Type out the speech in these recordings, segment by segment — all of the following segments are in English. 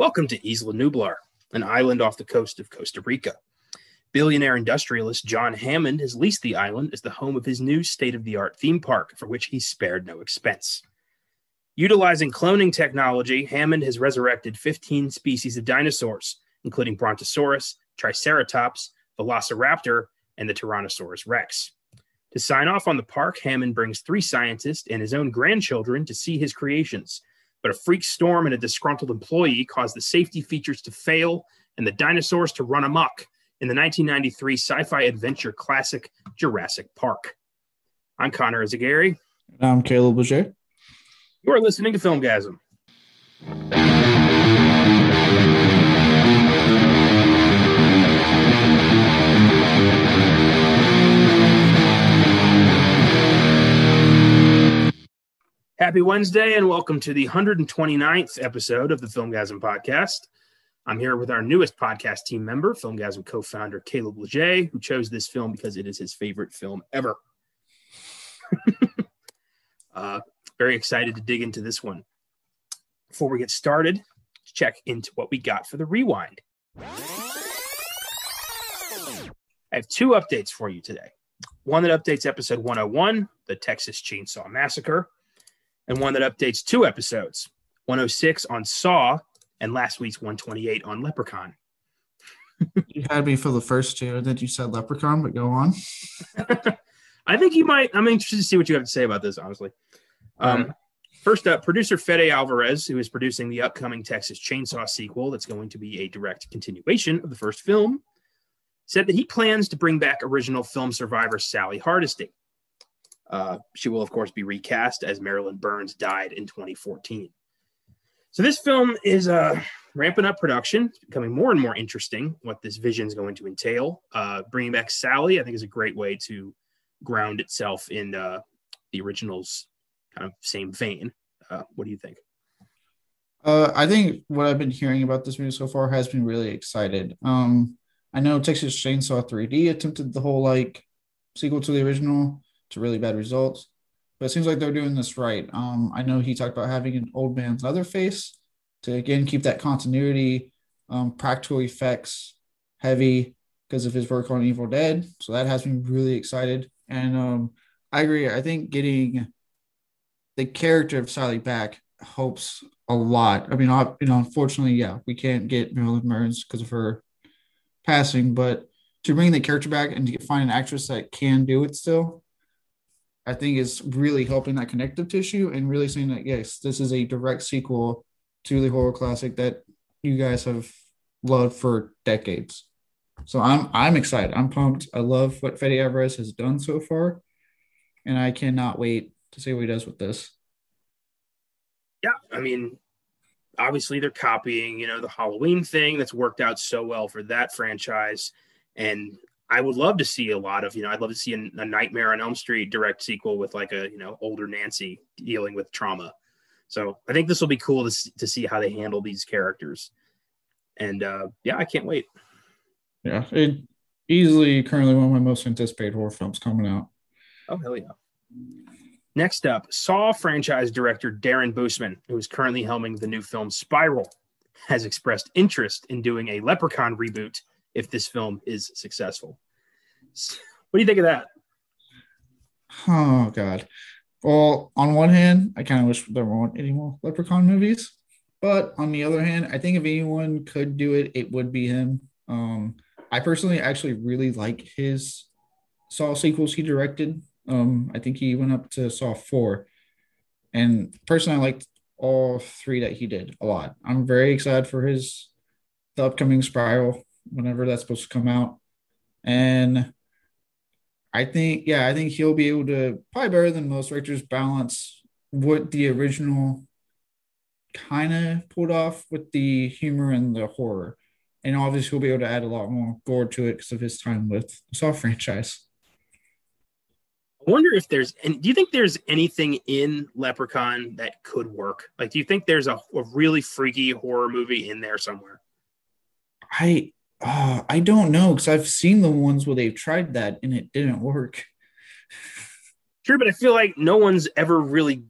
Welcome to Isla Nublar, an island off the coast of Costa Rica. Billionaire industrialist John Hammond has leased the island as the home of his new state of the art theme park, for which he spared no expense. Utilizing cloning technology, Hammond has resurrected 15 species of dinosaurs, including Brontosaurus, Triceratops, Velociraptor, and the Tyrannosaurus rex. To sign off on the park, Hammond brings three scientists and his own grandchildren to see his creations. But a freak storm and a disgruntled employee caused the safety features to fail and the dinosaurs to run amok in the 1993 sci fi adventure classic Jurassic Park. I'm Connor Eyzaguirre. I'm Caleb Leger. You are listening to Filmgazm. Happy Wednesday and welcome to the 129th episode of the Filmgazm podcast. I'm here with our newest podcast team member, Filmgazm co founder Caleb Leger, who chose this film because it is his favorite film ever. uh, very excited to dig into this one. Before we get started, let's check into what we got for the rewind. I have two updates for you today. One that updates episode 101, the Texas Chainsaw Massacre, and one that updates two episodes 106 on Saw and last week's 128 on Leprechaun. you had me for the first two, that you said Leprechaun, but go on. I think you might. I'm interested to see what you have to say about this, honestly. Um, right. First up, producer Fede Alvarez, who is producing the upcoming Texas Chainsaw sequel that's going to be a direct continuation of the first film, said that he plans to bring back original film survivor Sally Hardesty. Uh, she will, of course, be recast as Marilyn Burns died in 2014. So this film is uh, ramping up production. It's becoming more and more interesting what this vision is going to entail. Uh, bringing back Sally, I think, is a great way to ground itself in uh, the original's kind of same vein. Uh, what do you think? Uh, I think what I've been hearing about this movie so far has been really excited. Um, I know Texas Chainsaw 3D attempted the whole like sequel to the original, to really bad results. But it seems like they're doing this right. Um, I know he talked about having an old man's Leatherface to again keep that continuity, um, practical effects heavy because of his work on Evil Dead. So that has me really excited. And um, I agree. I think getting the character of Sally back helps a lot. I mean, you know, unfortunately, yeah, we can't get Marilyn Burns because of her passing, but to bring the character back and to find an actress that can do it still, I think is really helping that connective tissue and really saying that yes, this is a direct sequel to the horror classic that you guys have loved for decades. So I'm I'm excited. I'm pumped. I love what Fede Alvarez has done so far, and I cannot wait to see what he does with this. Yeah, I mean, obviously they're copying, you know, the Halloween thing that's worked out so well for that franchise, and I would love to see a lot of, you know, I'd love to see a, a, Nightmare on Elm Street direct sequel with like a, you know, older Nancy dealing with trauma. So I think this will be cool to, to see how they handle these characters. And uh, yeah, I can't wait. Yeah, it easily currently one of my most anticipated horror films coming out. Oh hell yeah! Next up, Saw franchise director Darren Bousman, who is currently helming the new film Spiral, has expressed interest in doing a Leprechaun reboot if this film is successful. What do you think of that? Oh God. Well, on one hand, I kind of wish there weren't any more Leprechaun movies, but on the other hand, I think if anyone could do it, it would be him. Um, I personally actually really like his Saw sequels he directed. Um, I think he went up to Saw four, and personally, I liked all three that he did a lot. I'm very excited for his the upcoming Spiral whenever that's supposed to come out. And I think, yeah, I think he'll be able to probably better than most directors balance what the original kind of pulled off with the humor and the horror. And obviously, he'll be able to add a lot more gore to it because of his time with the Saw franchise. I wonder if there's, and do you think there's anything in Leprechaun that could work? Like, do you think there's a, a really freaky horror movie in there somewhere? I uh, I don't know because I've seen the ones where they've tried that and it didn't work. Sure, but I feel like no one's ever really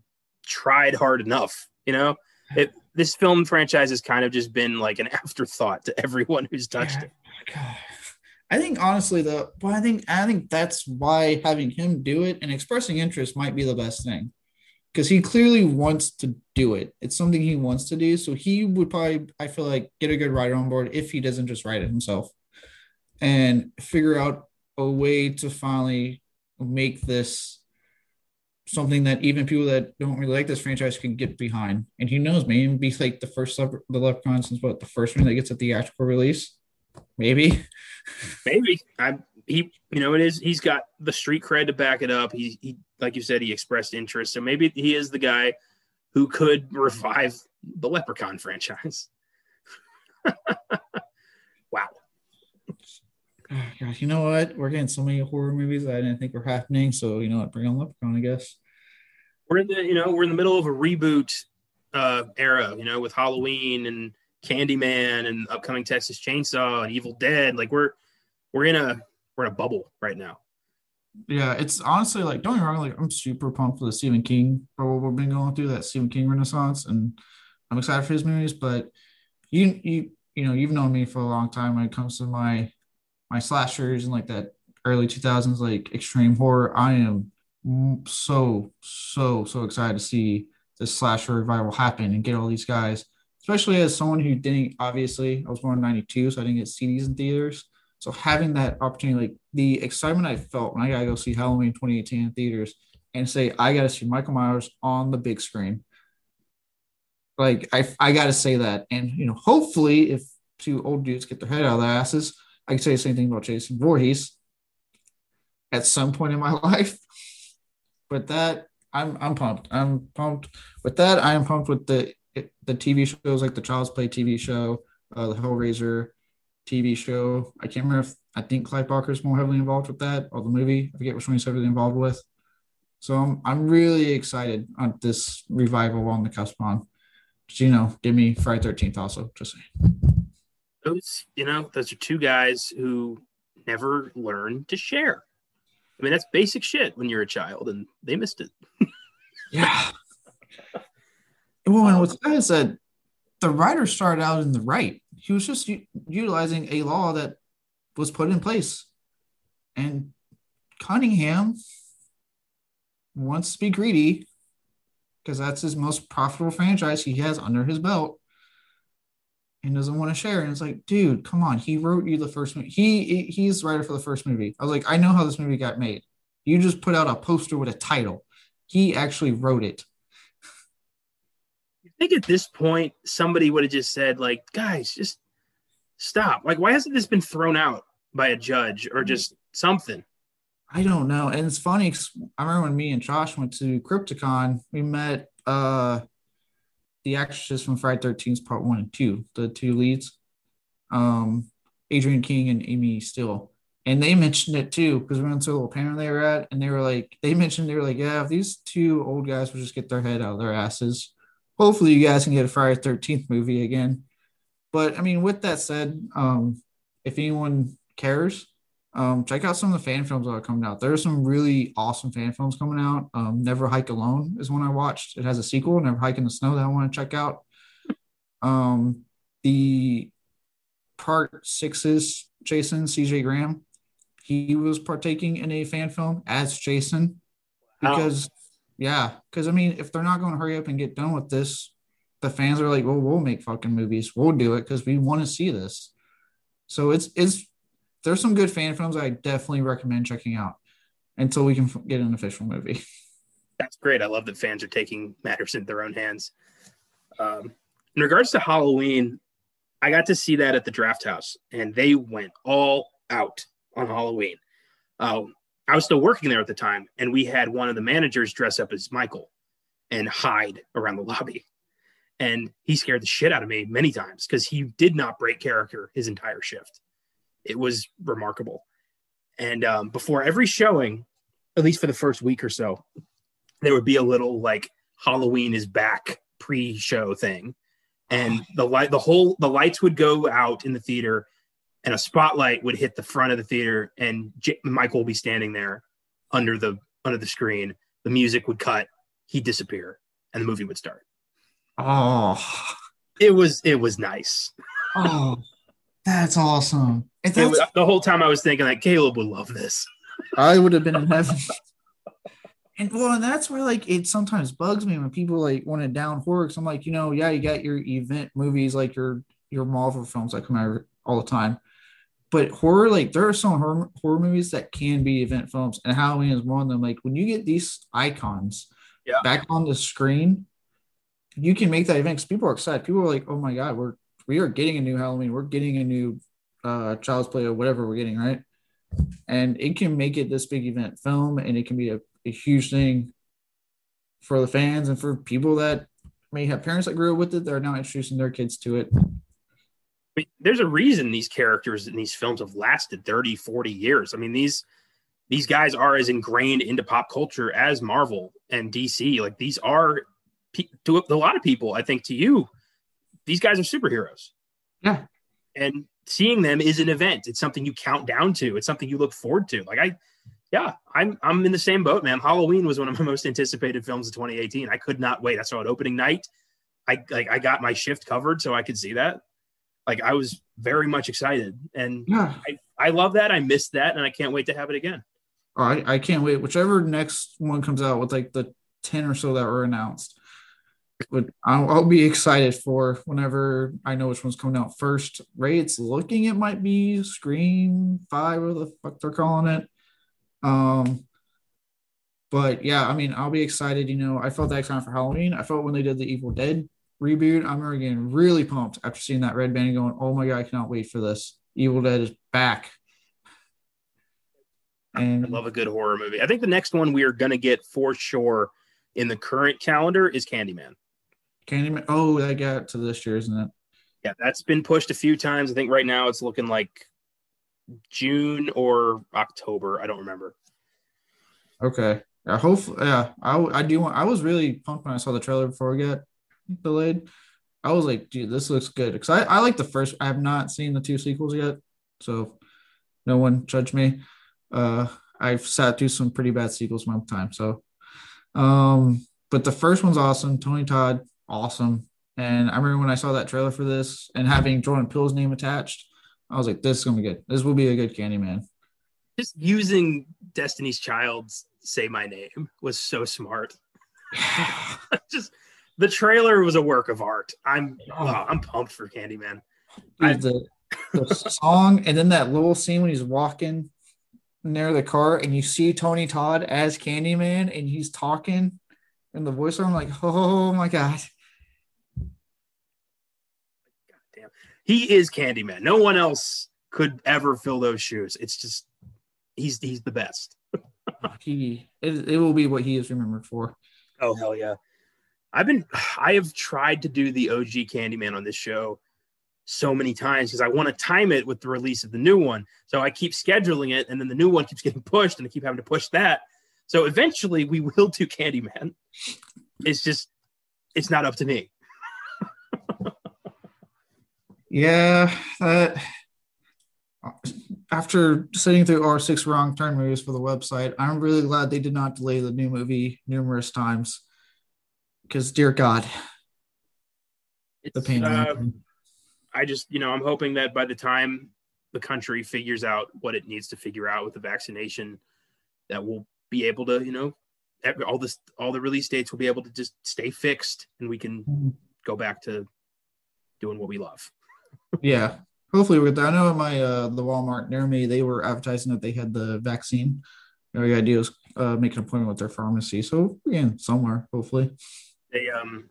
tried hard enough. You know, it this film franchise has kind of just been like an afterthought to everyone who's touched Yeah. it. God. I think honestly though, well, I think I think that's why having him do it and expressing interest might be the best thing. Because he clearly wants to do it. It's something he wants to do. So he would probably, I feel like, get a good writer on board if he doesn't just write it himself and figure out a way to finally make this something that even people that don't really like this franchise can get behind. And who knows, maybe be like the first the Leprechaun since what the first one that gets a theatrical release. Maybe. Maybe I he you know it is he's got the street cred to back it up. He he like you said he expressed interest, so maybe he is the guy who could revive the Leprechaun franchise. wow. Oh, God, you know what? We're getting so many horror movies that I didn't think were happening. So you know what? Bring on Leprechaun, I guess. We're in the you know we're in the middle of a reboot uh era, you know, with Halloween and Candyman and upcoming Texas Chainsaw and Evil Dead. Like we're we're in a we're in a bubble right now. Yeah, it's honestly like don't get wrong. Like I'm super pumped for the Stephen King for what we've been going through that Stephen King Renaissance, and I'm excited for his movies. But you you you know you've known me for a long time when it comes to my my slashers and like that early 2000s like extreme horror. I am so so so excited to see this slasher revival happen and get all these guys, especially as someone who didn't obviously I was born in '92, so I didn't get CDs in theaters. So having that opportunity, like the excitement I felt when I gotta go see Halloween 2018 in theaters and say I gotta see Michael Myers on the big screen. Like I, I gotta say that, and you know, hopefully, if two old dudes get their head out of their asses, I can say the same thing about Jason Voorhees at some point in my life. But that I'm I'm pumped. I'm pumped with that. I am pumped with the the TV shows like the Child's Play TV show, uh, the Hellraiser TV show. I can't remember if I think Clive Barker is more heavily involved with that or the movie. I forget which one he's heavily involved with. So I'm I'm really excited on this revival on the cusp on. Just, you know, give me Friday Thirteenth also. Just saying. Those you know those are two guys who never learned to share. I mean that's basic shit when you're a child, and they missed it. Yeah. well, and what's sad is that the writer started out in the right. He was just u- utilizing a law that was put in place. And Cunningham wants to be greedy because that's his most profitable franchise he has under his belt and doesn't want to share. And it's like, dude, come on. He wrote you the first movie. He he's the writer for the first movie. I was like, I know how this movie got made. You just put out a poster with a title. He actually wrote it. I think at this point somebody would have just said like, guys, just stop. Like, why hasn't this been thrown out by a judge or just something? I don't know. And it's funny 'cause I remember when me and Josh went to Crypticon, we met uh the actresses from Friday 13th part one and two, the two leads. Um Adrienne King and Amy Steel. And they mentioned it too, because we went to a little panel they were at, and they were like, they mentioned they were like, Yeah, if these two old guys would just get their head out of their asses, hopefully you guys can get a Friday 13th movie again. But I mean, with that said, um, if anyone cares, um, check out some of the fan films that are coming out. There are some really awesome fan films coming out. Um, Never Hike Alone is one I watched. It has a sequel, Never Hike in the Snow, that I want to check out. Um, the part sixes, Jason CJ Graham, he was partaking in a fan film as Jason because, yeah, because I mean, if they're not going to hurry up and get done with this, the fans are like, well, we'll make fucking movies. We'll do it because we want to see this. So it's it's there's some good fan films I definitely recommend checking out until we can get an official movie. That's great. I love that fans are taking matters in their own hands. Um, in regards to Halloween, I got to see that at the Draft House, and they went all out on Halloween. Uh, I was still working there at the time, and we had one of the managers dress up as Michael and hide around the lobby. And he scared the shit out of me many times because he did not break character his entire shift. It was remarkable. And um, before every showing, at least for the first week or so, there would be a little like Halloween is back pre-show thing, and the light, the whole, the lights would go out in the theater, and a spotlight would hit the front of the theater, and J- Michael would be standing there under the under the screen. The music would cut, he'd disappear, and the movie would start. Oh, It was it was nice. oh, that's awesome. And It that's, was- the whole time I was thinking that Caleb would love this. I would have been in heaven. And well, and that's where like it sometimes bugs me when people like want to down horror. Cause I'm like, you know, yeah, you got your event movies like your your Marvel films that come out all the time, but horror like there are some horror, horror movies that can be event films, and Halloween is one of them. Like when you get these icons Yeah. back on the screen, you can make that event because people are excited. People are like, oh my god, we're we are getting a new Halloween, we're getting a new uh Child's Play or whatever we're getting, right? and it can make it this big event film and it can be a, a huge thing for the fans and for people that may have parents that grew up with it that are now introducing their kids to it mean, there's a reason these characters in these films have lasted 30, 40 years. I mean, these these guys are as ingrained into pop culture as Marvel and DC. Like these are to a lot of people, I think to you, these guys are superheroes. Yeah. And seeing them is an event. It's something you count down to. It's something you look forward to. Like I yeah, I'm I'm in the same boat, man. Halloween was one of my most anticipated films of 2018. I could not wait. I saw it opening night. I like I got my shift covered so I could see that. Like I was very much excited, and yeah I, I love that. I missed that, and I can't wait to have it again. oh, I, I can't wait whichever next one comes out with like the 10 or so that were announced but I'll, I'll be excited for whenever I know which one's coming out first. Ray, it's looking it might be Scream Five, or the fuck they're calling it. Um, but yeah, I mean, I'll be excited. You know, I felt that excited for Halloween. I felt when they did the Evil Dead reboot. I remember getting really pumped after seeing that red band and going, "Oh my god, I cannot wait for this! Evil Dead is back." And I love a good horror movie. I think the next one we are gonna get for sure in the current calendar is Candyman. Candyman. Oh, that got to this year, isn't it? Yeah, that's been pushed a few times. I think right now it's looking like June or October. I don't remember. Okay. Yeah, hopefully, yeah. I, I do want. I was really pumped when I saw the trailer before we got delayed. I was like, dude, this looks good because I, I like the first. I have not seen the two sequels yet, so no one judge me. Uh, I've sat through some pretty bad sequels my time, so um, but the first one's awesome. Tony Todd, awesome. And I remember when I saw that trailer for this and having Jordan Peele's name attached, I was like, this is gonna be good. This will be a good Candyman. Just using Destiny's Child's "Say My Name" was so smart. Just the trailer was a work of art. I'm oh, I'm pumped for Candyman. I- the, the song and then that little scene when he's walking near the car and you see Tony Todd as Candyman and he's talking and the voice I'm like, oh my god. He is Candyman. No one else could ever fill those shoes. It's just he's he's the best. He it, it will be what he is remembered for. Oh hell yeah. I've been I have tried to do the OG Candyman on this show so many times because I want to time it with the release of the new one. So I keep scheduling it and then the new one keeps getting pushed and I keep having to push that. So eventually we will do Candyman. It's just it's not up to me. Yeah, that after sitting through our six wrong turn movies for the website, I'm really glad they did not delay the new movie numerous times. Because dear God, It's, the pain. uh, I just, you know, I'm hoping that by the time the country figures out what it needs to figure out with the vaccination, that we'll be able to, you know, all this, all the release dates will be able to just stay fixed, and we can go back to doing what we love. yeah. Hopefully there. I know at my uh the Walmart near me, they were advertising that they had the vaccine. The idea was uh make an appointment with their pharmacy. So again, somewhere, hopefully. A um,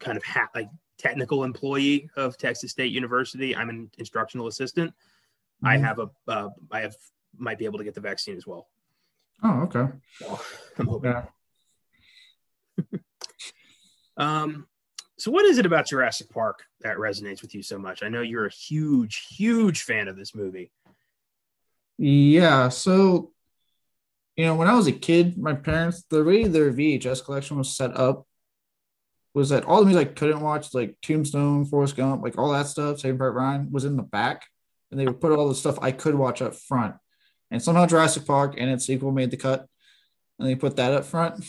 kind of ha- like technical employee of Texas State University. I'm an instructional assistant. I Mhm. have a, uh, I have might be able to get the vaccine as well. Oh, okay. So I'm hoping. Yeah. Um, so what is it about Jurassic Park that resonates with you so much? I know you're a huge, huge fan of this movie. Yeah. So, you know, when I was a kid, my parents, the way their VHS collection was set up was that all the movies I couldn't watch, like Tombstone, Forrest Gump, like all that stuff, Saving Private Ryan, was in the back. And they would put all the stuff I could watch up front. And somehow Jurassic Park and its sequel made the cut. And they put that up front.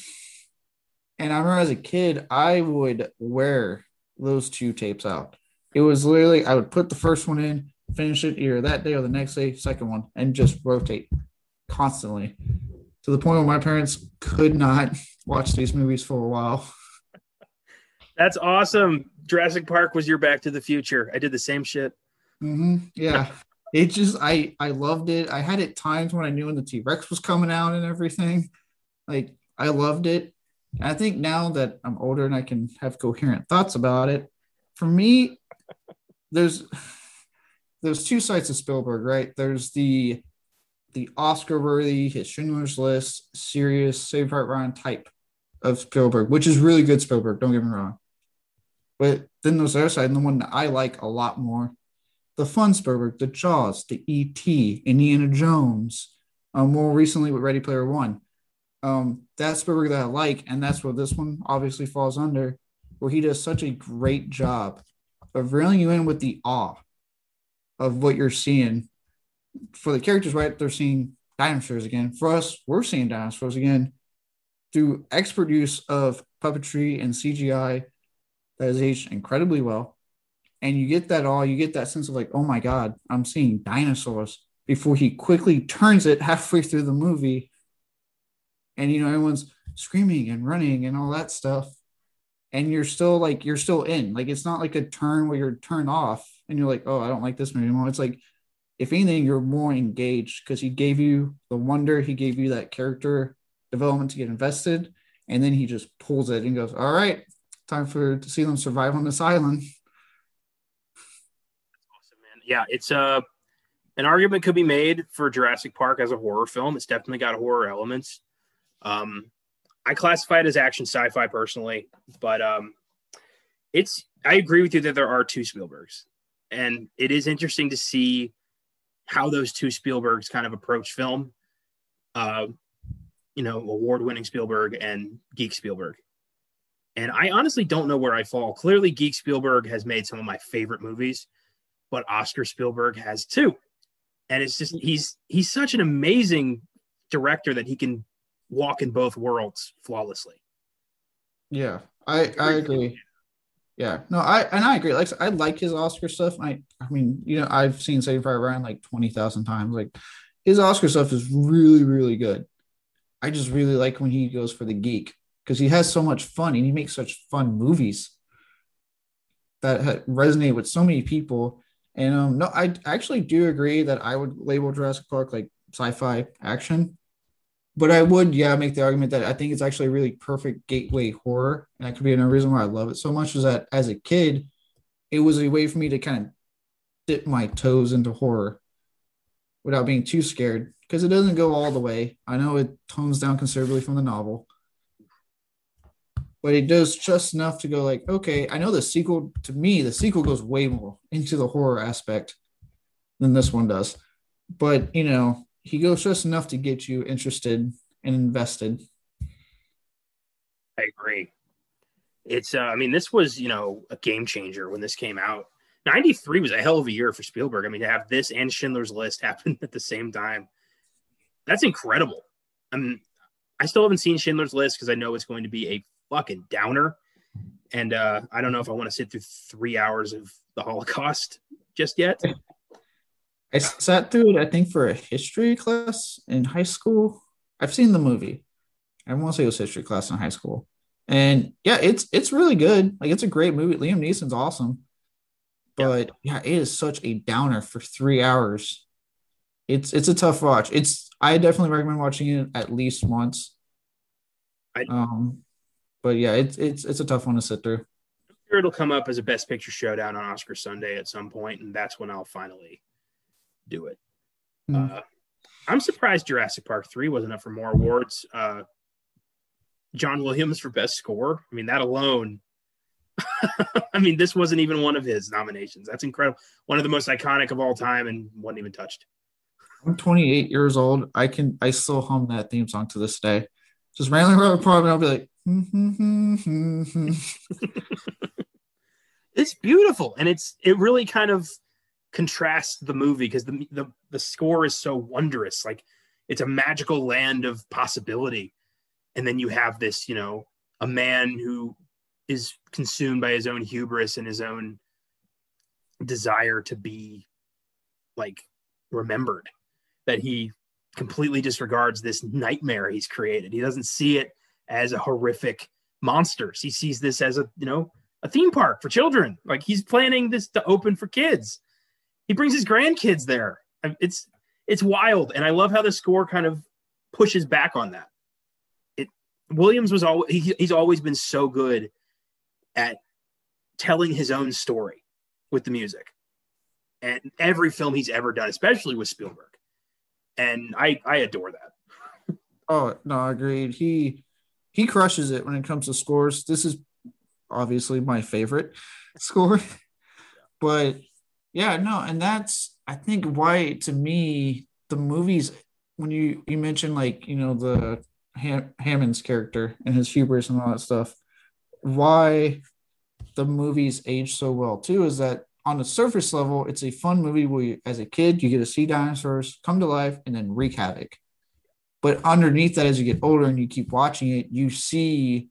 And I remember as a kid, I would wear those two tapes out. It was literally I would put the first one in, finish it either that day or the next day, second one, and just rotate constantly to the point where my parents could not watch these movies for a while. That's awesome. Jurassic Park was your Back to the Future. I did the same shit. Mm-hmm. Yeah. it just I I loved it. I had it times when I knew when the T Rex was coming out and everything. Like I loved it. And I think now that I'm older and I can have coherent thoughts about it, for me, there's there's two sides of Spielberg, right? There's the the Oscar worthy, his Schindler's List, serious, Save Private Ryan type of Spielberg, which is really good Spielberg. Don't get me wrong. But then there's the other side, and the one that I like a lot more, the fun Spielberg, the Jaws, the E.T., Indiana Jones, um, more recently with Ready Player One. Um, that's Spielberg that I like, and that's where this one obviously falls under, where he does such a great job of reeling you in with the awe of what you're seeing. For the characters, right? They're seeing dinosaurs again. For us, we're seeing dinosaurs again through expert use of puppetry and CGI that is aged incredibly well. And you get that all, you get that sense of like, oh my God, I'm seeing dinosaurs before he quickly turns it halfway through the movie. And, you know, everyone's screaming and running and all that stuff. And you're still like, you're still in. Like, it's not like a turn where you're turned off and you're like, oh, I don't like this movie anymore. It's like, if anything, you're more engaged because he gave you the wonder, he gave you that character development to get invested. And then he just pulls it and goes, all right, time for to see them survive on this island. Awesome, man. Yeah, it's uh an argument could be made for Jurassic Park as a horror film. It's definitely got horror elements. Um, I classify it as action sci-fi personally, but um, it's I agree with you that there are two Spielbergs, and it is interesting to see how those two Spielbergs kind of approach film. Uh, you know, award-winning Spielberg and geek Spielberg. And I honestly don't know where I fall. Clearly, Geek Spielberg has made some of my favorite movies, but Oscar Spielberg has too. And it's just mm-hmm. he's he's such an amazing director that he can walk in both worlds flawlessly. Yeah, I I agree. Yeah, no, I and I agree. Like I like his Oscar stuff. I I mean, you know, I've seen Saving Private Ryan like twenty thousand times. Like his Oscar stuff is really really good. I just really like when he goes for the geek because he has so much fun and he makes such fun movies that resonate with so many people. And um, no, I actually do agree that I would label Jurassic Park like sci-fi action, but I would, yeah, make the argument that I think it's actually a really perfect gateway horror, and that could be another reason why I love it so much. Is that as a kid, it was a way for me to kind of dip my toes into horror without being too scared because it doesn't go all the way. I know it tones down considerably from the novel, but it does just enough to go like, okay, I know the sequel to me, the sequel goes way more into the horror aspect than this one does. But you know, he goes just enough to get you interested and invested. I agree. It's uh, I mean, this was, you know, a game changer when this came out. 93 was a hell of a year for Spielberg. I mean, to have this and Schindler's List happen at the same time, that's incredible. I mean, I still haven't seen Schindler's List because I know it's going to be a fucking downer. And uh, I don't know if I want to sit through three hours of the Holocaust just yet. I sat through it, I think, for a history class in high school. I've seen the movie. I want to say it was history class in high school. And yeah, it's it's really good. Like it's a great movie. Liam Neeson's awesome. But yeah, yeah it is such a downer for three hours. It's it's a tough watch. It's I definitely recommend watching it at least once. I, um but yeah, it's it's it's a tough one to sit through. Sure it'll come up as a best picture showdown on Oscar Sunday at some point, and that's when I'll finally do it. Mm. Uh, I'm surprised Jurassic Park 3 wasn't up for more awards. Uh, John Williams for best score. I mean, that alone. I mean, this wasn't even one of his nominations. That's incredible. One of the most iconic of all time and wasn't even touched. I'm 28 years old. I can I still hum that theme song to this day. Just randomly apartment, I'll be like, it's beautiful, and it's it really kind of contrasts the movie because the, the the score is so wondrous. Like it's a magical land of possibility, and then you have this, you know, a man who is consumed by his own hubris and his own desire to be like remembered that he completely disregards this nightmare he's created he doesn't see it as a horrific monsters he sees this as a you know a theme park for children. Like he's planning this to open for kids. He brings his grandkids there. It's it's wild. And i love how the score kind of pushes back on that. It williams was always he, he's always been so good at telling his own story with the music. And every film he's ever done especially with spielberg. And i i adore that. Oh no I agreed he he crushes it when it comes to scores this is obviously my favorite score but yeah no and that's i think why to me the movies when you you mentioned like you know the Ham- hammond's character and his hubris and all that stuff why the movies age so well too is that on the surface level, it's a fun movie where you, as a kid you get to see dinosaurs come to life and then wreak havoc. But underneath that, as you get older and you keep watching it, you see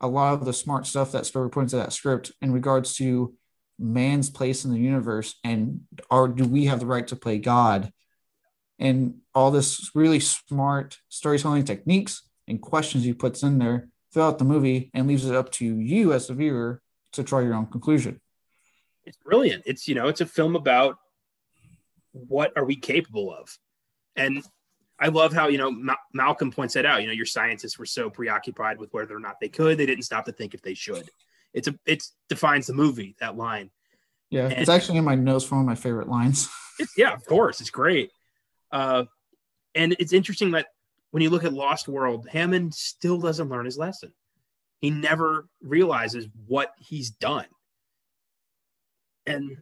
a lot of the smart stuff that Spielberg put into that script in regards to man's place in the universe and are do we have the right to play God? And all this really smart storytelling techniques and questions he puts in there throughout the movie and leaves it up to you as the viewer to draw your own conclusion. It's brilliant. It's you know, it's a film about what are we capable of, and I love how you know Ma- Malcolm points that out. You know, your scientists were so preoccupied with whether or not they could, they didn't stop to think if they should. It's a it defines the movie that line. Yeah, and it's actually in my notes for one of my favorite lines. yeah, of course, it's great. Uh, and it's interesting that when you look at Lost World, Hammond still doesn't learn his lesson. He never realizes what he's done. And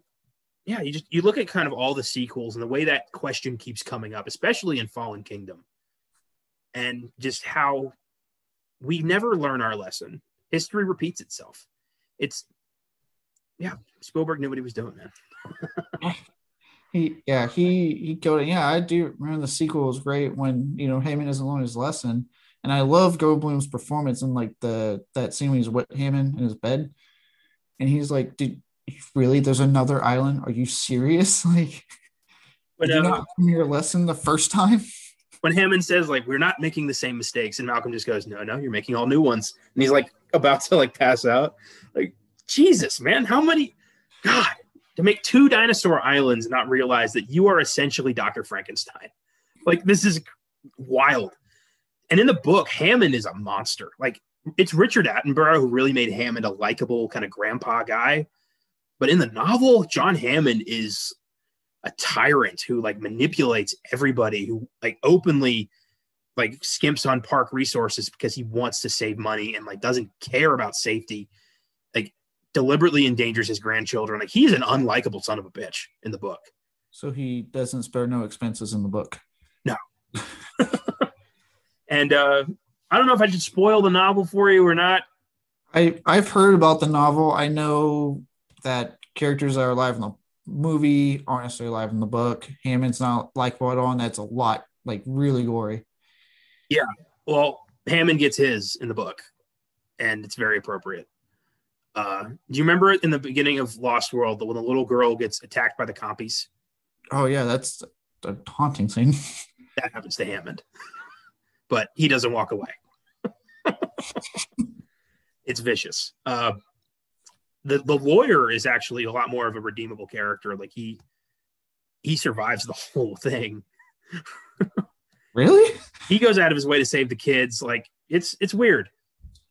yeah, you just you look at kind of all the sequels and the way that question keeps coming up, especially in Fallen Kingdom, and just how we never learn our lesson. History repeats itself. It's yeah, Spielberg knew what he was doing, man. he yeah he he killed it. Yeah, I do remember the sequel was great when you know Hammond doesn't learn his lesson, and I love Goldblum's performance in like the that scene when he's with Hammond in his bed, and he's like, "Did really? There's another island? Are you serious? Like, but, did you um, not learn your lesson the first time?" When Hammond says like we're not making the same mistakes, and Malcolm just goes, "No, no, you're making all new ones," and he's like about to like pass out, like Jesus, man, how many? God, to make two dinosaur islands and not realize that you are essentially Dr. Frankenstein. Like, this is wild. And in the book, Hammond is a monster. Like, it's Richard Attenborough who really made Hammond a likable kind of grandpa guy. But in the novel, John Hammond is a tyrant who like manipulates everybody, who like openly like skimps on park resources because he wants to save money and like doesn't care about safety like deliberately endangers his grandchildren. Like he's an unlikable son of a bitch in the book. So he doesn't spare no expenses in the book. No. and uh, I don't know if I should spoil the novel for you or not. I I've heard about the novel. I know that characters that are alive in the movie aren't necessarily alive in the book. Hammond's not like at on that's a lot, like really gory. Yeah. Well, Hammond gets his in the book, and it's very appropriate. Uh, do you remember in the beginning of Lost World when the little girl gets attacked by the compies? Oh yeah, that's a haunting scene. That happens to Hammond, but he doesn't walk away. it's vicious. Uh, the the lawyer is actually a lot more of a redeemable character. Like he he survives the whole thing. really? He goes out of his way to save the kids. Like it's it's weird.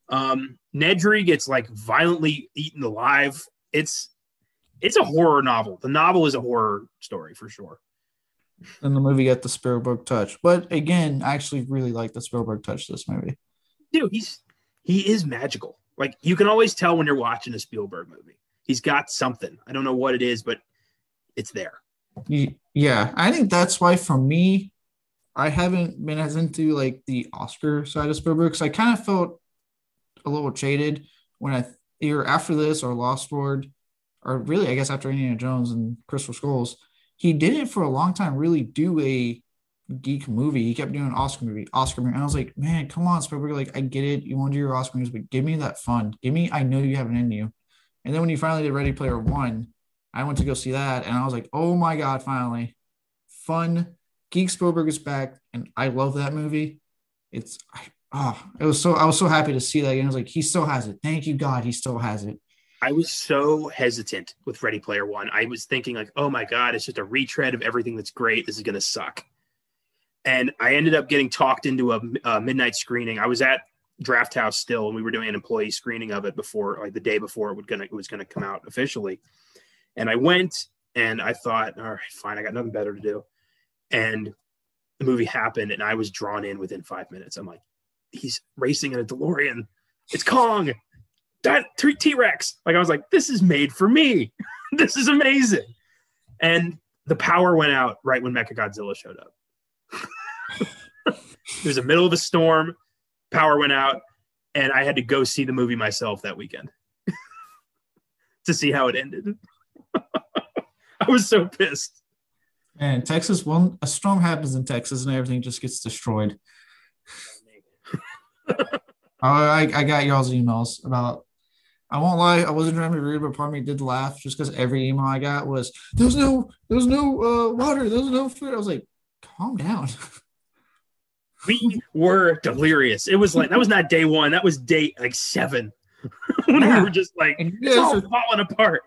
Um, Nedry gets like violently eaten alive. It's it's a horror novel. The novel is a horror story for sure. And the movie got the Spielberg touch. But again, I actually really like the Spielberg touch this movie. Dude, he's he is magical. Like you can always tell when you're watching a Spielberg movie. He's got something. I don't know what it is, but it's there. Yeah, I think that's why for me, I haven't been as into like the Oscar side of Spielberg because I kind of felt a little jaded when I either after this or Lost World, or really I guess after Indiana Jones and Crystal Skulls, he didn't for a long time. Really do a geek movie. He kept doing Oscar movie, Oscar movie. And I was like, man, come on, Spielberg. Like, I get it. You want to do your Oscar movies, but give me that fun. Give me, I know you have it in you. And then when you finally did Ready Player One, I went to go see that and I was like, oh my God, finally. Fun. Geek Spielberg is back. And I love that movie. It's, I, oh, it was so, I was so happy to see that. And I was like, he still has it. Thank you, God. He still has it. I was so hesitant with Ready Player One. I was thinking like, oh my god, it's just a retread of everything that's great. This is gonna suck. And I ended up getting talked into a, a midnight screening. I was at Draft House still, and we were doing an employee screening of it before, like the day before it would gonna it was gonna come out officially. And I went, and I thought, all right, fine, I got nothing better to do. And the movie happened, and I was drawn in within five minutes. I'm like, he's racing in a DeLorean. It's Kong. that T Rex. Like I was like, this is made for me. this is amazing. And the power went out right when Mecha Godzilla showed up. It was the middle of a storm. Power went out, and I had to go see the movie myself that weekend to see how it ended. I was so pissed. And Texas, one a storm happens in Texas, and everything just gets destroyed. I, I got y'all's emails about I won't lie, I wasn't trying to be rude, but part of me did laugh just because every email I got was there's no there's no uh, water, there's no food. I was like, calm down. We were delirious. It was like that was not day one, that was day like seven. when yeah. we were just like it's all are, falling apart.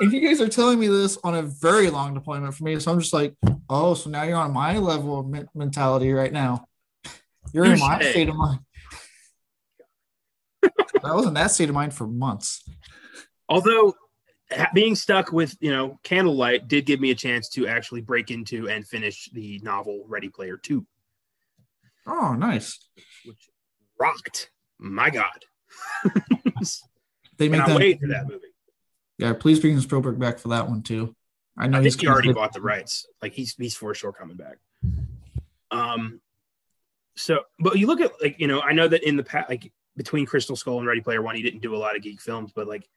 and you guys are telling me this on a very long deployment for me, so I'm just like, oh, so now you're on my level of mentality right now. You're in my state of mind. I was in that state of mind for months. Although being stuck with you know candlelight did give me a chance to actually break into and finish the novel Ready Player Two. Oh, nice! Which rocked. My God. they make that wait for that movie. Yeah, please bring Spielberg back for that one too. I know I he's he already bought the rights. Like he's he's for sure coming back. Um. So, but you look at like you know, I know that in the past, like between Crystal Skull and Ready Player One, he didn't do a lot of geek films, but like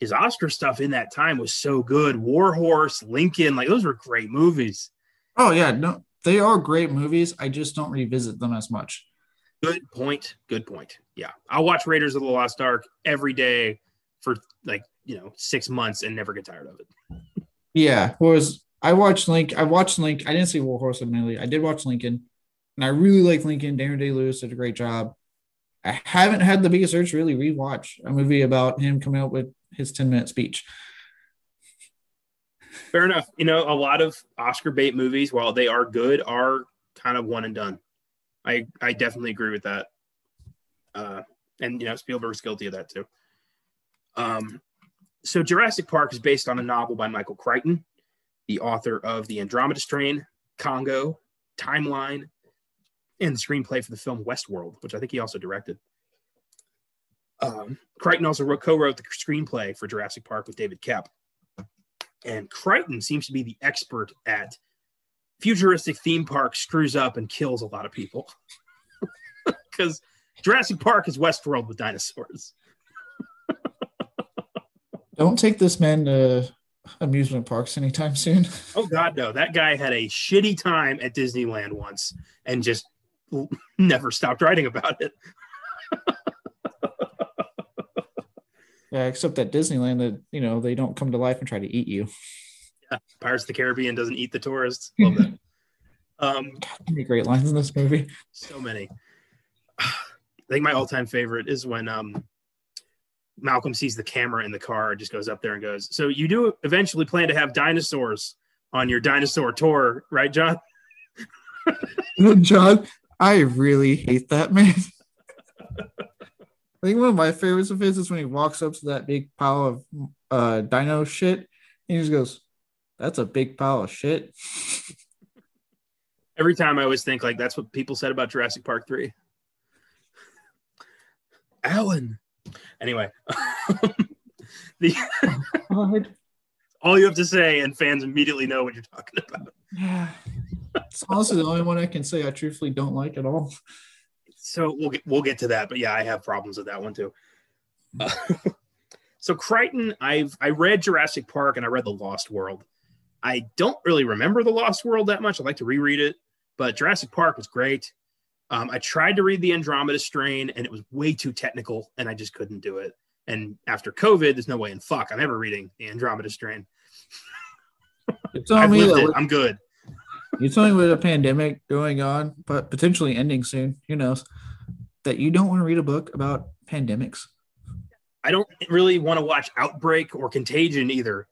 his Oscar stuff in that time was so good. War Horse, Lincoln, like those were great movies. Oh yeah, no, they are great movies. I just don't revisit them as much. Good point. Good point. Yeah, I'll watch Raiders of the Lost Ark every day for like you know six months and never get tired of it. yeah, whereas I watched Link. I watched Link. I didn't see War Horse admittedly. I did watch Lincoln, and I really like Lincoln. Daniel Day Lewis did a great job. I haven't had the biggest urge to really rewatch a movie about him coming out with his 10 minute speech. Fair enough. You know, a lot of Oscar bait movies, while they are good, are kind of one and done. I I definitely agree with that. Uh, and you know, Spielberg's guilty of that too. Um, so Jurassic Park is based on a novel by Michael Crichton, the author of The Andromeda Strain, Congo, Timeline, and the screenplay for the film Westworld, which I think he also directed. Um, Crichton also wrote, co-wrote the screenplay for Jurassic Park with David Koepp. And Crichton seems to be the expert at futuristic theme park screws up and kills a lot of people. Because Jurassic Park is Westworld with dinosaurs. Don't take this man to amusement parks anytime soon. Oh God, no! That guy had a shitty time at Disneyland once, and just never stopped writing about it. Yeah, except at Disneyland, that you know they don't come to life and try to eat you. Yeah, Pirates of the Caribbean doesn't eat the tourists. Love that. Um, many great lines in this movie. So many. I think my all-time favorite is when um, Malcolm sees the camera in the car, just goes up there and goes, "So you do eventually plan to have dinosaurs on your dinosaur tour, right, John?" John, I really hate that man. I think one of my favorites of his is when he walks up to that big pile of uh, dino shit and he just goes, That's a big pile of shit. Every time I always think like that's what people said about Jurassic Park 3. Alan. Anyway, the all you have to say, and fans immediately know what you're talking about. Yeah. It's honestly the only one I can say I truthfully don't like at all. So we'll get we'll get to that, but yeah, I have problems with that one too. Uh, so Crichton, I've I read Jurassic Park and I read The Lost World. I don't really remember The Lost World that much. I'd like to reread it. But Jurassic Park was great. Um, I tried to read the Andromeda Strain, and it was way too technical, and I just couldn't do it. And after COVID, there's no way in fuck I'm ever reading the Andromeda Strain. You're telling me that with, I'm good. You're telling me with a pandemic going on, but potentially ending soon, who knows, that you don't want to read a book about pandemics? I don't really want to watch Outbreak or Contagion either.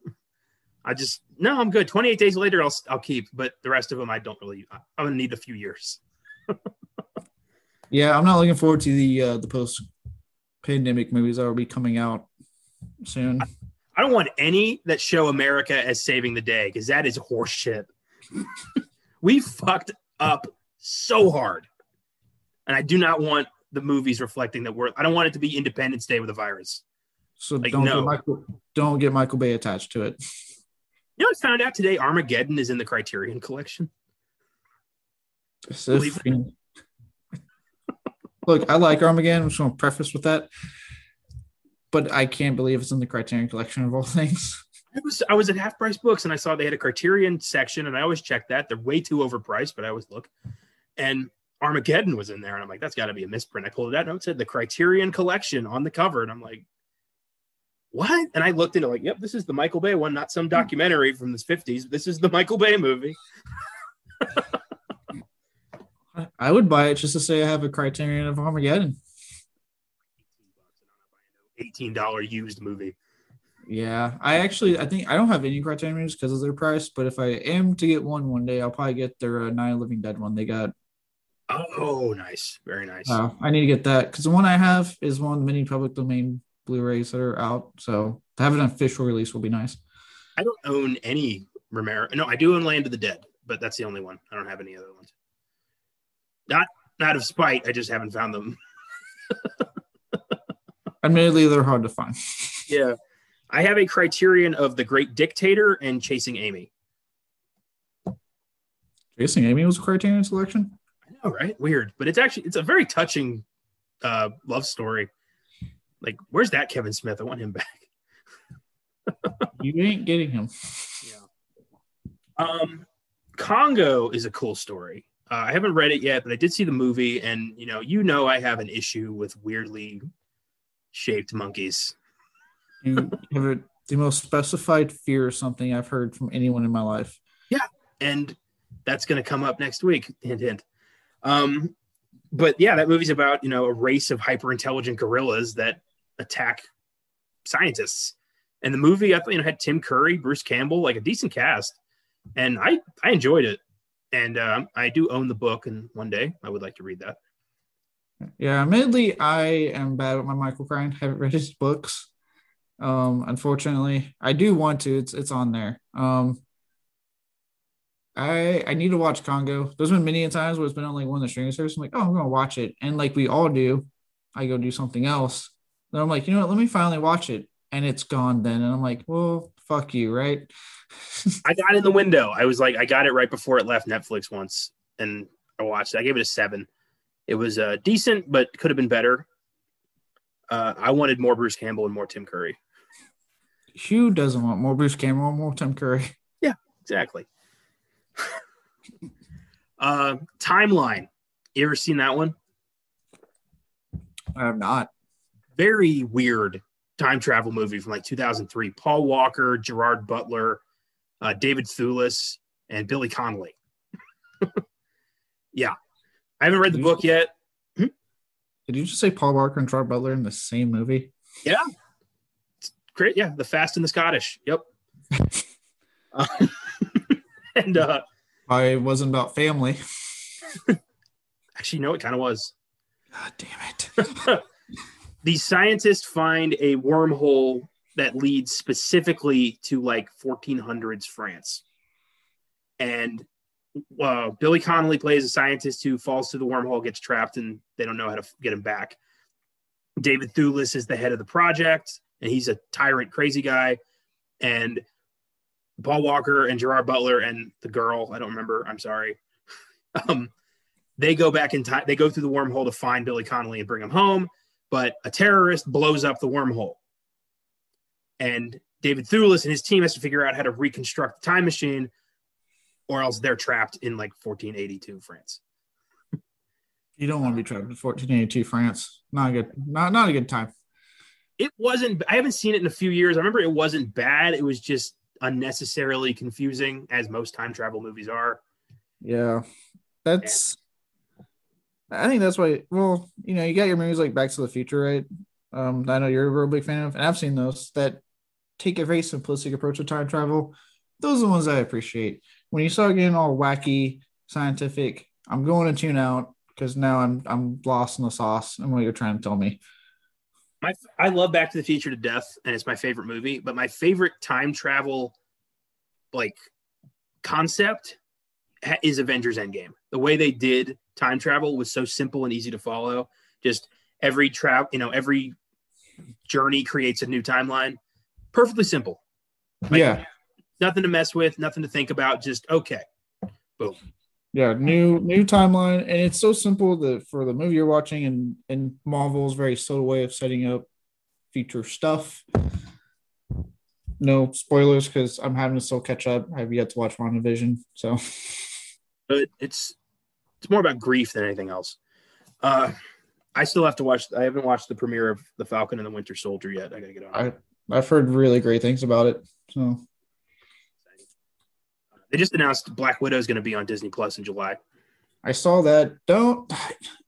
I just no, I'm good. 28 days later, I'll I'll keep, but the rest of them I don't really. I'm gonna need a few years. yeah, I'm not looking forward to the uh, the post pandemic movies that will be coming out soon. I don't want any that show America as saving the day because that is horseshit. we fucked up so hard, and I do not want the movies reflecting that we're. I don't want it to be Independence Day with a virus. So like, don't no. get Michael, don't get Michael Bay attached to it. You know, I found out today Armageddon is in the Criterion Collection. Look, I like Armageddon. I'm just going to preface with that, but I can't believe it's in the Criterion Collection of all things. I was I was at Half Price Books and I saw they had a Criterion section, and I always check that. They're way too overpriced, but I always look. And Armageddon was in there, and I'm like, that's got to be a misprint. I pulled it out, and it said the Criterion Collection on the cover, and I'm like, what? And I looked into like, yep, this is the Michael Bay one, not some documentary from the 50s. This is the Michael Bay movie. I would buy it just to say I have a Criterion of Armageddon. Eighteen dollar used movie. Yeah, I actually I think I don't have any Criterion movies because of their price, but if I am to get one one day, I'll probably get their uh, Nine Living Dead one. They got. Oh, nice, very nice. Uh, I need to get that because the one I have is one of the many public domain Blu-rays that are out. So to have an official release will be nice. I don't own any Romero. No, I do own Land of the Dead, but that's the only one. I don't have any other ones. Not not of spite. I just haven't found them. Admittedly, they're hard to find. yeah, I have a Criterion of The Great Dictator and Chasing Amy. Chasing Amy was a Criterion selection. I know, right? Weird, but it's actually it's a very touching uh, love story. Like, where's that Kevin Smith? I want him back. you ain't getting him. Yeah. Um, Congo is a cool story. Uh, I haven't read it yet, but I did see the movie, and you know, you know, I have an issue with weirdly shaped monkeys. You have a, the most specified fear or something I've heard from anyone in my life. Yeah, and that's going to come up next week. Hint, hint. Um, but yeah, that movie's about you know a race of hyper intelligent gorillas that attack scientists. And the movie, I thought, you know, had Tim Curry, Bruce Campbell, like a decent cast, and I I enjoyed it. And um, I do own the book, and one day I would like to read that. Yeah, admittedly, I am bad with my Michael Crichton. Haven't read his books. Um, unfortunately, I do want to. It's it's on there. Um, I I need to watch Congo. There's been many times where it's been on like one of the streaming services. I'm like, oh, I'm gonna watch it, and like we all do, I go do something else, then I'm like, you know what? Let me finally watch it, and it's gone. Then, and I'm like, well, fuck you, right? I got in the window. I was like, I got it right before it left Netflix once, and I watched it. I gave it a seven. It was uh, decent, but could have been better. Uh, I wanted more Bruce Campbell and more Tim Curry. Who doesn't want more Bruce and more Tim Curry? Yeah, exactly. uh, timeline. You ever seen that one? I have not very weird time travel movie from like 2003. Paul Walker, Gerard Butler, uh, David Thewlis, and Billy Connolly. yeah, I haven't read the book yet. Did you just say Paul Walker and Gerard Butler in the same movie? Yeah, great. Yeah, The Fast and the Scottish. Yep. um, and uh, I wasn't about family. Actually, no, it kind of was. God damn it. these scientists find a wormhole that leads specifically to like 1400s France. And uh, Billy Connolly plays a scientist who falls through the wormhole, gets trapped, and they don't know how to get him back. David Thewlis is the head of the project, and he's a tyrant, crazy guy. And Paul Walker and Gerard Butler and the girl, I don't remember, I'm sorry. um, they go back in time, they go through the wormhole to find Billy Connolly and bring him home but a terrorist blows up the wormhole. And David Thewlis and his team has to figure out how to reconstruct the time machine or else they're trapped in like 1482 France. You don't want to be trapped in 1482 France. Not a good, not not a good time. It wasn't. I haven't seen it in a few years. I remember it wasn't bad. It was just unnecessarily confusing, as most time travel movies are. Yeah, that's. I think that's why. Well, you know, you got your movies like Back to the Future, right? Um, I know you're a real big fan of, and I've seen those that take a very simplistic approach to time travel. Those are the ones I appreciate. When you start getting all wacky, scientific, I'm going to tune out because now I'm I'm lost in the sauce and what you're trying to tell me. My, I love Back to the Future to death, and it's my favorite movie. But my favorite time travel, like concept, is Avengers Endgame. The way they did time travel was so simple and easy to follow. Just every travel, you know, every journey creates a new timeline. Perfectly simple. Like, yeah. Nothing to mess with, nothing to think about. Just okay. Boom yeah new new timeline. And it's so simple that for the movie you're watching and and marvel's very subtle way of setting up future stuff. No spoilers because i'm having to still catch up. I have yet to watch WandaVision so. But it's it's more about grief than anything else. Uh i still have to watch i haven't watched the premiere of the falcon and the winter soldier yet. I gotta get on I, i've heard really great things about it so they just announced Black Widow is going to be on Disney Plus in July. I saw that. Don't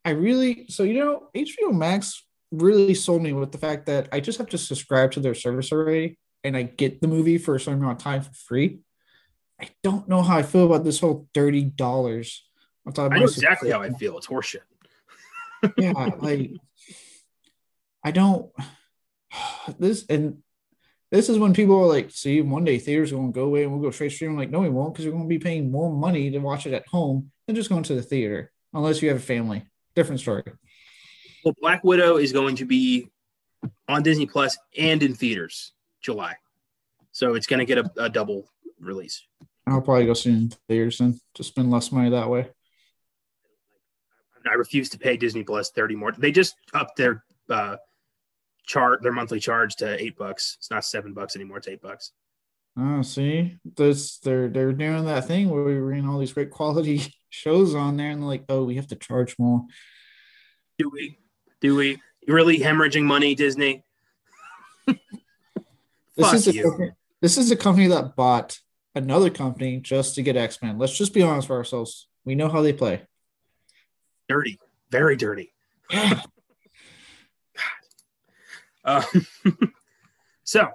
I really? So you know, HBO Max really sold me with the fact that I just have to subscribe to their service already, and I get the movie for a certain amount of time for free. I don't know how I feel about this whole thirty dollars. I know exactly how I feel. It's horseshit. yeah, like I don't. This and this is when people are like, see, one day theaters are going to go away and we'll go straight stream. I'm like, no, we won't because we're going to be paying more money to watch it at home than just going to the theater, unless you have a family. Different story. Well, Black Widow is going to be on Disney Plus and in theaters July. So it's going to get a, a double release. I'll probably go see it in theaters and to spend less money that way. I refuse to pay Disney Plus 30 more. They just upped their uh, chart their monthly charge to eight bucks. It's not seven bucks anymore. It's eight bucks. Oh, see, this they're they're doing that thing where we bring all these great quality shows on there, and they're like, oh, we have to charge more. Do we? Do we? You're really hemorrhaging money, Disney? this is a company, this is a company that bought another company just to get X Men. Let's just be honest for ourselves. We know how they play. Dirty, very dirty. Uh, so,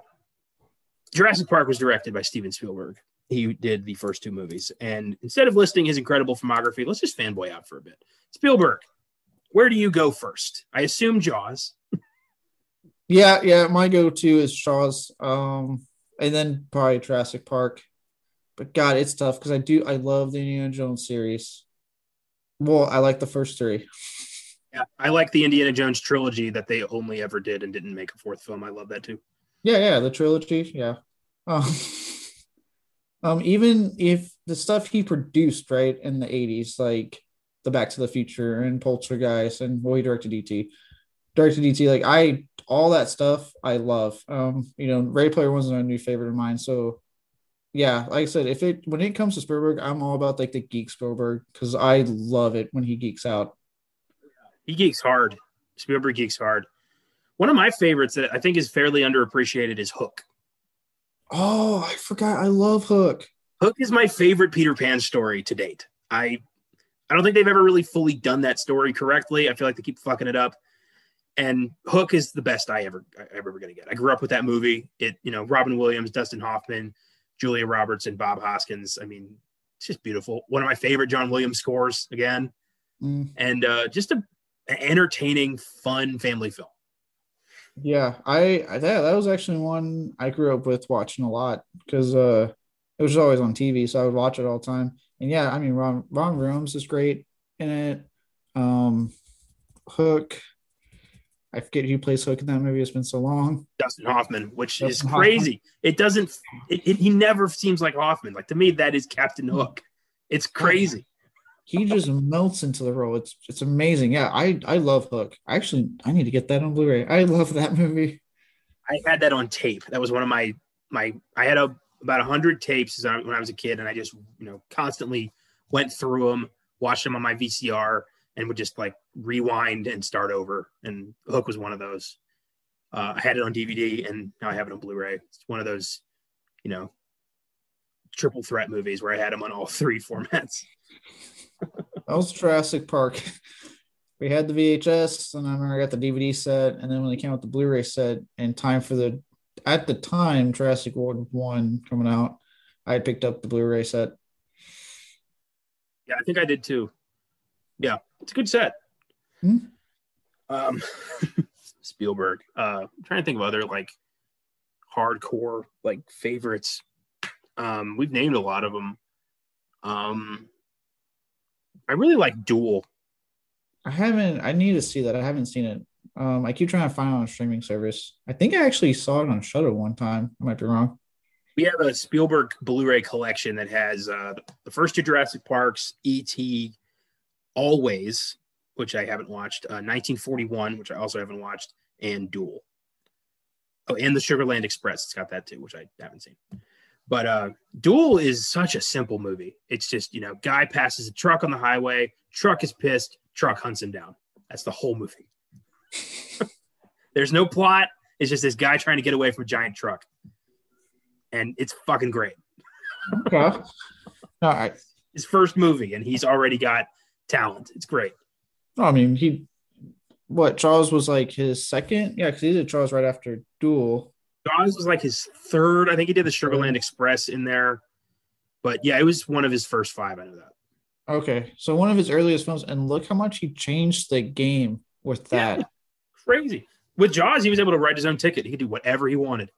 Jurassic Park was directed by Steven Spielberg. He did the first two movies. And instead of listing his incredible filmography, let's just fanboy out for a bit. Spielberg, where do you go first? I assume Jaws. yeah, yeah. My go to is Jaws. Um, and then probably Jurassic Park. But God, it's tough because I do I love the Indiana Jones series. Well, I like the first three. Yeah, I like the Indiana Jones trilogy that they only ever did and didn't make a fourth film. I love that too. Yeah, yeah, the trilogy. Yeah. Um, um, even if the stuff he produced right in the '80s, like the Back to the Future and Poltergeist and well, he directed E.T., directed E.T., like I all that stuff I love. Um, you know, Ready Player One's a new favorite of mine. So yeah, like I said, if it when it comes to Spielberg, I'm all about like the geek Spielberg because I love it when he geeks out. He geeks hard. Spielberg geeks hard. One of my favorites that I think is fairly underappreciated is Hook. Oh, I forgot. I love Hook. Hook is my favorite Peter Pan story to date. I I don't think they've ever really fully done that story correctly. I feel like they keep fucking it up. And Hook is the best I ever I ever gonna get. I grew up with that movie. It, you know, Robin Williams, Dustin Hoffman, Julia Roberts, and Bob Hoskins. I mean, it's just beautiful. One of my favorite John Williams scores again. Mm. And uh, just a entertaining, fun family film. Yeah, I, I that, that was actually one I grew up with watching a lot because uh it was always on TV, so I would watch it all the time. And yeah, I mean Ron Ron Williams is great in it. Um Hook. I forget who plays Hook in that movie. It's been so long. Dustin Hoffman, which Dustin is crazy. Hoffman. It doesn't. It, it, he never seems like Hoffman. Like to me, that is Captain Hook. It's crazy he just melts into the role. It's it's amazing. Yeah, I I love Hook. Actually, I need to get that on Blu-ray. I love that movie. I had that on tape. That was one of my my. I had a about hundred tapes when I was a kid, and I just you know constantly went through them, watched them on my VCR, and would just like rewind and start over. And Hook was one of those. Uh, I had it on DVD, and now I have it on Blu-ray. It's one of those, you know, triple threat movies where I had them on all three formats. That was Jurassic Park. We had the VHS, and I remember I got the DVD set, and then when they came out the Blu-ray set, in time for the at the time Jurassic World One coming out, I had picked up the Blu-ray set. Yeah, I think I did too. Yeah, it's a good set. Hmm? Um, Spielberg. Uh, I'm trying to think of other like hardcore like favorites. Um, we've named a lot of them. Um, I really like Duel. I haven't. I need to see that. I haven't seen it. Um, I keep trying to find it on a streaming service. I think I actually saw it on Shudder one time. I might be wrong. We have a Spielberg Blu-ray collection that has uh, the first two Jurassic Parks, E.T., Always, which I haven't watched, uh, 1941, which I also haven't watched, and Duel. Oh, and the Sugarland Express. It's got that too, which I haven't seen. But uh, Duel is such a simple movie. It's just, you know, guy passes a truck on the highway, truck is pissed, truck hunts him down. That's the whole movie. There's no plot. It's just this guy trying to get away from a giant truck. And it's fucking great. Okay. All right. His first movie, and he's already got talent. It's great. I mean, he what Jaws was like his second, yeah, because he did Jaws right after Duel. Jaws was like his third. I think he did the Sugarland Express in there, but yeah, it was one of his first five. I know that. Okay, so one of his earliest films, and look how much he changed the game with that. Yeah, crazy. With Jaws, he was able to write his own ticket. He could do whatever he wanted.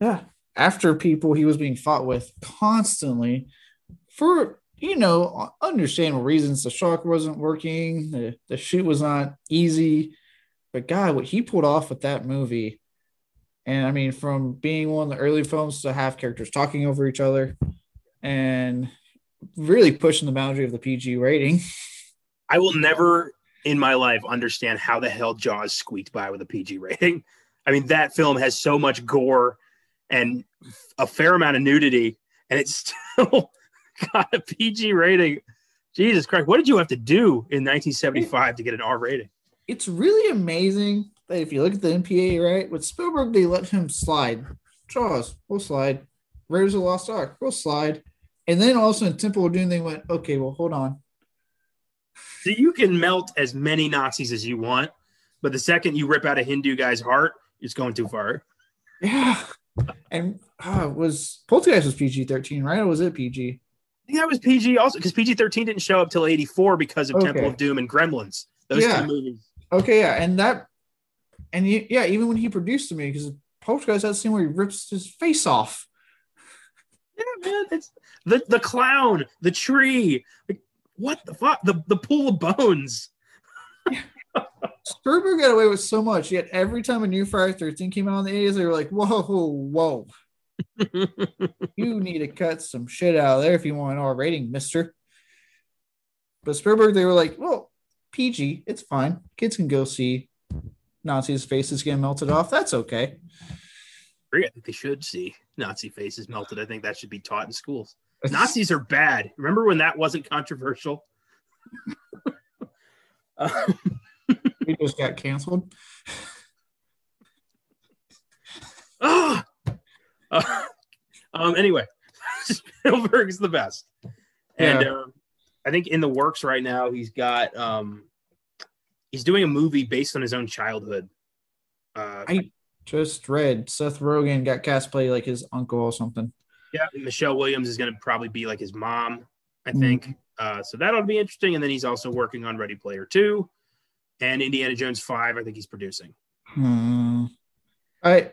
Yeah. After people he was being fought with constantly for you know, understandable reasons. The shark wasn't working, the, the shoot was not easy. But God, what he pulled off with that movie, and I mean, from being one of the early films to have characters talking over each other and really pushing the boundary of the PG rating. I will never in my life understand how the hell Jaws squeaked by with a PG rating. I mean, that film has so much gore and a fair amount of nudity, and it's still got a PG rating. Jesus Christ, what did you have to do in 1975 to get an R rating? It's really amazing if you look at the MPA, right, with Spielberg, they let him slide. Jaws, we'll slide. Raiders of the Lost Ark, we'll slide. And then all of a sudden, Temple of Doom, they went, okay, well, hold on. So you can melt as many Nazis as you want, but the second you rip out a Hindu guy's heart, it's going too far. Yeah. And uh, was Poltergeist was PG 13, right? Or was it PG? I think that was PG also because PG 13 didn't show up till 84 because of okay. Temple of Doom and Gremlins. Those yeah. two movies. Okay, yeah. And that, and he, yeah, even when he produced to me, because the movie, because Poltergeist that scene where he rips his face off. Yeah, man. It's the, the clown, the tree. Like, what the fuck? The, the pool of bones. Spielberg got away with so much, yet every time a new Friday 13 came out in the 80s, they were like, whoa, whoa. you need to cut some shit out of there if you want an R rating, mister. But Spielberg, they were like, well, PG, it's fine. Kids can go see Nazis' faces getting melted off. That's okay. I think they should see Nazi faces melted. I think that should be taught in schools. Nazis are bad. Remember when that wasn't controversial? um, we just got canceled. Ah, uh, um, anyway, Spielberg's the best, and yeah. um, I think in the works right now he's got um, he's doing a movie based on his own childhood. Uh, I just read Seth Rogen got cast play like his uncle or something. Yeah, Michelle Williams is going to probably be like his mom, I think. Mm-hmm. Uh, so that'll be interesting. And then he's also working on Ready Player Two and Indiana Jones Five. I think he's producing. Hmm. I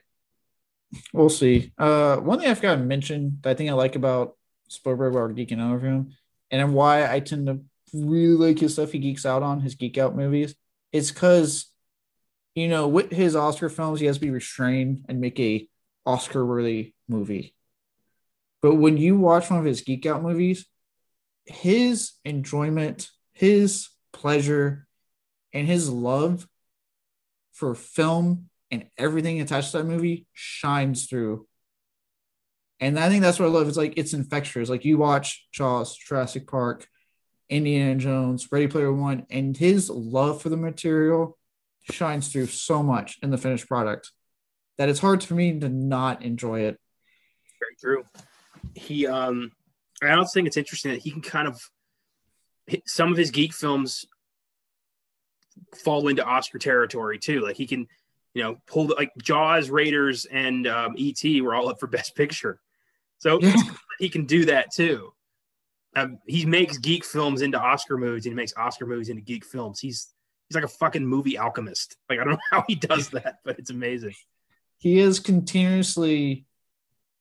we'll see. Uh, one thing I forgot to mention that I think I like about Spielberg while geeking out over him, and why I tend to really like his stuff he geeks out on, his geek out movies, is because, you know, with his Oscar films, he has to be restrained and make a Oscar worthy movie. But when you watch one of his geek out movies, his enjoyment, his pleasure, and his love for film and everything attached to that movie shines through. And I think that's what I love. It's like it's infectious. Like you watch Jaws, Jurassic Park, Indiana Jones, Ready Player One, and his love for the material shines through so much in the finished product that it's hard for me to not enjoy it. Very true. He, um, I also think it's interesting that he can kind of some of his geek films fall into Oscar territory too. Like he can, you know, pull the, like Jaws, Raiders, and um, E.T. were all up for Best Picture, so yeah. he can do that too. Um, he makes geek films into Oscar movies, and he makes Oscar movies into geek films. He's he's like a fucking movie alchemist. Like I don't know how he does that, but it's amazing. He is continuously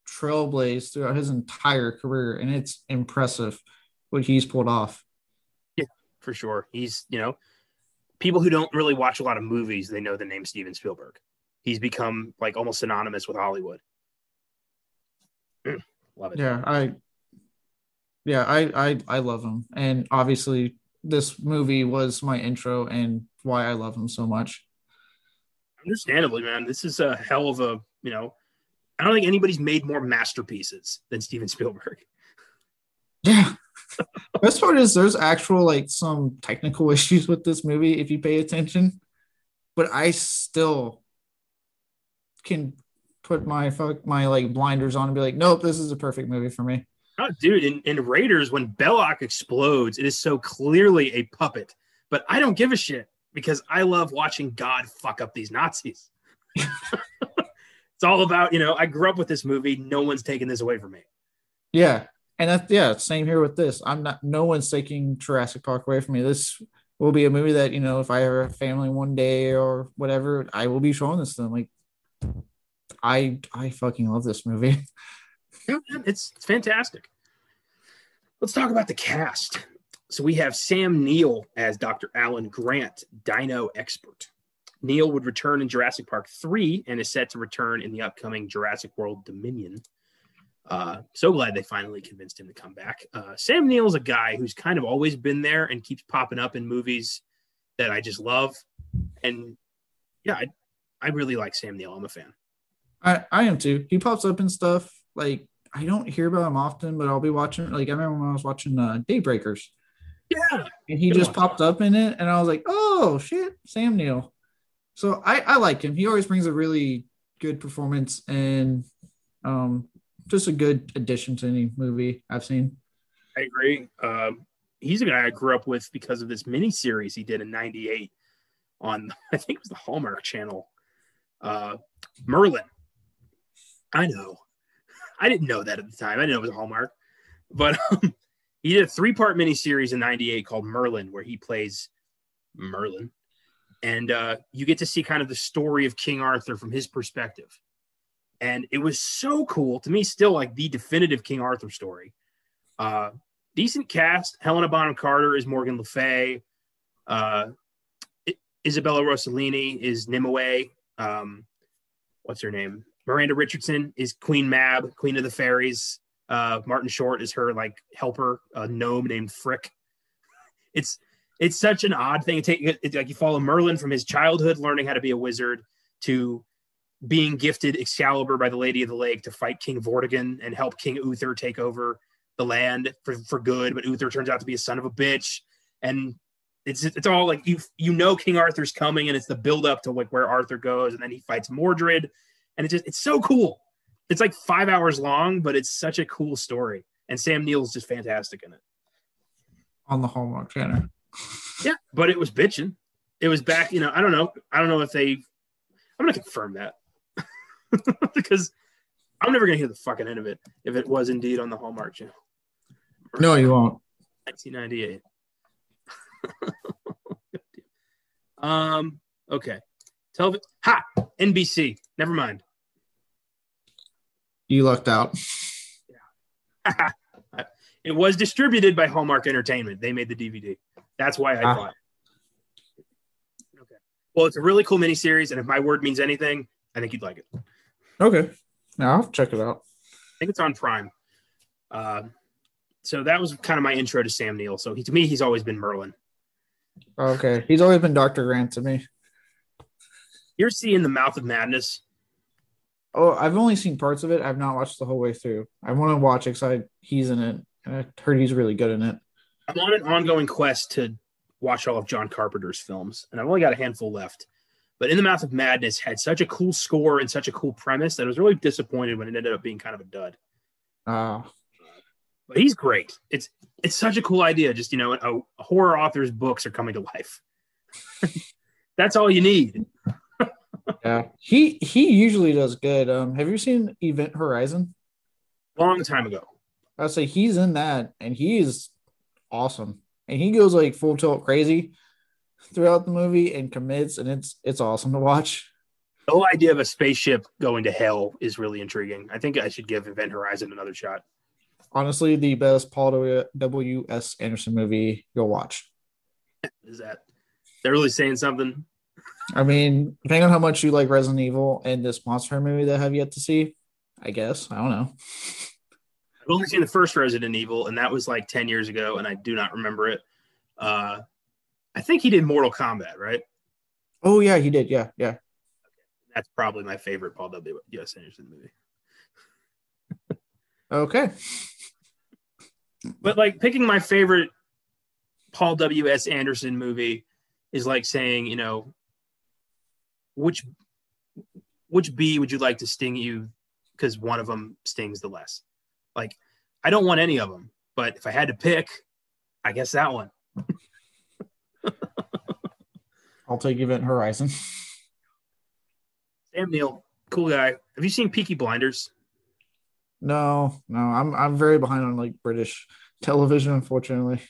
trailblazed throughout his entire career, and it's impressive what he's pulled off. Yeah, for sure. He's you know, people who don't really watch a lot of movies, they know the name Steven Spielberg. He's become like almost synonymous with Hollywood. love it. Yeah, I yeah, I, I I love him. And obviously this movie was my intro and why I love him so much. Understandably, man. This is a hell of a, you know, I don't think anybody's made more masterpieces than Steven Spielberg. Yeah. Best part is there's actual like some technical issues with this movie if you pay attention, but I still can put my fuck my like blinders on and be like, nope, this is a perfect movie for me. Oh, dude, in, in Raiders, when Belloq explodes, it is so clearly a puppet. But I don't give a shit because I love watching God fuck up these Nazis. it's all about, you know, I grew up with this movie. No one's taking this away from me. Yeah. And that, yeah, same here with this. I'm not, no one's taking Jurassic Park away from me. This will be a movie that, you know, if I have a family one day or whatever, I will be showing this to them. Like, I, I fucking love this movie. it's, it's fantastic. Let's talk about the cast. So we have Sam Neill as Dr. Alan Grant, dino expert. Neill would return in Jurassic Park 3 and is set to return in the upcoming Jurassic World Dominion. Uh, so glad they finally convinced him to come back. Uh, Sam Neill is a guy who's kind of always been there and keeps popping up in movies that I just love. And yeah, I, I really like Sam Neill. I'm a fan. I, I am too. He pops up in stuff like I don't hear about him often, but I'll be watching. Like I remember when I was watching uh, Daybreakers. Yeah, and he just popped up in it, and I was like, "Oh shit, Sam Neill." So I I like him. He always brings a really good performance and um just a good addition to any movie I've seen. I agree. Um, he's a guy I grew up with because of this mini series he did in '98 on I think it was the Hallmark Channel. Uh, Merlin. I know I didn't know that at the time. I didn't know it was a Hallmark, but um, he did a three part miniseries in '98 called Merlin, where he plays Merlin, and uh, you get to see kind of the story of King Arthur from his perspective. And it was so cool to me, still like the definitive King Arthur story. Uh, decent cast. Helena Bonham Carter is Morgan Le Fay. Uh, Isabella Rossellini is Nimue. Um, what's her name? Miranda Richardson is Queen Mab, Queen of the Fairies. Uh, Martin Short is her like helper, a gnome named Frick. It's it's such an odd thing. It it's like you follow Merlin from his childhood, learning how to be a wizard, to being gifted Excalibur by the Lady of the Lake to fight King Vortigern and help King Uther take over the land for, for good. But Uther turns out to be a son of a bitch, and it's it's all like you you know King Arthur's coming, and it's the build up to like where Arthur goes, and then he fights Mordred, and it just it's so cool. It's like five hours long, but it's such a cool story. And Sam Neill's just fantastic in it. On the Hallmark Channel. yeah, but it was bitching. It was back, you know, I don't know. I don't know if they I'm gonna confirm that. because I'm never gonna hear the fucking end of it if it was indeed on the Hallmark channel. No, you won't. 1998. um, okay. Television. Ha! NBC. Never mind. You lucked out. Yeah. it was distributed by Hallmark Entertainment. They made the DVD. That's why I ah. thought. Okay. Well, it's a really cool miniseries, and if my word means anything, I think you'd like it. Okay. Now I'll check it out. I think it's on Prime. Uh, so that was kind of my intro to Sam Neill. So he, to me, he's always been Merlin. Okay. He's always been Dr. Grant to me you're seeing the mouth of madness Oh, I've only seen parts of it. I've not watched the whole way through. I want to watch it because he's in it, and I heard he's really good in it. I'm on an ongoing quest to watch all of John Carpenter's films, and I've only got a handful left. But In the Mouth of Madness had such a cool score and such a cool premise that I was really disappointed when it ended up being kind of a dud. Uh, but he's great. It's it's such a cool idea. Just you know, a, a horror author's books are coming to life. That's all you need. Yeah, he he usually does good. Um, have you seen Event Horizon? Long time ago. I say he's in that, and he's awesome. And he goes like full tilt crazy throughout the movie and commits, and it's it's awesome to watch. The whole idea of a spaceship going to hell is really intriguing. I think I should give Event Horizon another shot. Honestly, the best Paul W. S. Anderson movie you'll watch. Is that they're really saying something? I mean, depending on how much you like Resident Evil and this monster movie that I have yet to see, I guess I don't know. I've only seen the first Resident Evil, and that was like ten years ago, and I do not remember it. Uh, I think he did Mortal Kombat, right? Oh yeah, he did. Yeah, yeah. That's probably my favorite Paul W. S. Anderson movie. okay. But like picking my favorite Paul W. S. Anderson movie is like saying, you know, which which bee would you like to sting you because one of them stings the less? Like, I don't want any of them, but if I had to pick, I guess that one. I'll take Event Horizon. Sam Neill, cool guy. Have you seen Peaky Blinders? No, no. I'm I'm very behind on like British television, unfortunately.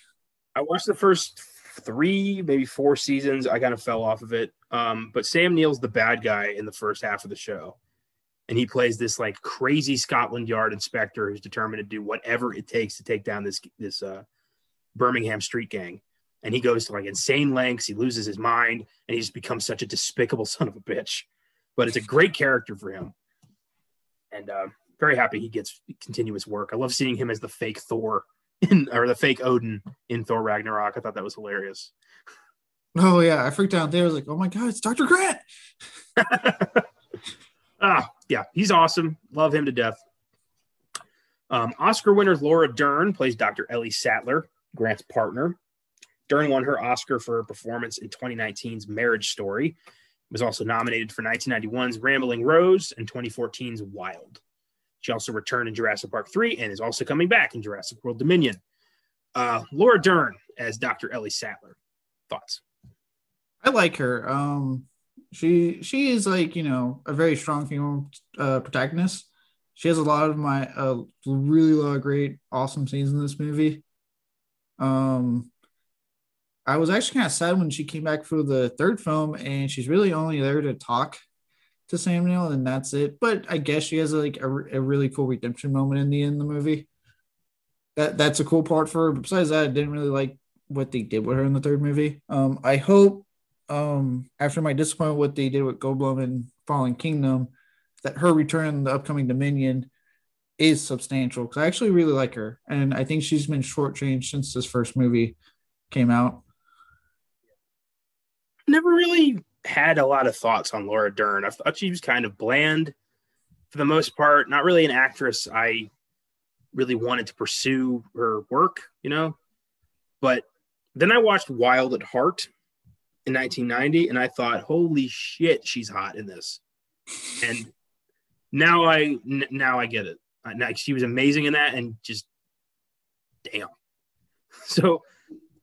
I watched the first three, maybe four seasons. I kind of fell off of it. Um, but Sam Neill's the bad guy in the first half of the show. And he plays this like crazy Scotland Yard inspector who's determined to do whatever it takes to take down this this uh, Birmingham street gang and he goes to like insane lengths. He loses his mind, and he's become such a despicable son of a bitch. But it's a great character for him, and uh, very happy he gets continuous work. I love seeing him as the fake Thor in, or the fake Odin in Thor Ragnarok. I thought that was hilarious. Oh yeah, I freaked out there. I was like, "Oh my god, it's Doctor Grant!" ah, yeah, he's awesome. Love him to death. Um, Oscar winner Laura Dern plays Dr. Ellie Sattler, Grant's partner. Dern won her Oscar for her performance in 2019's Marriage Story. Was also nominated for 1991's Rambling Rose and 2014's Wild. She also returned in Jurassic Park 3 and is also coming back in Jurassic World Dominion. Uh, Laura Dern as Dr. Ellie Sattler. Thoughts? I like her. Um, she she is like you know a very strong female uh, protagonist. She has a lot of my uh, really lot of great awesome scenes in this movie. Um, I was actually kind of sad when she came back for the third film, and she's really only there to talk to Sam and that's it. But I guess she has like a, a really cool redemption moment in the end of the movie. That that's a cool part for her. But besides that, I didn't really like what they did with her in the third movie. Um, I hope um after my disappointment what they did with Goldblum and Fallen Kingdom, that her return in the upcoming Dominion is substantial because I actually really like her, and I think she's been shortchanged since this first movie came out never really had a lot of thoughts on Laura Dern. I thought she was kind of bland for the most part, not really an actress I really wanted to pursue her work, you know. But then I watched Wild at Heart in 1990 and I thought, holy shit, she's hot in this. And now I now I get it. Now, she was amazing in that and just damn. So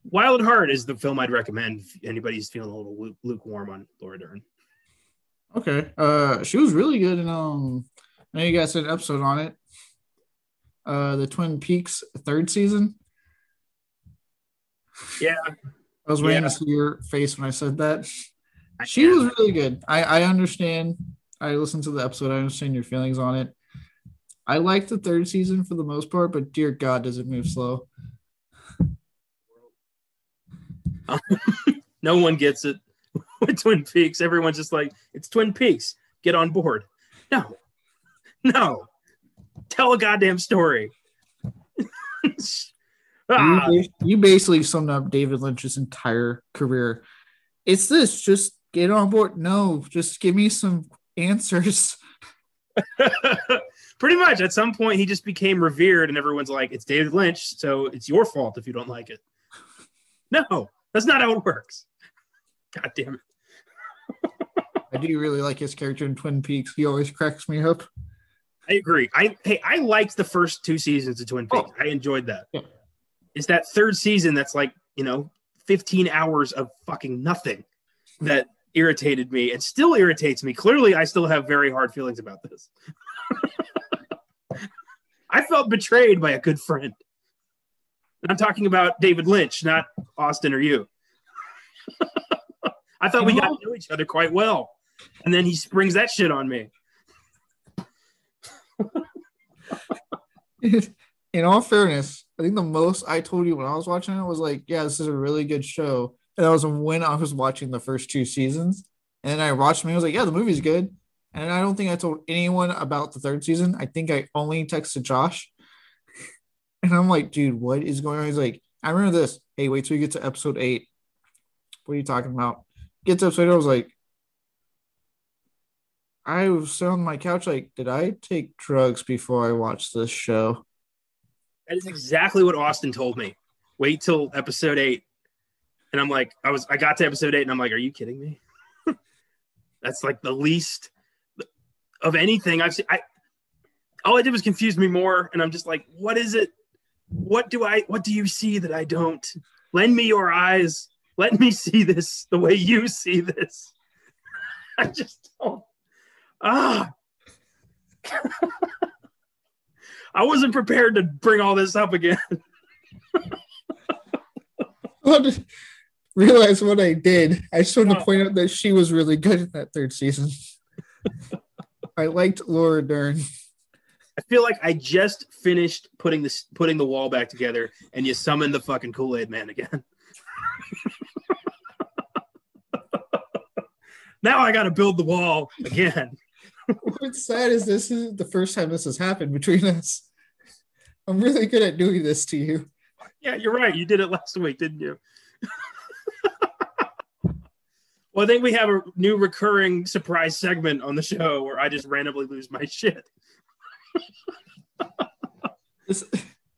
Wild Heart is the film I'd recommend if anybody's feeling a little lukewarm on Laura Dern. Okay. Uh, she was really good in um. I know you guys did an episode on it. Uh, the Twin Peaks third season. Yeah. I was waiting yeah. to see your face when I said that. She was really good. I I understand. I listened to the episode. I understand your feelings on it. I like the third season for the most part, but dear God, does it move slow? no one gets it with Twin Peaks. Everyone's just like, it's Twin Peaks. Get on board. No, no. Tell a goddamn story. ah. you, you basically summed up David Lynch's entire career. It's this. Just get on board. No, just give me some answers. Pretty much. At some point, he just became revered, and everyone's like, "It's David Lynch, so it's your fault if you don't like it." No, that's not how it works. God damn it. I do really like his character in Twin Peaks. He always cracks me up. I agree. I hey, I liked the first two seasons of Twin oh. Peaks. Oh. I enjoyed that. Yeah. It's that third season that's like you know, 15 hours of fucking nothing that irritated me and still irritates me. Clearly, I still have very hard feelings about this. I felt betrayed by a good friend. And I'm talking about David Lynch, not Austin or you. I thought we got to know each other quite well. And then he springs that shit on me. in all fairness, I think the most I told you when I was watching it was like, yeah, this is a really good show. And that was when I was watching the first two seasons. And I watched me, I was like, yeah, the movie's good. And I don't think I told anyone about the third season. I think I only texted Josh. And I'm like, dude, what is going on? He's like, I remember this. Hey, wait till you get to episode eight. What are you talking about? Get to episode eight, I was like, I was sitting on my couch, like, did I take drugs before I watched this show? That is exactly what Austin told me. Wait till episode eight. And I'm like, I was I got to episode eight and I'm like, are you kidding me? That's like the least of anything I've seen. I all I did was confuse me more, and I'm just like, what is it? What do I what do you see that I don't? Lend me your eyes. Let me see this the way you see this. I just don't. Ah. I wasn't prepared to bring all this up again. What realize what I did. I just wanted to point out that she was really good in that third season. I liked Laura Dern. I feel like I just finished putting this putting the wall back together, and you summoned the fucking Kool Aid Man again. now I got to build the wall again. What's sad is this is the first time this has happened between us. I'm really good at doing this to you. Yeah, you're right. You did it last week, didn't you? well, I think we have a new recurring surprise segment on the show where I just randomly lose my shit. This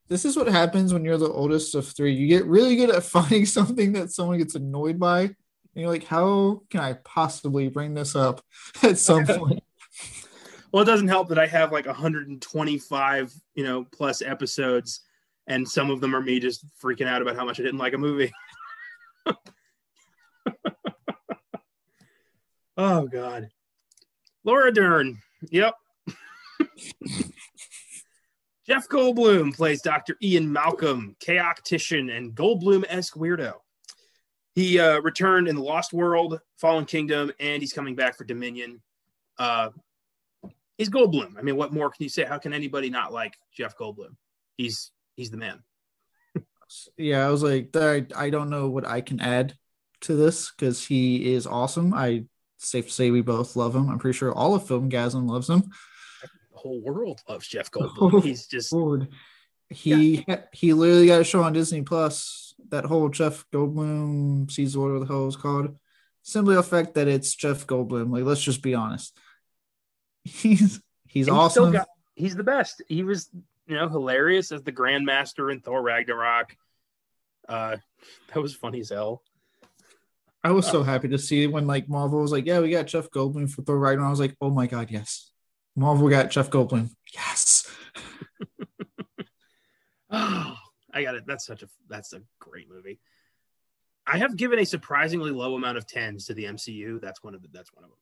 this is what happens when you're the oldest of three. You get really good at finding something that someone gets annoyed by. And you're like, how can I possibly bring this up at some point? Well, it doesn't help that I have like 125, you know, plus episodes, and some of them are me just freaking out about how much I didn't like a movie. oh God, Laura Dern. Yep. Jeff Goldblum plays Dr. Ian Malcolm, chaotician and Goldblum-esque weirdo. He uh, returned in the Lost World, Fallen Kingdom, and he's coming back for Dominion. Uh, he's Goldblum. I mean, what more can you say? How can anybody not like Jeff Goldblum? He's he's the man. Yeah, I was like, I, I don't know what I can add to this because he is awesome. I safe to say we both love him. I'm pretty sure all of Filmgazm loves him. Whole world loves Jeff Goldblum. He's just Lord. He he literally got a show on Disney Plus. That whole Jeff Goldblum sees what the hell it's called. Simply the fact that it's Jeff Goldblum. Like, let's just be honest. He's he's and awesome. got- he's the best. He was you know hilarious as the Grandmaster in Thor Ragnarok. Uh, that was funny as hell. I was so happy to see when like Marvel was like, yeah, we got Jeff Goldblum for Thor Ragnarok. I was like, oh my god, yes. Marvel got Jeff Goldblum. Yes. Oh, I got it. That's such a that's a great movie. I have given a surprisingly low amount of tens to the MCU. That's one of the, that's one of them.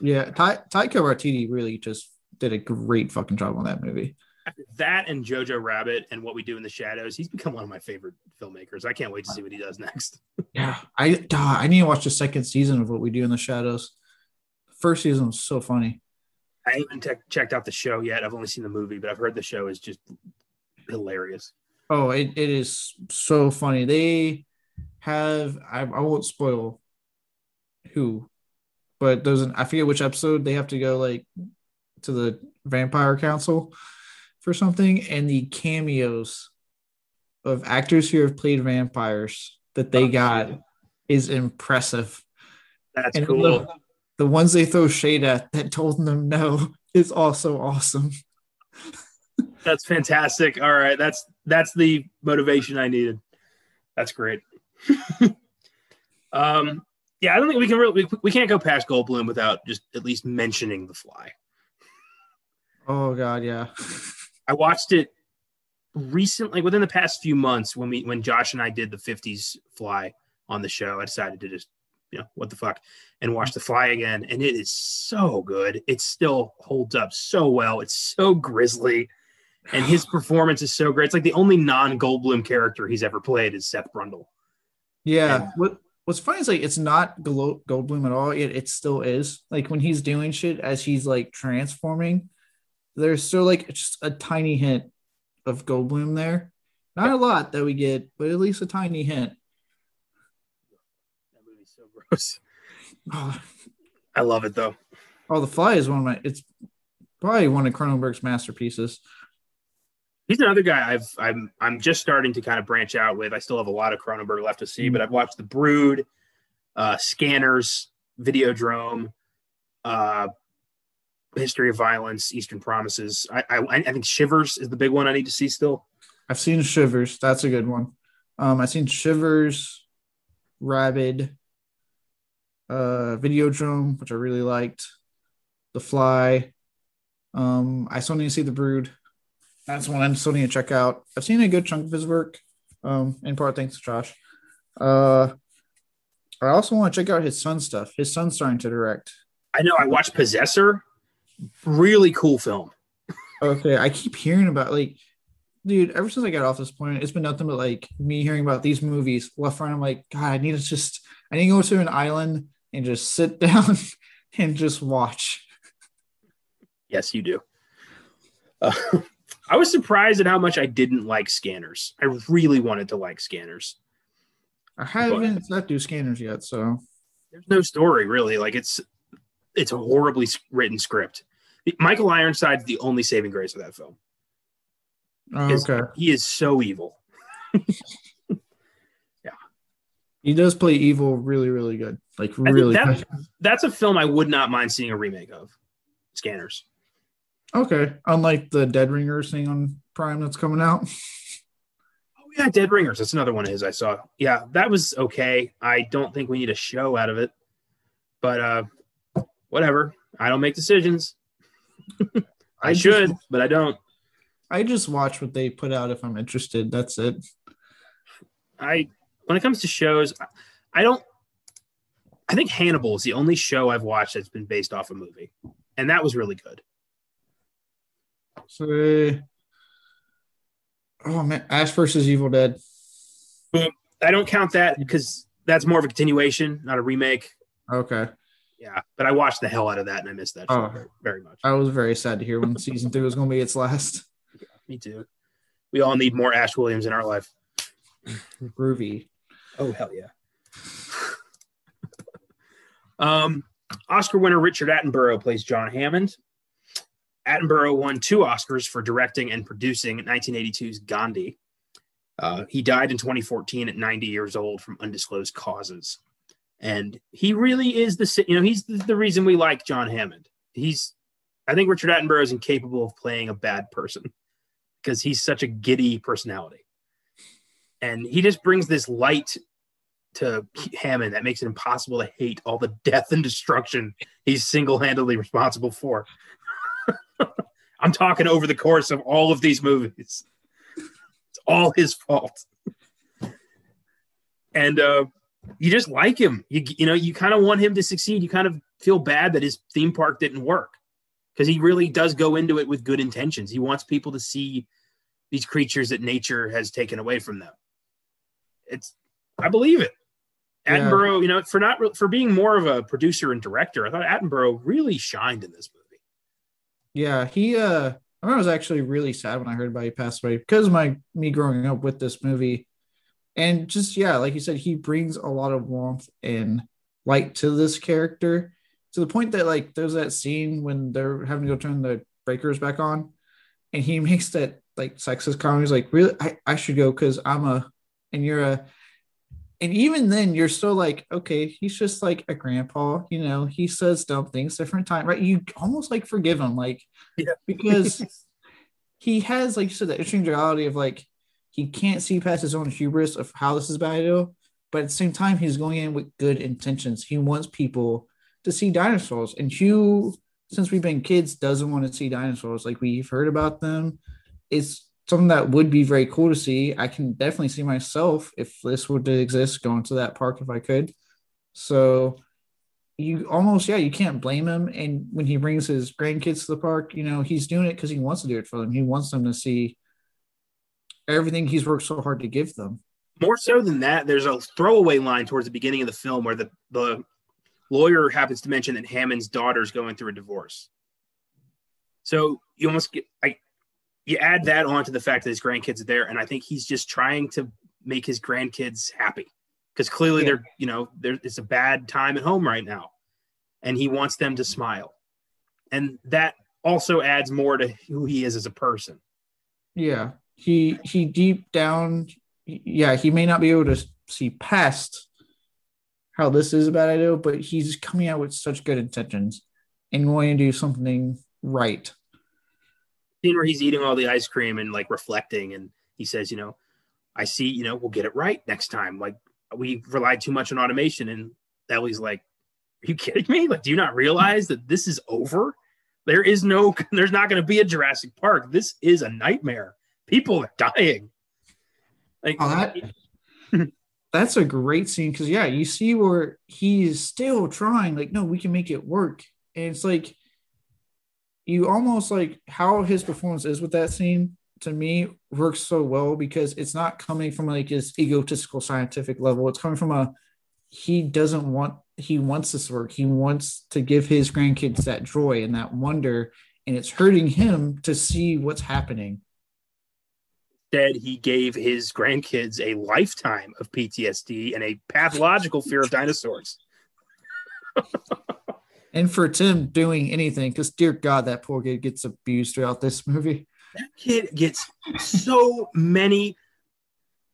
Yeah, Taika Waititi really just did a great fucking job on that movie. After that and Jojo Rabbit and What We Do in the Shadows, he's become one of my favorite filmmakers. I can't wait to see what he does next. Yeah, I I need to watch the second season of What We Do in the Shadows. First season was so funny. I haven't te- checked out the show yet. I've only seen the movie, but I've heard the show is just hilarious. Oh, it, it is so funny. They have I, I won't spoil who, but there's an I forget which episode they have to go like to the vampire council for something, and the cameos of actors who have played vampires that they got is impressive. That's And cool. The, ones they throw shade at that told them no is also awesome. That's fantastic. All right, that's that's the motivation I needed. That's great. um, yeah, I don't think we can really we, we can't go past Goldblum without just at least mentioning The Fly. Oh God, yeah. I watched it recently within the past few months when we when Josh and I did the 50s Fly on the show. I decided to just you know what the fuck and watch mm-hmm. The Fly again, and it is so good. It still holds up so well. It's so grisly and his performance is so great. It's like the only non Goldblum character he's ever played is Seth Brundle. Yeah. And, what What's funny is like it's not Goldblum at all. It it still is. Like when he's doing shit as he's like transforming, there's still like just a tiny hint of Goldblum there. Not yeah. a lot that we get, but at least a tiny hint. That movie's so gross. Oh. I love it though. Oh, The Fly is one of my. It's probably one of Cronenberg's masterpieces. He's another guy I've I'm I'm just starting to kind of branch out with. I still have a lot of Cronenberg left to see, mm-hmm. but I've watched The Brood, uh, Scanners, Videodrome, uh, History of Violence, Eastern Promises. I, I I think Shivers is the big one I need to see still. I've seen Shivers. That's a good one. Um, I've seen Shivers, Rabid, uh, Videodrome, which I really liked, The Fly. Um, I still need to see The Brood that's one I'm still need to check out. I've seen a good chunk of his work, um, in part thanks to Josh. Uh, I also want to check out his son stuff. His son's starting to direct. I know. I watched Possessor. Really cool film. okay, I keep hearing about like, dude. Ever since I got off this point, it's been nothing but like me hearing about these movies left right. I'm like, God, I need to just, I need to go to an island and just sit down and just watch. Yes, you do. Uh, I was surprised at how much I didn't like scanners. I really wanted to like scanners. I haven't not do scanners yet, so there's no story really. Like it's it's a horribly written script. Michael Ironside's the only saving grace of that film. Oh, okay, he is so evil. he does play evil really, really good. Like really, that, that's a film I would not mind seeing a remake of. Scanners. Okay, unlike the Dead Ringers thing on Prime that's coming out. Oh yeah, Dead Ringers. That's another one of his I saw. Yeah, that was okay. I don't think we need a show out of it, but uh, whatever. I don't make decisions. I, I should, just, but I don't. I just watch what they put out if I'm interested. That's it. I when it comes to shows, I don't. I think Hannibal is the only show I've watched that's been based off a movie, and that was really good. So, oh man, Ash versus Evil Dead. I don't count that because that's more of a continuation, not a remake. Okay. Yeah, but I watched the hell out of that and I missed that oh, very, very, much. I was very sad to hear when season three was going to be its last. Yeah, me too. We all need more Ash Williams in our life. Groovy. Oh hell yeah. um, Oscar winner Richard Attenborough plays John Hammond. Attenborough won two Oscars for directing and producing 1982's Gandhi. Uh, he died in 2014 at 90 years old from undisclosed causes. And he really is the, you know, he's the, the reason we like John Hammond. He's, I think Richard Attenborough is incapable of playing a bad person because he's such a giddy personality. And he just brings this light to Hammond that makes it impossible to hate all the death and destruction he's single handedly responsible for. I'm talking over the course of all of these movies. It's all his fault. and uh, you just like him. You, you know, you kind of want him to succeed. You kind of feel bad that his theme park didn't work because he really does go into it with good intentions. He wants people to see these creatures that nature has taken away from them. It's, I believe it. Attenborough, yeah. you know, for not for being more of a producer and director, I thought Attenborough really shined in this movie. Yeah, he uh I was actually really sad when I heard about he passed away because of my me growing up with this movie. And just yeah, like you said, he brings a lot of warmth and light to this character to the point that like there's that scene when they're having to go turn the breakers back on and he makes that like sexist comment. He's like, really, I, I should go because I'm a and you're a and even then you're still like okay he's just like a grandpa you know he says dumb things different time right? You almost like forgive him like Yeah. because he has like you said the interesting duality of like he can't see past his own hubris of how this is a bad idea but at the same time he's going in with good intentions. He wants people to see dinosaurs and hugh since we've been kids doesn't want to see dinosaurs like we've heard about them. It's something that would be very cool to see. I can definitely see myself if this were to exist going to that park if I could. So you almost yeah you can't blame him and when he brings his grandkids to the park you know he's doing it because he wants to do it for them he wants them to see everything he's worked so hard to give them More so than that, there's a throwaway line towards the beginning of the film where the, the lawyer happens to mention that Hammond's daughter's going through a divorce. So you almost get I you add that on to the fact that his grandkids are there, and I think he's just trying to make his grandkids happy because clearly Yeah. they're you know there it's a bad time at home right now, and he wants them to smile, and that also adds more to who he is as a person. yeah he he deep down yeah he may not be able to see past how this is a bad idea but he's coming out with such good intentions and wanting to do something right scene where he's eating all the ice cream and like reflecting and he says you know i see you know we'll get it right next time. Like we relied too much on automation and ellie's like are you kidding me? Like do you not realize that this is over? There is no there's not going to be a jurassic park. This is a nightmare. People are dying. Like Oh, that- that's a great scene because yeah, you see where he's still trying, like, no, we can make it work. And it's like you almost like how his performance is with that scene to me works so well because it's not coming from like his egotistical scientific level. It's coming from a he doesn't want he wants this work. He wants to give his grandkids that joy and that wonder, and it's hurting him to see what's happening. instead he gave his grandkids a lifetime of ptsd and a pathological fear of dinosaurs And for Tim doing anything, because dear God, that poor kid gets abused throughout this movie. that kid gets so many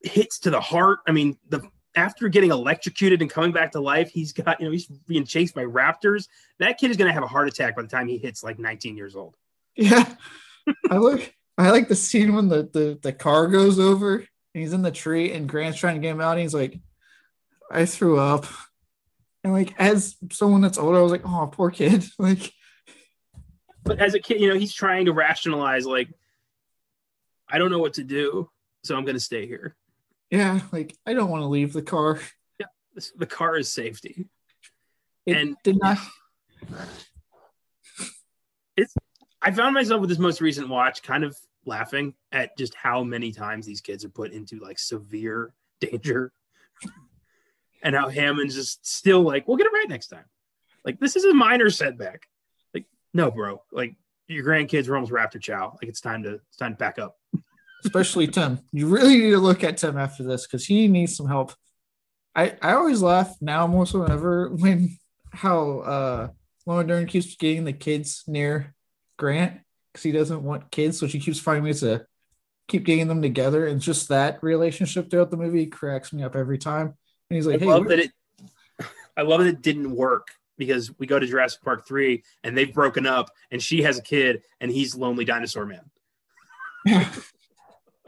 hits to the heart. I mean, the after getting electrocuted and coming back to life, he's got you know he's being chased by raptors. That kid is going to have a heart attack by the time he hits like 19 years old. Yeah, I look. I like the scene when the, the the car goes over and he's in the tree and Grant's trying to get him out. And he's like, "I threw up," and like as someone that's older, I was like, "Oh, poor kid." Like, But as a kid, you know he's trying to rationalize like, I don't know what to do, so I'm going to stay here. yeah, like I don't want to leave the car. This, the car is safety. It And- did not. I found myself with this most recent watch kind of laughing at just how many times these kids are put into like severe danger and how Hammond's just still like, we'll get it right next time. Like, this is a minor setback. Like, no, bro. Like, your grandkids were almost raptor chow. Like, it's time to it's time to back up. especially Tim. You really need to look at Tim after this because he needs some help. I, I always laugh now more so than ever when how uh Laura Dern keeps getting the kids near Grant because he doesn't want kids, so she keeps finding ways to keep getting them together. And just that relationship throughout the movie cracks me up every time. And he's like, I "Hey, love that it I love that it didn't work because we go to Jurassic Park 3 and they've broken up and she has a kid and he's lonely dinosaur man. Yeah.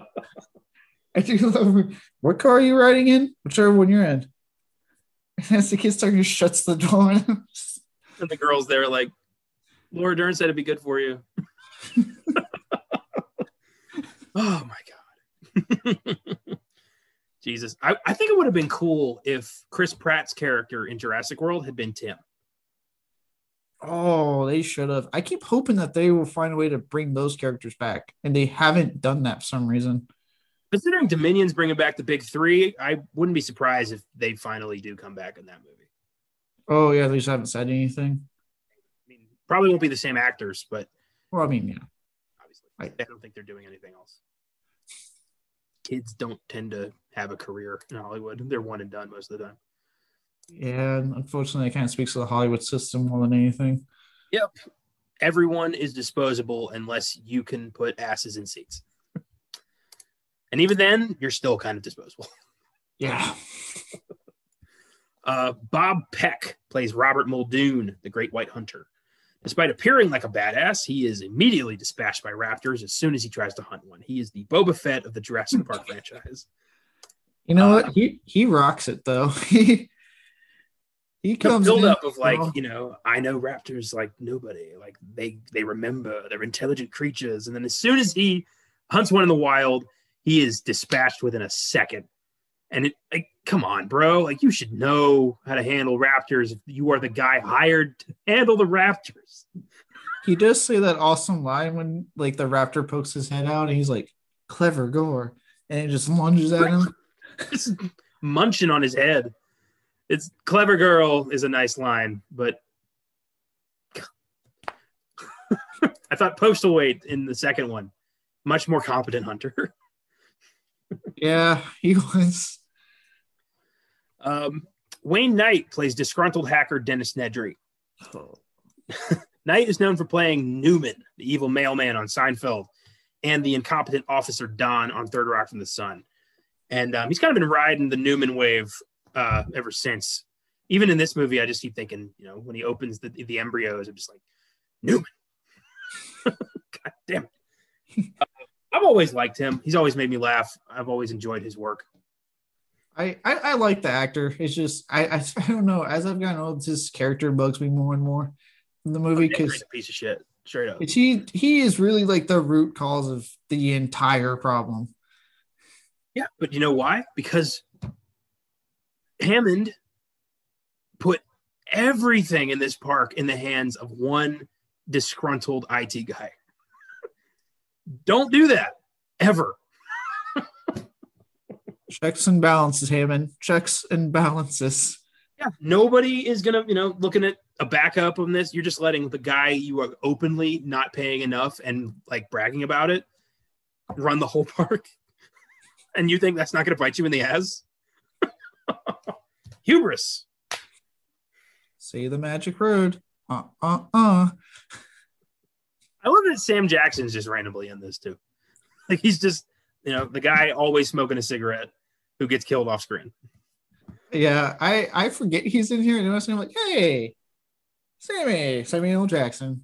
I do love what car are you riding in? Whichever one you're in. And as the kid starts, he shuts the door. And the girls there are like, Laura Dern said it'd be good for you. oh my God. Jesus. I, I think it would have been cool if Chris Pratt's character in Jurassic World had been Tim. Oh, they should have. I keep hoping that they will find a way to bring those characters back, and they haven't done that for some reason. Considering Dominion's bringing back the big three, I wouldn't be surprised if they finally do come back in that movie. Oh yeah, they just haven't said anything. I mean, probably won't be the same actors, but Well, I mean, yeah, obviously, Right. I don't think they're doing anything else. Kids don't tend to have a career in Hollywood. They're one and done most of the time. yeah. and Unfortunately, it kind of speaks to the Hollywood system more than anything. Yep. Everyone is disposable unless you can put asses in seats. and even then, you're still kind of disposable. Yeah. Uh, Bob Peck plays Robert Muldoon, the Great White Hunter. Despite appearing like a badass, he is immediately dispatched by raptors as soon as he tries to hunt one. He is the Boba Fett of the Jurassic Park franchise. You know what? Uh, he he rocks it though. he he comes build up of like, you know, I know raptors like nobody. Like they they remember they're intelligent creatures. And then as soon as he hunts one in the wild, he is dispatched within a second. And it like, come on, bro. Like you should know how to handle raptors if you are the guy hired to handle the raptors. he does say that awesome line when like the raptor pokes his head out and he's like, "Clever gore," and it just lunges at him. Just munching on his head. It's clever girl is a nice line, but I thought Postlethwaite in the second one, much more competent hunter. Yeah, he was. Um, Wayne Knight plays disgruntled hacker Dennis Nedry. Knight is known for playing Newman, the evil mailman on Seinfeld, and the incompetent officer Don on Third Rock from the Sun. And um, he's kind of been riding the Newman wave uh, ever since. Even in this movie, I just keep thinking, you know, when he opens the, the embryos, I'm just like, Newman. God damn it. I've always liked him. He's always made me laugh. I've always enjoyed his work. I, I I like the actor. It's just I, I I don't know. As I've gotten old, his character bugs me more and more in the movie because a piece of shit, straight up. he he is really like the root cause of the entire problem. Yeah, but you know why? Because Hammond put everything in this park in the hands of one disgruntled IT guy. Don't do that ever. Checks and balances, Hammond. Checks and balances. Yeah, nobody is gonna, you know, looking at a backup on this. You're just letting the guy you are openly not paying enough and like bragging about it run the whole park. and you think that's not gonna bite you in the ass? Hubris. See the magic road. Uh uh uh. I love that Sam Jackson's just randomly in this too. Like he's just, you know, the guy always smoking a cigarette who gets killed off screen. Yeah, I I forget he's in here, and I'm like, hey, Sammy, Samuel Jackson.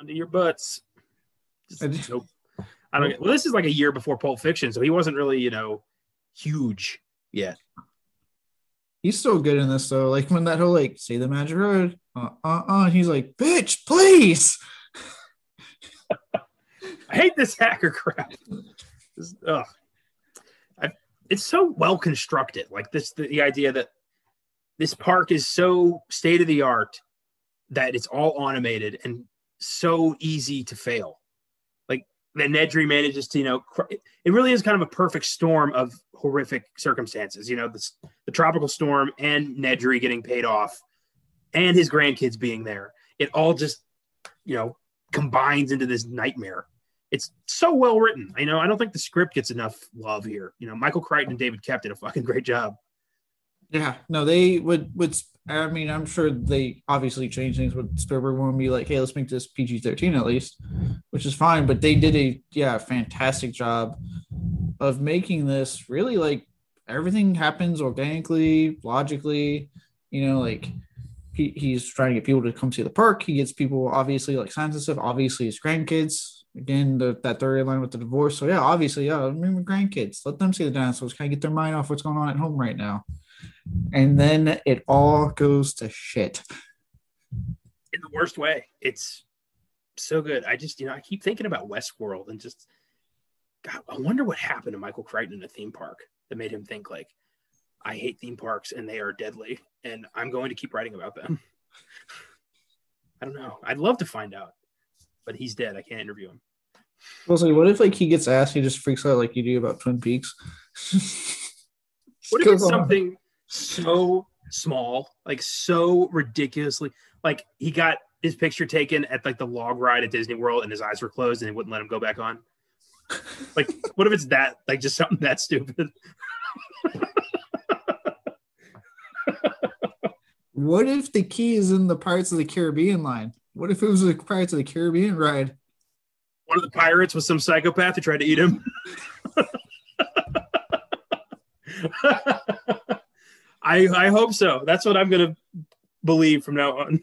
Under your butts. Just- I just- nope. I don't well, this is like a year before Pulp Fiction, so he wasn't really, you know, huge yet. He's so good in this though. Like when that whole like say the magic road, uh uh uh, he's like, bitch, please. I hate this hacker crap. This- ugh. I, it's so well constructed. Like this, the, the idea that this park is so state of the art that it's all automated and so easy to fail. Like that Nedry manages to, you know, cr- it really is kind of a perfect storm of horrific circumstances. You know, this, the tropical storm and Nedry getting paid off and his grandkids being there. It all just, you know, combines into this nightmare it's so well written. You know, I don't think the script gets enough love here. You know, Michael Crichton and David Koepp did a fucking great job. Yeah, no, they would would. I mean, I'm sure they obviously changed things. With Spielberg to be like, hey, let's make this PG-13 at least, which is fine. But they did a yeah fantastic job of making this really like everything happens organically, logically. You know, like he, he's trying to get people to come see the park. He gets people obviously like signs and stuff. Obviously, his grandkids. Again, the, that third line with the divorce. So yeah, obviously, yeah, I mean, grandkids, let them see the dinosaurs. Kind of get their mind off what's going on at home right now and then it all goes to shit. In the worst way. It's so good. I just, you know, I keep thinking about Westworld and just, God, I wonder what happened to Michael Crichton in a theme park that made him think like, I hate theme parks and they are deadly, and I'm going to keep writing about them. I don't know. I'd love to find out, but he's dead. I can't interview him. What if like he gets asked, he just freaks out like you do about Twin Peaks? What if it's something so small, like so ridiculously, like he got his picture taken at like the log ride at Disney World and his eyes were closed and they wouldn't let him go back on? Like, what if it's that, like just something that stupid? What if the key is in the Pirates of the Caribbean line? What if it was a Pirates of the Caribbean ride? One of the pirates was some psychopath who tried to eat him. I I hope so. That's what I'm gonna believe from now on.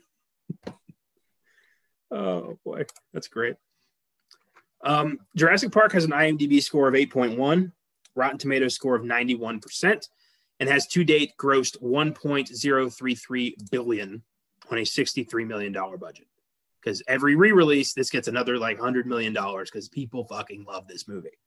oh boy, that's great. Um, Jurassic Park has an IMDb score of 8.1, Rotten Tomatoes score of 91%, and has to date grossed 1.033 billion on a $63 million budget. Because every re-release, this gets another like hundred million dollars because people fucking love this movie.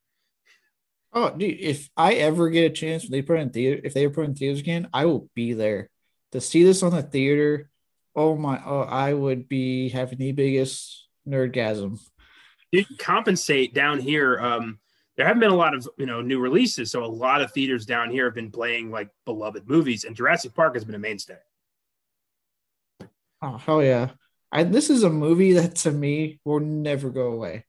Oh, dude! If I ever get a chance, if they put in theater, if they put in theaters again, I will be there to see this on the theater. Oh my! Oh, I would be having the biggest nerdgasm. You compensate down here. Um, there haven't been a lot of you know new releases, so a lot of theaters down here have been playing like beloved movies, and Jurassic Park has been a mainstay. Oh hell yeah! I, this is a movie that to me will never go away.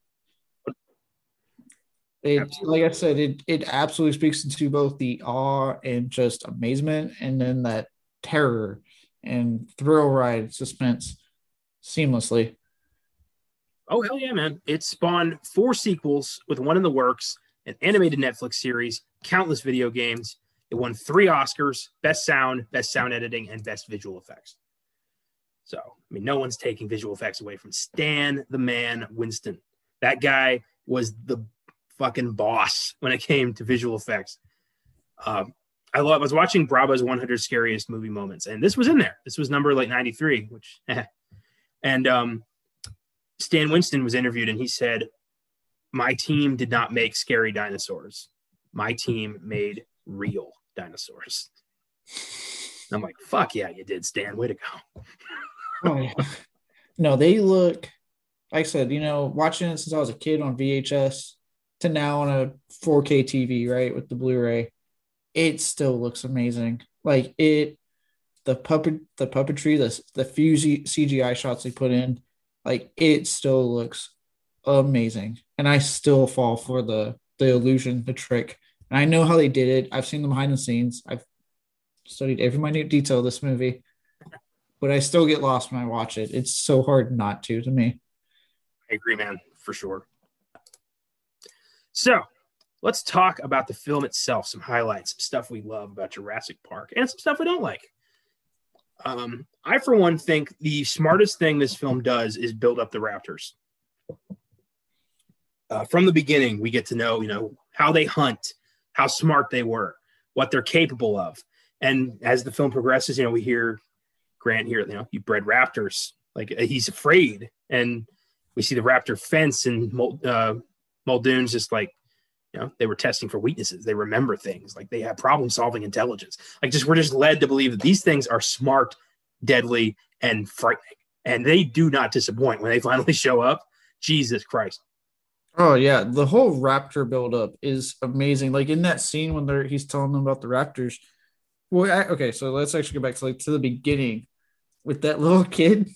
It, like I said, it it absolutely speaks into both the awe and just amazement, and then that terror and thrill ride suspense seamlessly. Oh hell yeah, man! It spawned four sequels with one in the works, an animated Netflix series, countless video games. It won three Oscars: Best Sound, Best Sound Editing, and Best Visual Effects. So, I mean, no one's taking visual effects away from Stan the man Winston. That guy was the fucking boss when it came to visual effects. Um, I love. I was watching Bravo's 100 Scariest Movie Moments, and this was in there. This was number like 93, which, and um, Stan Winston was interviewed, and he said, "My team did not make scary dinosaurs. My team made real dinosaurs." I'm like, "Fuck yeah, you did, Stan. Way to go." Oh, no, they look. Like I said, you know, watching it since I was a kid on VHS to now on a 4K TV, right, with the Blu-ray, it still looks amazing. Like it, the puppet, the puppetry, the the few CGI shots they put in, like it still looks amazing. And I still fall for the the illusion, the trick. And I know how they did it. I've seen the behind the scenes. I've studied every minute detail of this movie but I still get lost when I watch it. It's so hard not to to me. I agree, man, for sure. So let's talk about the film itself, some highlights, some stuff we love about Jurassic Park, and some stuff we don't like. Um, I, for one, think the smartest thing this film does is build up the Raptors. Uh, from the beginning, we get to know, you know, how they hunt, how smart they were, what they're capable of. And as the film progresses, you know, we hear Grant here, you know, you bred raptors. Like uh, he's afraid, and we see the raptor fence, and uh, Muldoon's just like, you know, they were testing for weaknesses. They remember things, like they have problem solving intelligence. Like just we're just led to believe that these things are smart, deadly, and frightening, and they do not disappoint when they finally show up. Jesus Christ. Oh yeah, the whole raptor buildup is amazing. Like in that scene when they're he's telling them about the raptors, well, I, okay, so let's actually go back to like to the beginning with that little kid,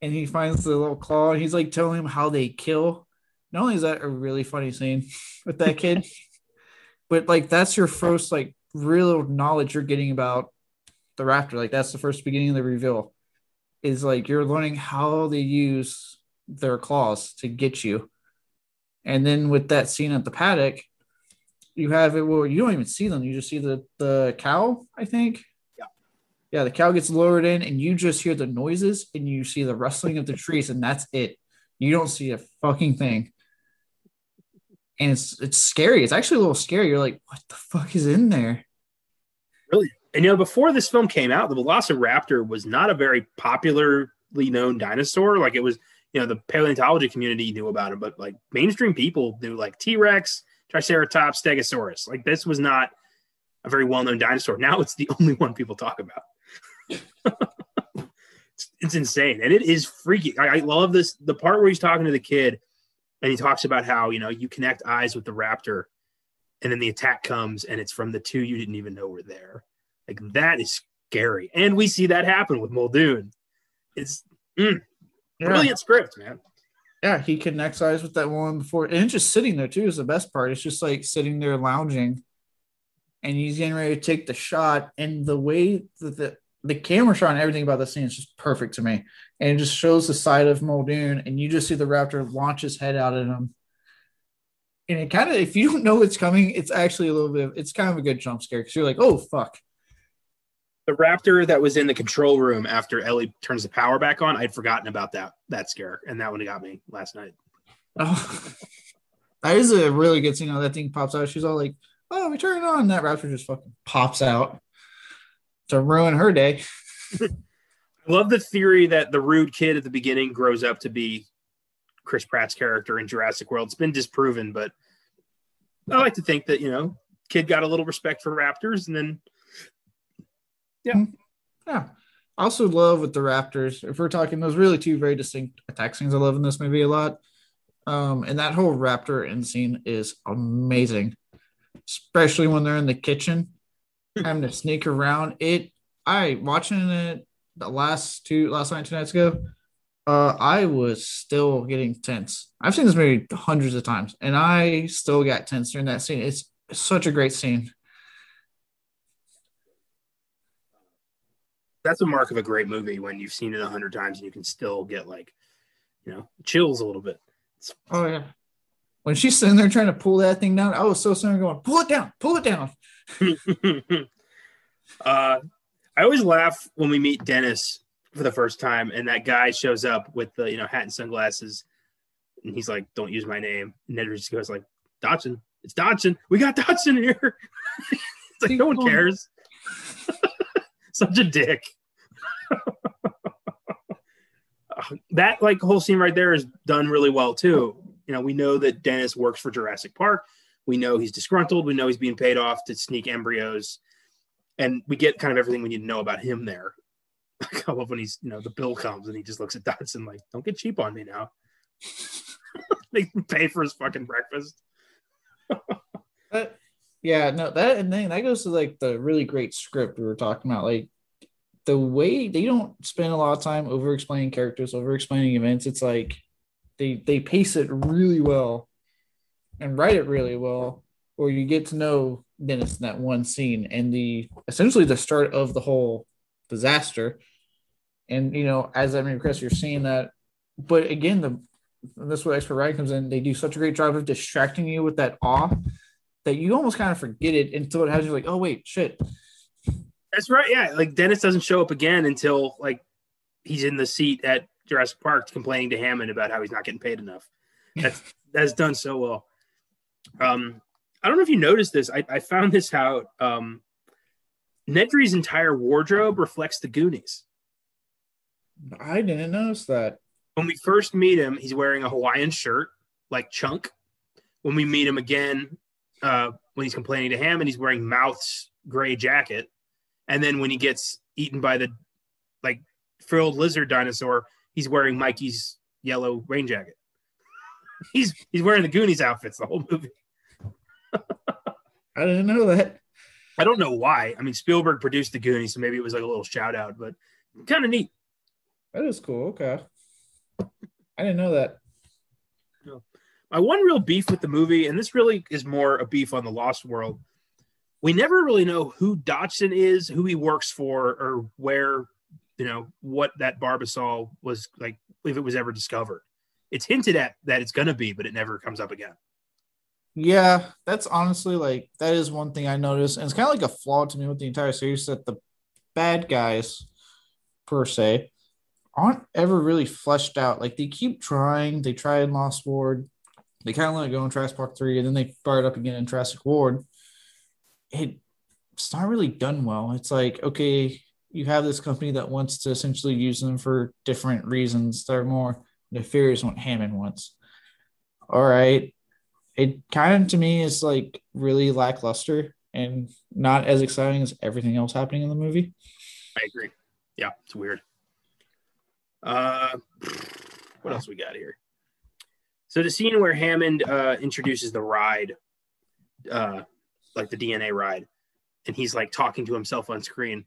and he finds the little claw, and he's like telling him how they kill. Not only is that a really funny scene with that kid, but like that's your first like real knowledge you're getting about the raptor. Like that's the first beginning of the reveal. Is like you're learning how they use their claws to get you. And then with that scene at the paddock, you have it well, you don't even see them. You just see the the cow, I think. Yeah. The cow gets lowered in and you just hear the noises and you see the rustling of the trees, and that's it. You don't see a fucking thing. And it's it's scary. It's actually a little scary. You're like, what the fuck is in there? Really? And you know, before this film came out, the Velociraptor was not a very popularly known dinosaur. Like it was, you know, the paleontology community knew about him, but like mainstream people knew like T Rex, Triceratops, Stegosaurus. Like this was not a very well-known dinosaur. Now it's the only one people talk about. It's, it's, insane, and it is freaky. I, I love this. The part where he's talking to the kid, and he talks about how you know you connect eyes with the raptor, and then the attack comes, and it's from the two you didn't even know were there. Like that is scary, and we see that happen with Muldoon. It's mm, yeah. brilliant script, man yeah, he connects eyes with that one before, and just sitting there too is the best part. It's just like sitting there lounging, and he's getting ready to take the shot, and the way that the the camera shot and everything about the scene is just perfect to me, and it just shows the side of Muldoon, and you just see the raptor launch his head out at him, and it kind of, if you don't know it's coming, it's actually a little bit, of, it's kind of a good jump scare because you're like, oh fuck, The raptor that was in the control room after Ellie turns the power back on, I'd forgotten about that that scare, and that one got me last night. Oh, that is a really good scene. How that thing pops out. She's all like, "Oh, we turn it on." That raptor just fucking pops out to ruin her day. I love the theory that the rude kid at the beginning grows up to be Chris Pratt's character in Jurassic World. It's been disproven, but I like to think that you know, kid got a little respect for raptors, and then yeah, yeah. I also love with the Raptors. If we're talking those really two very distinct attack scenes, I love in this movie a lot. Um, and that whole Raptor end scene is amazing, especially when they're in the kitchen having to sneak around. It, I watching it the last two, last night, two nights ago. Uh, I was still getting tense. I've seen this movie hundreds of times, and I still got tense during that scene. It's such a great scene. That's a mark of a great movie when you've seen it a hundred times and you can still get like, you know, chills a little bit. Oh yeah. When she's sitting there trying to pull that thing down, I was so sitting going, pull it down, pull it down. uh, I always laugh when we meet Dennis for the first time, and that guy shows up with the you know hat and sunglasses, and he's like, "Don't use my name." And Ned just goes like, "Dodson, it's Dodson. We got Dodson here." it's like no one cares. Such a dick. that like whole scene right there is done really well too. You know, we know that Dennis works for Jurassic Park. We know he's disgruntled. We know he's being paid off to sneak embryos, and we get kind of everything we need to know about him there. I love when he's, you know, the bill comes and he just looks at Dodson like, "Don't get cheap on me now." Him pay for his fucking breakfast. but, yeah, no, that and then that goes to like the really great script we were talking about. Like the way they don't spend a lot of time over explaining characters, over explaining events. It's like they they pace it really well and write it really well, or you get to know Dennis in that one scene and the essentially the start of the whole disaster. And you know, as I mean, Chris, you're seeing that, but again, the this where expert writing comes in. They do such a great job of distracting you with that awe that you almost kind of forget it until it has you like, oh wait, shit, that's right. Yeah, like Dennis doesn't show up again until like he's in the seat at Jurassic Park complaining to Hammond about how he's not getting paid enough. That's that's done so well. Um, I don't know if you noticed this. I, I found this out. Um, Nedry's entire wardrobe reflects the Goonies. I didn't notice that. When we first meet him, he's wearing a Hawaiian shirt, like Chunk. When we meet him again, uh, when he's complaining to Hammond, he's wearing Mouth's gray jacket. And then when he gets eaten by the like frilled lizard dinosaur, he's wearing Mikey's yellow rain jacket. he's he's wearing the Goonies outfits the whole movie. I didn't know that. I don't know why. I mean, Spielberg produced the Goonies, so maybe it was like a little shout out, but kind of neat. That is cool. Okay. I didn't know that. My one real beef with the movie, and this really is more a beef on the Lost World, we never really know who Dodson is, who he works for, or where, you know, what that Barbasol was like, if it was ever discovered. It's hinted at that it's going to be, but it never comes up again. Yeah, that's honestly like, that is one thing I noticed. And it's kind of like a flaw to me with the entire series that the bad guys, per se, aren't ever really fleshed out. Like they keep trying, they try in Lost World they kind of let it go in Jurassic Park 3, and then they fire it up again in Jurassic World. it, it's not really done well. It's like, okay, you have this company that wants to essentially use them for different reasons. They're more nefarious what Hammond wants. All right. It kind of to me is like really lackluster and not as exciting as everything else happening in the movie. I agree. Yeah, it's weird. Uh, what else we got here? So the scene where Hammond uh, introduces the ride uh, like the DNA ride, and he's like talking to himself on screen.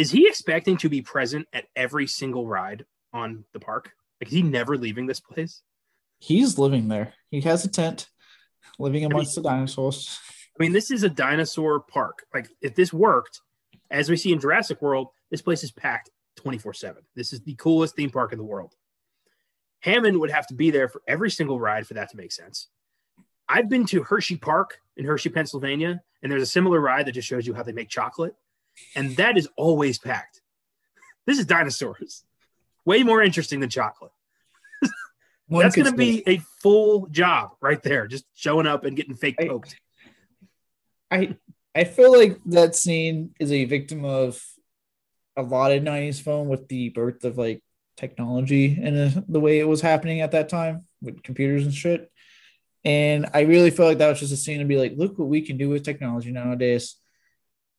Is he expecting to be present at every single ride on the park? Like, is he never leaving this place? He's living there. He has a tent, living amongst I mean, the dinosaurs. I mean, this is a dinosaur park. Like, if this worked, as we see in Jurassic World, this place is packed 24 7. This is the coolest theme park in the world. Hammond would have to be there for every single ride for that to make sense. I've been to Hershey Park in Hershey, Pennsylvania, and there's a similar ride that just shows you how they make chocolate. And that is always packed. This is dinosaurs. Way more interesting than chocolate. That's going to be a full job right there, just showing up and getting fake poked. I I feel like that scene is a victim of a lot of 90s film with the birth of like technology and the way it was happening at that time with computers and shit. And I really feel like that was just a scene to be like, look what we can do with technology nowadays.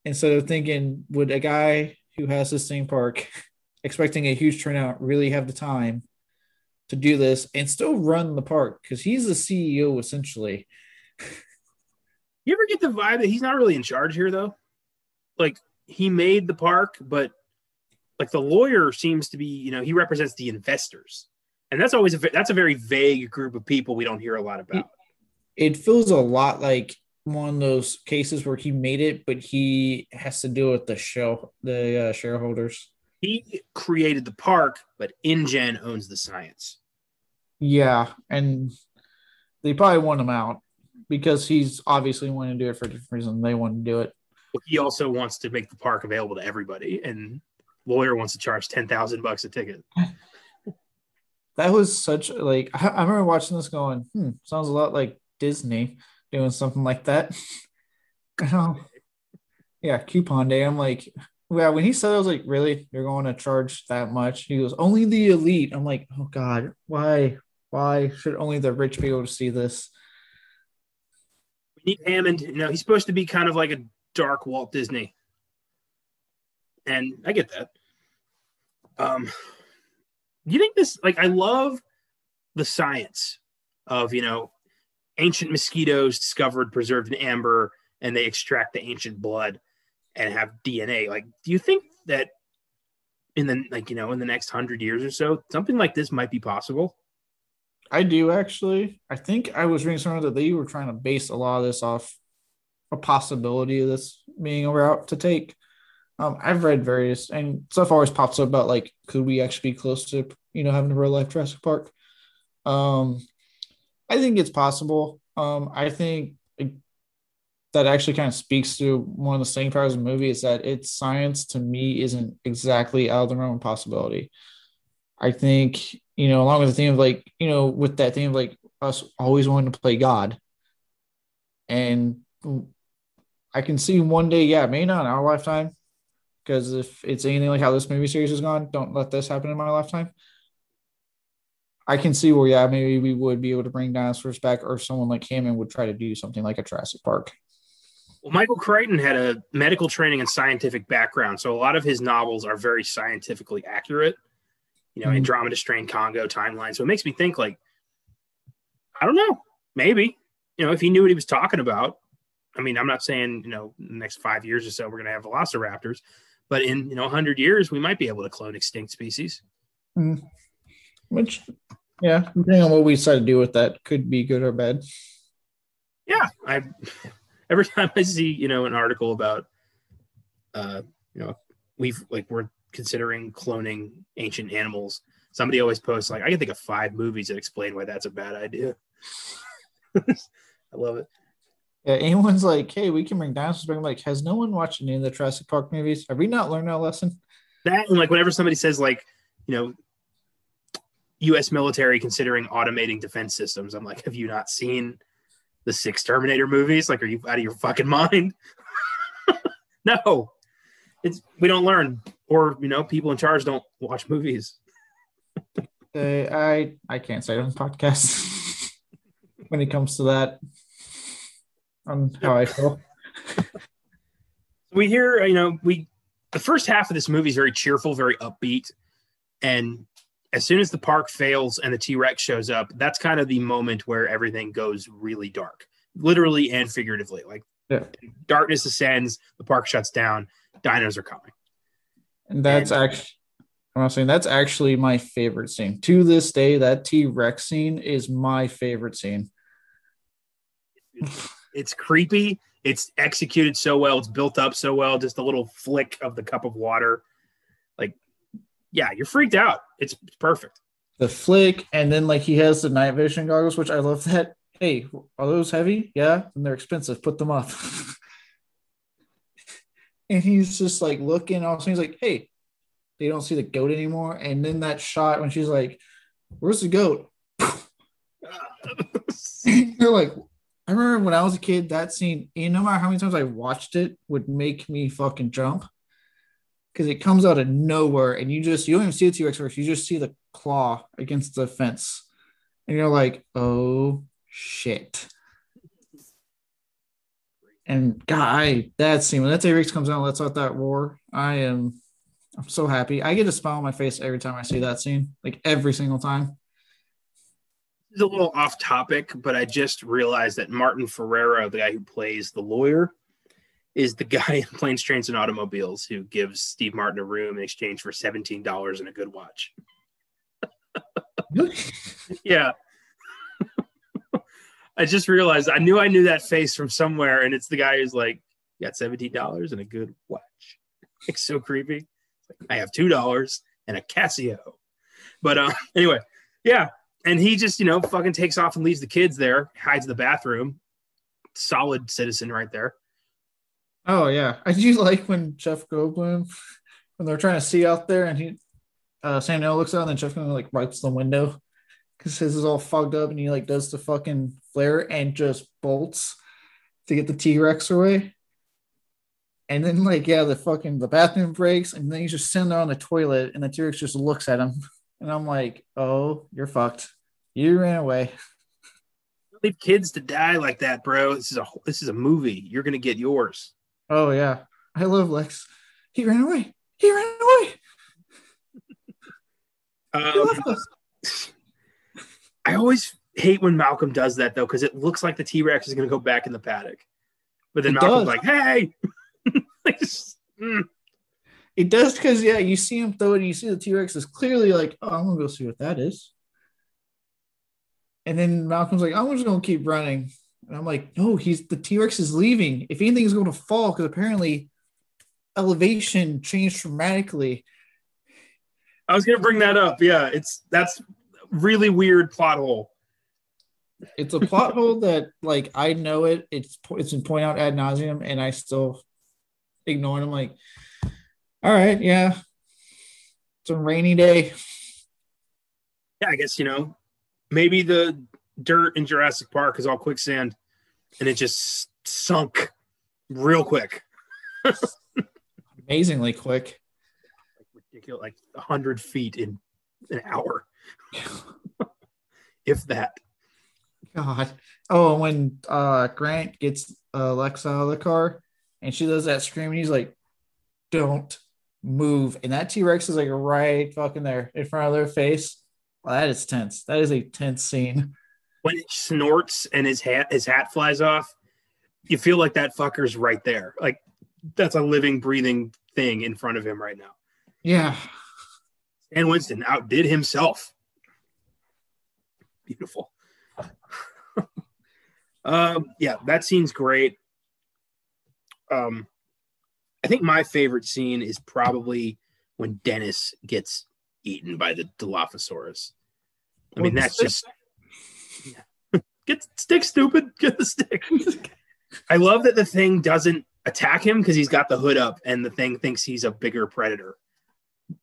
Instead of thinking, would a guy who has this theme park expecting a huge turnout really have the time to do this and still run the park? Because he's the CEO essentially. You ever get the vibe that he's not really in charge here, though? Like he made the park, but like the lawyer seems to be, you know, he represents the investors, and that's always a that's a very vague group of people we don't hear a lot about. It, it feels a lot like one of those cases where he made it, but he has to deal with the show the uh, shareholders. He created the park, but InGen owns the science. Yeah, and they probably want him out because he's obviously wanting to do it for a different reason. They want to do it. He also wants to make the park available to everybody, and lawyer wants to charge ten thousand bucks a ticket. That was such like I, I remember watching this going, hmm, sounds a lot like Disney doing something like that. yeah, coupon day. I'm like, yeah, when he said I was like, really, you're going to charge that much? He goes, only the elite. I'm like, oh God, why? Why should only the rich be able to see this? We need Hammond. You know, he's supposed to be kind of like a dark Walt Disney. And I get that. Um, you think this, like, I love the science of, you know, ancient mosquitoes discovered, preserved in amber, and they extract the ancient blood and have DNA. Like, do you think that in the, like, you know, in the next hundred years or so, something like this might be possible? I do actually. I think I was reading somewhere that they were trying to base a lot of this off a possibility of this being a route to take. Um, I've read various and stuff always pops up about like could we actually be close to you know having a real life Jurassic Park? Um, I think it's possible. Um, I think that actually kind of speaks to one of the staying powers of the movie is that its science to me isn't exactly out of the realm of possibility. I think you know, along with the theme of like, you know, with that theme of like us always wanting to play God. And I can see one day, yeah, maybe not in our lifetime, because if it's anything like how this movie series has gone, don't let this happen in my lifetime. I can see where, yeah, maybe we would be able to bring dinosaurs back, or someone like Hammond would try to do something like a Jurassic Park. Well, Michael Crichton had a medical training and scientific background, so a lot of his novels are very scientifically accurate you know, mm-hmm. Andromeda Strain Congo timeline. So it makes me think like, I don't know, maybe, you know, if he knew what he was talking about. I mean, I'm not saying, you know, the next five years or so we're going to have velociraptors, but in, you know, 100 years, we might be able to clone extinct species. Mm-hmm. Which, yeah, depending on what we decide to do with that, could be good or bad. Yeah. I, every time I see, you know, an article about, uh, you know, we've like, we're considering cloning ancient animals. Somebody always posts like I can think of five movies that explain why that's a bad idea. I love it. Yeah, anyone's like, hey, we can bring dinosaurs back. I'm like, has no one watched any of the Jurassic Park movies? Have we not learned our lesson? That and like whenever somebody says like, you know, U.S. military considering automating defense systems, I'm like, have you not seen the six Terminator movies? Like, are you out of your fucking mind? no, it's we don't learn, or you know, people in charge don't watch movies. uh, I I can't say it on podcast when it comes to that. On how I feel. we hear, you know, we the first half of this movie is very cheerful, very upbeat, and as soon as the park fails and the T Rex shows up, that's kind of the moment where everything goes really dark, literally and figuratively. Like yeah. darkness ascends, the park shuts down, dinos are coming. And that's and, actually I'm saying that's actually my favorite scene. To this day, that T Rex scene is my favorite scene. It's creepy. It's executed so well. It's built up so well. Just a little flick of the cup of water. Like, yeah, you're freaked out. It's, perfect. The flick, and then like he has the night vision goggles, which I love that. Hey, are those heavy? Yeah, and they're expensive. Put them up. and he's just like looking. Also, he's like, "Hey, they don't see the goat anymore." And then that shot when she's like, "Where's the goat?" You're like, I remember when I was a kid, that scene, know, no matter how many times I watched it, would make me fucking jump because it comes out of nowhere and you just, you don't even see the T Rex first, you just see the claw against the fence. And you're like, oh shit. And God, that scene, when that T Rex comes out and lets out that roar, I am, I'm so happy. I get a smile on my face every time I see that scene, like every single time It's a little off topic, but I just realized that Martin Ferrera, the guy who plays the lawyer, is the guy in Planes, Trains, and Automobiles who gives Steve Martin a room in exchange for seventeen dollars and a good watch. yeah. I just realized I knew I knew that face from somewhere, and it's the guy who's like, "Got seventeen dollars and a good watch." It's so creepy. I have two dollars and a Casio. But uh, anyway, yeah, and he just, you know, fucking takes off and leaves the kids there, hides the bathroom. Solid citizen right there. Oh yeah, I do like when Jeff Goldblum when they're trying to see out there, and he uh, Sam Neill looks out, and then Jeff Goldblum like wipes the window because his is all fogged up, and he like does the fucking flare and just bolts to get the T Rex away. And then like yeah, the fucking the bathroom breaks, and then he's just sitting there on the toilet, and the T Rex just looks at him. And I'm like, oh, you're fucked. You ran away. Leave kids to die like that, bro. This is a this is a movie. You're gonna get yours. Oh yeah, I love Lex. He ran away. He ran away. Um, I always hate when Malcolm does that though, because it looks like the T Rex is gonna go back in the paddock, but then it Malcolm's does. like, "Hey." like, mm. It does because yeah, you see him throw it, and you see the T Rex is clearly like, oh, I'm gonna go see what that is. And then Malcolm's like, I'm just gonna keep running. And I'm like, no, he's the T Rex is leaving. If anything is gonna fall, because apparently elevation changed dramatically. I was gonna bring that up. Yeah, it's that's really weird plot hole. It's a plot hole that like I know it. It's it's been pointed out ad nauseum, and I still ignore it. I'm like, all right, yeah. It's a rainy day. Yeah, I guess you know, maybe the dirt in Jurassic Park is all quicksand and it just sunk real quick. Amazingly quick. Like ridiculous, like hundred feet in an hour. if that. God. Oh, when uh Grant gets uh Lex out of the car and she does that scream and he's like, Don't move, and that T Rex is like right fucking there in front of their face. Well, that is tense. That is a tense scene. When it snorts and his hat his hat flies off, you feel like that fucker's right there. Like that's a living, breathing thing in front of him right now. Yeah. And Winston outdid himself. Beautiful. um, yeah, that scene's great. Um, I think my favorite scene is probably when Dennis gets eaten by the Dilophosaurus. I mean, that's just get stick, stupid. Get the stick. I love that the thing doesn't attack him because he's got the hood up, and the thing thinks he's a bigger predator.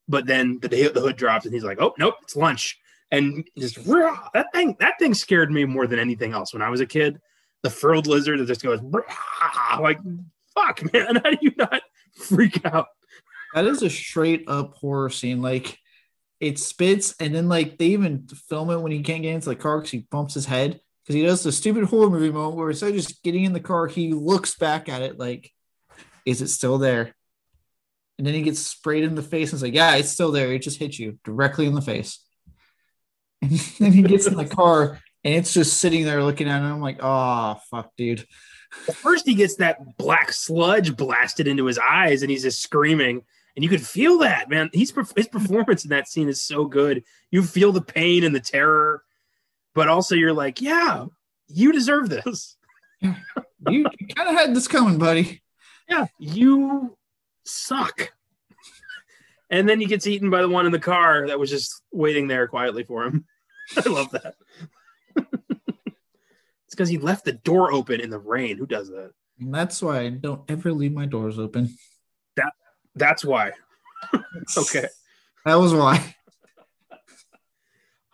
But then the the hood drops, and he's like, "Oh nope, it's lunch." And just rah, that thing that thing scared me more than anything else when I was a kid. The furled lizard that just goes rah, like fuck, man, how do you not freak out? That is a straight up horror scene. Like it spits, and then like they even film it when he can't get into the car because he bumps his head. Because he does the stupid horror movie moment where instead of just getting in the car, he looks back at it like, is it still there? And then he gets sprayed in the face and it's like, yeah, it's still there. It just hit you directly in the face. And then he gets in the car and it's just sitting there looking at him. I'm like, oh, fuck, dude. First, he gets that black sludge blasted into his eyes, and he's just screaming. And you could feel that, man. He's his performance in that scene is so good. You feel the pain and the terror, but also you're like, yeah, you deserve this. you, you kind of had this coming, buddy. Yeah, you suck. and then he gets eaten by the one in the car that was just waiting there quietly for him. I love that it's because he left the door open in the rain. Who does that? And that's why I don't ever leave my doors open. That That's why. okay. That was why.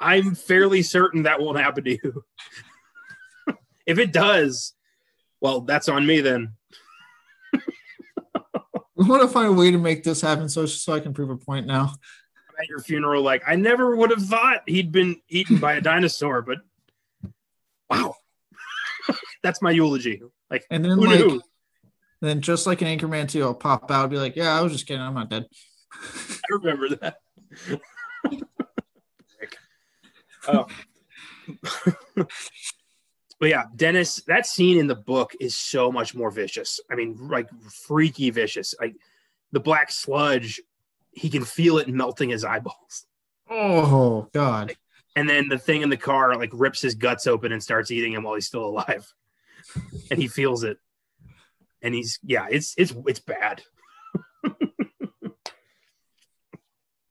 I'm fairly certain that won't happen to you. if it does, well, that's on me then. We want to find a way to make this happen so so I can prove a point now. At your funeral, like I never would have thought he'd been eaten by a dinosaur, but wow, that's my eulogy. Like, And then like knew? then just like an Anchorman 2, I'll pop out and be like, yeah, I was just kidding. I'm not dead. I remember that. Oh. but yeah, Dennis, that scene in the book is so much more vicious. I mean, like freaky vicious. Like the black sludge, he can feel it melting his eyeballs. Oh God. And then the thing in the car like rips his guts open and starts eating him while he's still alive. And he feels it. And he's yeah, it's it's it's bad.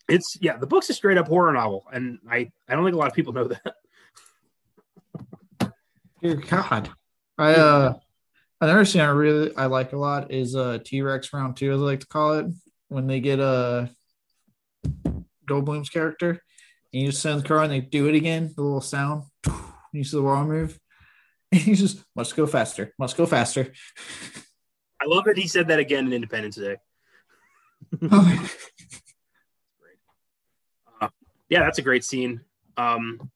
It's yeah, the book's a straight up horror novel, and I I don't think a lot of people know that. Dear God. I uh another scene I really I like a lot is uh T-Rex round two, as I like to call it, when they get uh Goldblum's character and you just send the car and they do it again, the little sound. You see the wall move. And he's just must go faster, must go faster. I love that he said that again in Independence Day. Yeah, that's a great scene. Um,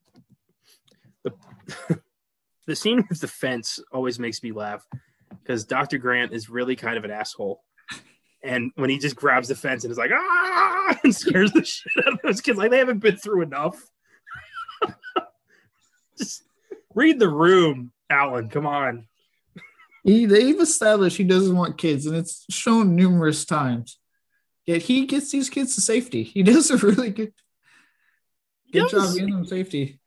the the scene with the fence always makes me laugh because Dr. Grant is really kind of an asshole. And when he just grabs the fence and is like, ah, and scares the shit out of those kids, like they haven't been through enough. just read the room, Alan. Come on. He, they've established he doesn't want kids, and it's shown numerous times. Yet he gets these kids to safety. He does a really good, He good job does. getting them safety.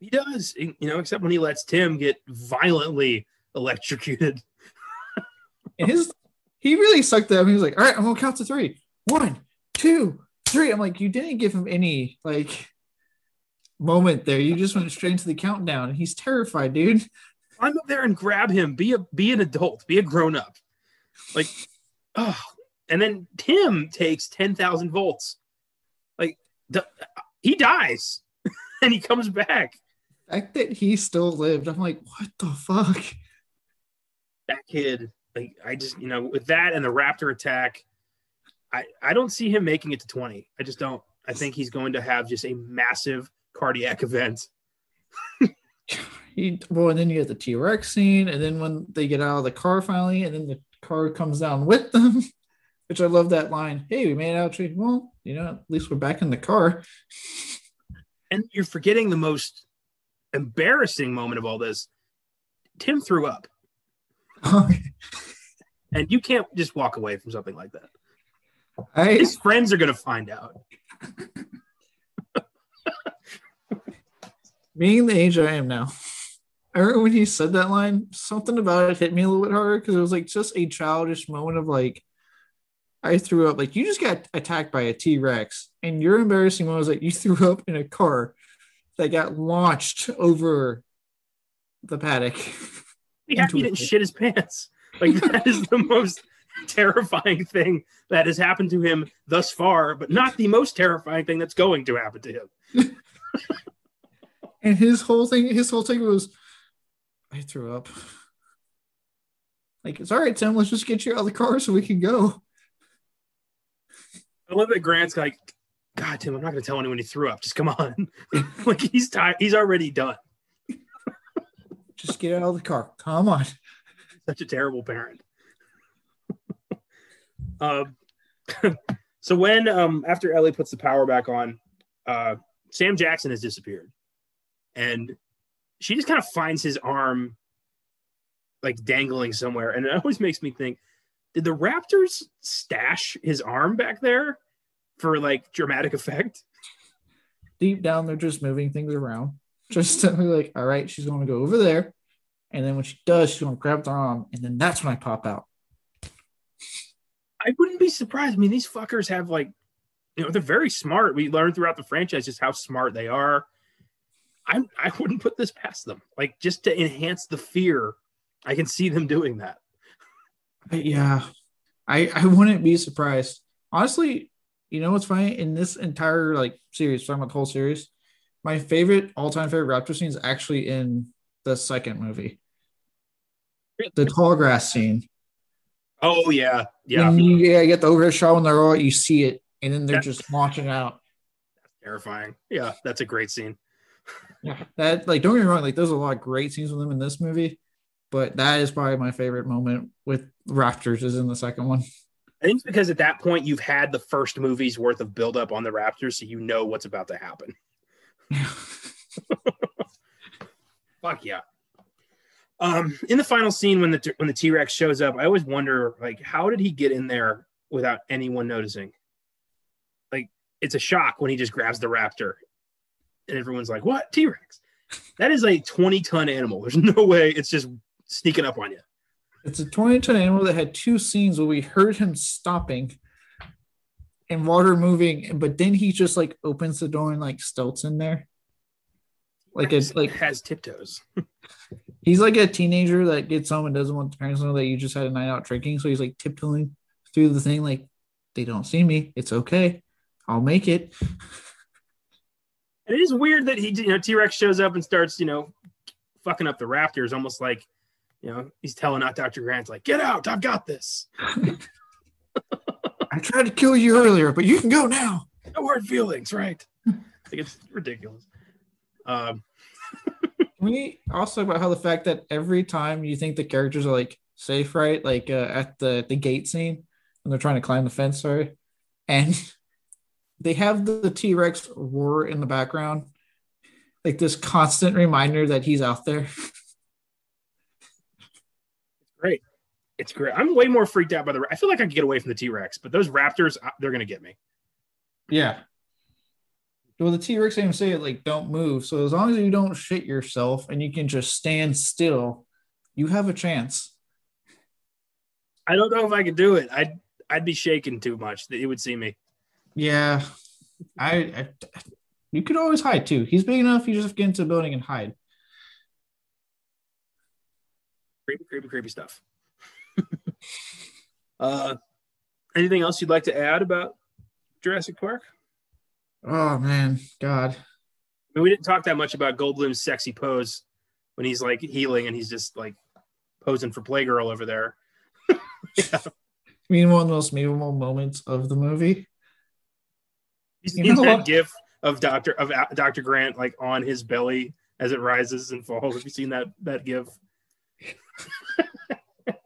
He does, you know, except when he lets Tim get violently electrocuted. And his he really sucked at him. He was like, "All right, I'm gonna count to three. One, two, three. I'm like, "You didn't give him any like moment there. You just went straight into the countdown. He's terrified, dude. climb up there and grab him. Be a be an adult. Be a grown up. Like, oh, and then Tim takes ten thousand volts. Like, the, he dies, and he comes back. The fact that he still lived, I'm like, what the fuck? That kid, like, I just you know, with that and the raptor attack, I I don't see him making it to twenty. I just don't. I think he's going to have just a massive cardiac event. He well, and then you get the T Rex scene, and then when they get out of the car finally, and then the car comes down with them, which I love that line. Hey, we made it out. Well, you know, at least we're back in the car. And you're forgetting the most embarrassing moment of all this. Tim threw up. And you can't just walk away from something like that. I His friends are going to find out. being the age I am now, I remember when he said that line, something about it hit me a little bit harder because it was like just a childish moment of like, I threw up. Like you just got attacked by a T Rex, and your embarrassing moment was like you threw up in a car that got launched over the paddock. He, he didn't shit his pants. Like, that is the most terrifying thing that has happened to him thus far, but not the most terrifying thing that's going to happen to him. And his whole thing, his whole thing was, I threw up. Like it's all right, Tim. Let's just get you out of the car so we can go. I love that Grant's like, God, Tim, I'm not going to tell anyone he threw up. Just come on. like, he's tired. He's already done. Just get out of the car. Come on. such a terrible parent. um, so when um after Ellie puts the power back on, uh, Sam Jackson has disappeared, and she just kind of finds his arm like dangling somewhere, and it always makes me think: Did the Raptors stash his arm back there for like dramatic effect? Deep down, they're just moving things around. Just to be like, all right, she's going to go over there. And then when she does, she's going to grab the arm. And then that's when I pop out. I wouldn't be surprised. I mean, these fuckers have like, you know, they're very smart. We learned throughout the franchise just how smart they are. I I wouldn't put this past them. Like just to enhance the fear, I can see them doing that. Yeah, I, I wouldn't be surprised honestly, you know what's funny in this entire like series, talking about the whole series, my favorite all-time favorite raptor scene is actually in the second movie. The tall grass scene. Oh yeah, yeah. When you yeah, get the overhead shot when they're all you see it, and then they're That's- just launching out. Terrifying. Yeah, that's a great scene. Yeah, that like don't get me wrong, like there's a lot of great scenes with them in this movie, but that is probably my favorite moment with Raptors is in the second one. I think it's because at that point you've had the first movie's worth of buildup on the Raptors, so you know what's about to happen. Fuck yeah. Um, in the final scene when the when the T Rex shows up, I always wonder like how did he get in there without anyone noticing? Like it's a shock when he just grabs the raptor, and everyone's like, "What T Rex?" That is a twenty ton animal. There's no way it's just sneaking up on you. It's a 20 ton animal that had two scenes where we heard him stopping and water moving, but then he just like opens the door and like stilts in there. Like it's like has tiptoes. he's like a teenager that gets home and doesn't want the parents to know that you just had a night out drinking. So he's like tiptoeing through the thing, like they don't see me. It's okay. I'll make it. And it is weird that he, you know, T Rex shows up and starts, you know, fucking up the Raptors, almost like, you know, he's telling out Dr. Grant, like, get out, I've got this. I tried to kill you earlier, but you can go now. No hard feelings, right? like it's ridiculous. Um, Can we also talk about how the fact that every time you think the characters are like safe, right? Like uh, at the the gate scene when they're trying to climb the fence, sorry, and they have the T Rex roar in the background, like this constant reminder that he's out there. great. It's great. I'm way more freaked out by the. I feel like I can get away from the T Rex, but those Raptors, uh, they're gonna get me. Yeah. Well, the T Rex even say it like don't move. So as long as you don't shit yourself and you can just stand still, you have a chance. I don't know if I could do it. I'd I'd be shaking too much. That he would see me. Yeah, I, I you could always hide too. He's big enough. You just get into a building and hide. Creepy, creepy, creepy stuff. Uh, anything else you'd like to add about Jurassic Park? Oh man, God. I mean, we didn't talk that much about Goldblum's sexy pose when he's like healing and he's just like posing for Playgirl over there. I mean, one of the most memorable moments of the movie. He's You know that what? gif of Doctor of Doctor Grant like on his belly as it rises and falls. Have you seen that that gif?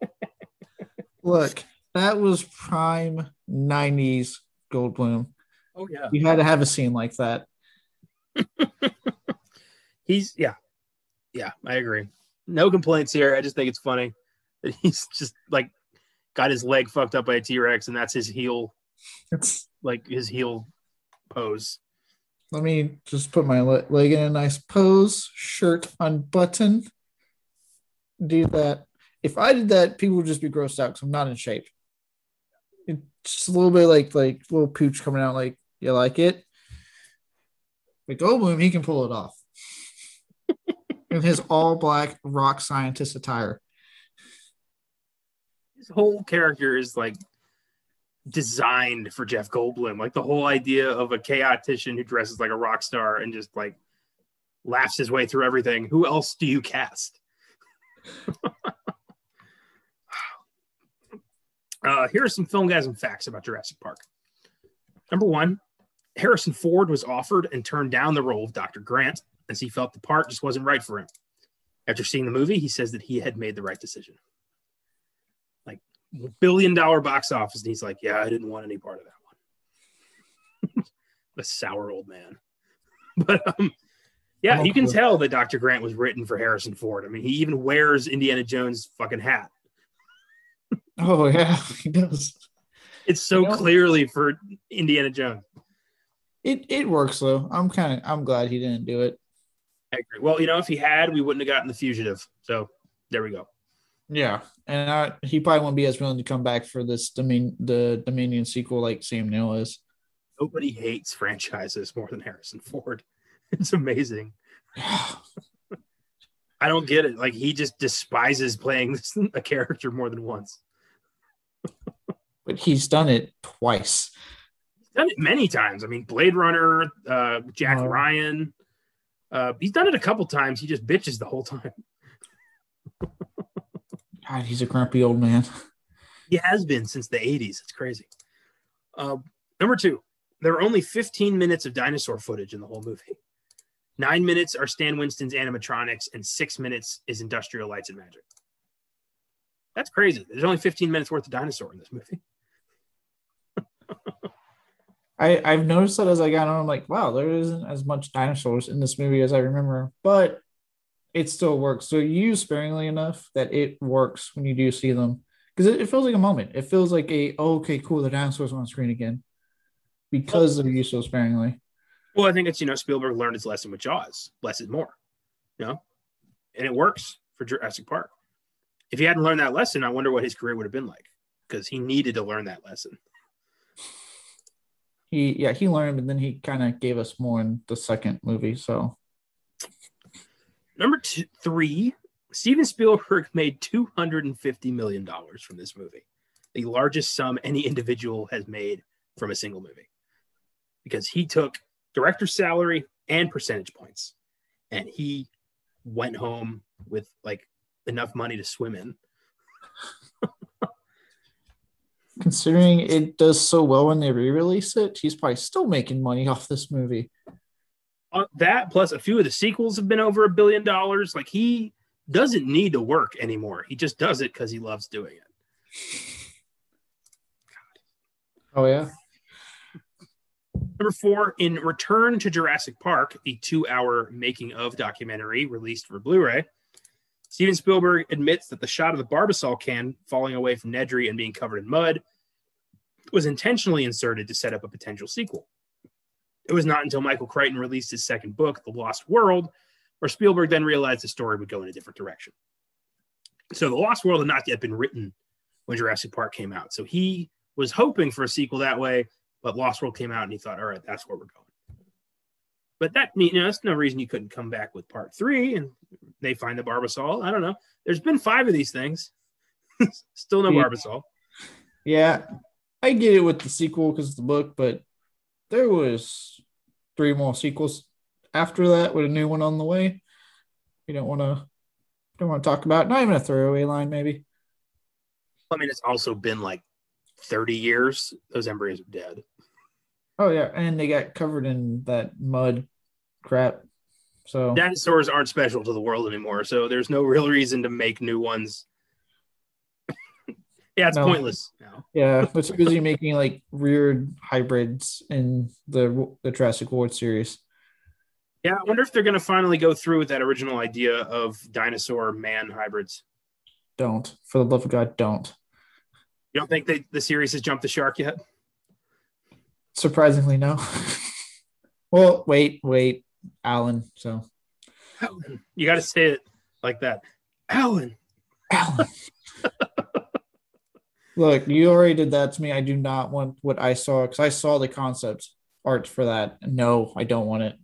Look, that was prime '90s Goldblum. Oh yeah, You had to have a scene like that. he's yeah, yeah. I agree. No complaints here. I just think it's funny that he's just like got his leg fucked up by a T Rex and that's his heel, It's, like his heel pose. let me just put my leg in a nice pose, shirt unbuttoned. Do that. If I did that, people would just be grossed out because I'm not in shape. Just a little bit like like little pooch coming out. Like you like it. Oh, but Goldblum, he can pull it off. in his all black rock scientist attire. His whole character is like designed for Jeff Goldblum. Like the whole idea of a chaotician who dresses like a rock star and just like laughs his way through everything. Who else do you cast? uh, here are some film guys and facts about Jurassic Park. Number one, Harrison Ford was offered and turned down the role of Dr. Grant as he felt the part just wasn't right for him. After seeing the movie, he says that he had made the right decision. Like billion dollar box office, and he's like, "Yeah, I didn't want any part of that one." the sour old man. But um, yeah, you can tell that Dr. Grant was written for Harrison Ford. I mean, he even wears Indiana Jones' fucking hat. Oh yeah, he does. It's so You know- clearly for Indiana Jones. It it works though. I'm kind of I'm glad he didn't do it. I agree. Well, you know, if he had, we wouldn't have gotten the fugitive. So there we go. Yeah, and I, he probably won't be as willing to come back for this Domin- the Dominion sequel like Sam Neill is. Nobody hates franchises more than Harrison Ford. It's amazing. I don't get it. Like he just despises playing this, a character more than once. But he's done it twice. done it many times. I mean, Blade Runner, uh, Jack Oh. Ryan. Uh, he's done it a couple times. He just bitches the whole time. God, he's a grumpy old man. He has been since the 80s. It's crazy. Uh, number two, there are only 15 minutes of dinosaur footage in the whole movie. Nine minutes are Stan Winston's animatronics, and six minutes is industrial lights and magic. That's crazy. There's only 15 minutes worth of dinosaur in this movie. I, I've noticed that as I got on, I'm like, wow, there isn't as much dinosaurs in this movie as I remember, but it still works. So you use sparingly enough that it works when you do see them because it, it feels like a moment. It feels like a oh, okay, cool, the dinosaurs on screen again because they're used so sparingly. Well, I think it's, you know, Spielberg learned his lesson with Jaws. Less is more, you know, and it works for Jurassic Park. If he hadn't learned that lesson, I wonder what his career would have been like because he needed to learn that lesson. He yeah he learned, and then he kind of gave us more in the second movie. So Number three, Steven Spielberg made $250 million from this movie, the largest sum any individual has made from a single movie. Because he took director's salary and percentage points, and he went home with like enough money to swim in. Considering it does so well when they re-release it, he's probably still making money off this movie. Uh, that plus a few of the sequels have been over a billion dollars. Like he doesn't need to work anymore. He just does it because he loves doing it. Oh yeah. Number four, in Return to Jurassic Park, the two hour making of documentary released for Blu ray, Steven Spielberg admits that the shot of the Barbasol can falling away from Nedry and being covered in mud was intentionally inserted to set up a potential sequel. It was not until Michael Crichton released his second book, The Lost World, where Spielberg then realized the story would go in a different direction. So, The Lost World had not yet been written when Jurassic Park came out. So, he was hoping for a sequel that way, but Lost World came out and he thought, all right, that's where we're going. But that, you know, that's no reason you couldn't come back with part three and they find the Barbasol. I don't know. There's been five of these things. Still no Yeah. Barbasol. Yeah, I get it with the sequel because of the book, but there was three more sequels after that with a new one on the way. You don't want to don't want to talk about. Not even a throwaway line, maybe. I mean, it's also been like 30 years. Those embryos are dead. Oh yeah, and they got covered in that mud crap. So Dinosaurs aren't special to the world anymore. So there's no real reason to make new ones. yeah, it's No. pointless now. yeah, but too busy making like weird hybrids in the the Jurassic World series. Yeah, I wonder if they're going to finally go through with that original idea of dinosaur man hybrids. Don't, for the love of God, don't. You don't think they, the series has jumped the shark yet? Surprisingly, no. well, wait, wait, Alan. So. You got to say it like that. Alan. Alan. Look, you already did that to me. I do not want what I saw because I saw the concept art for that. No, I don't want it.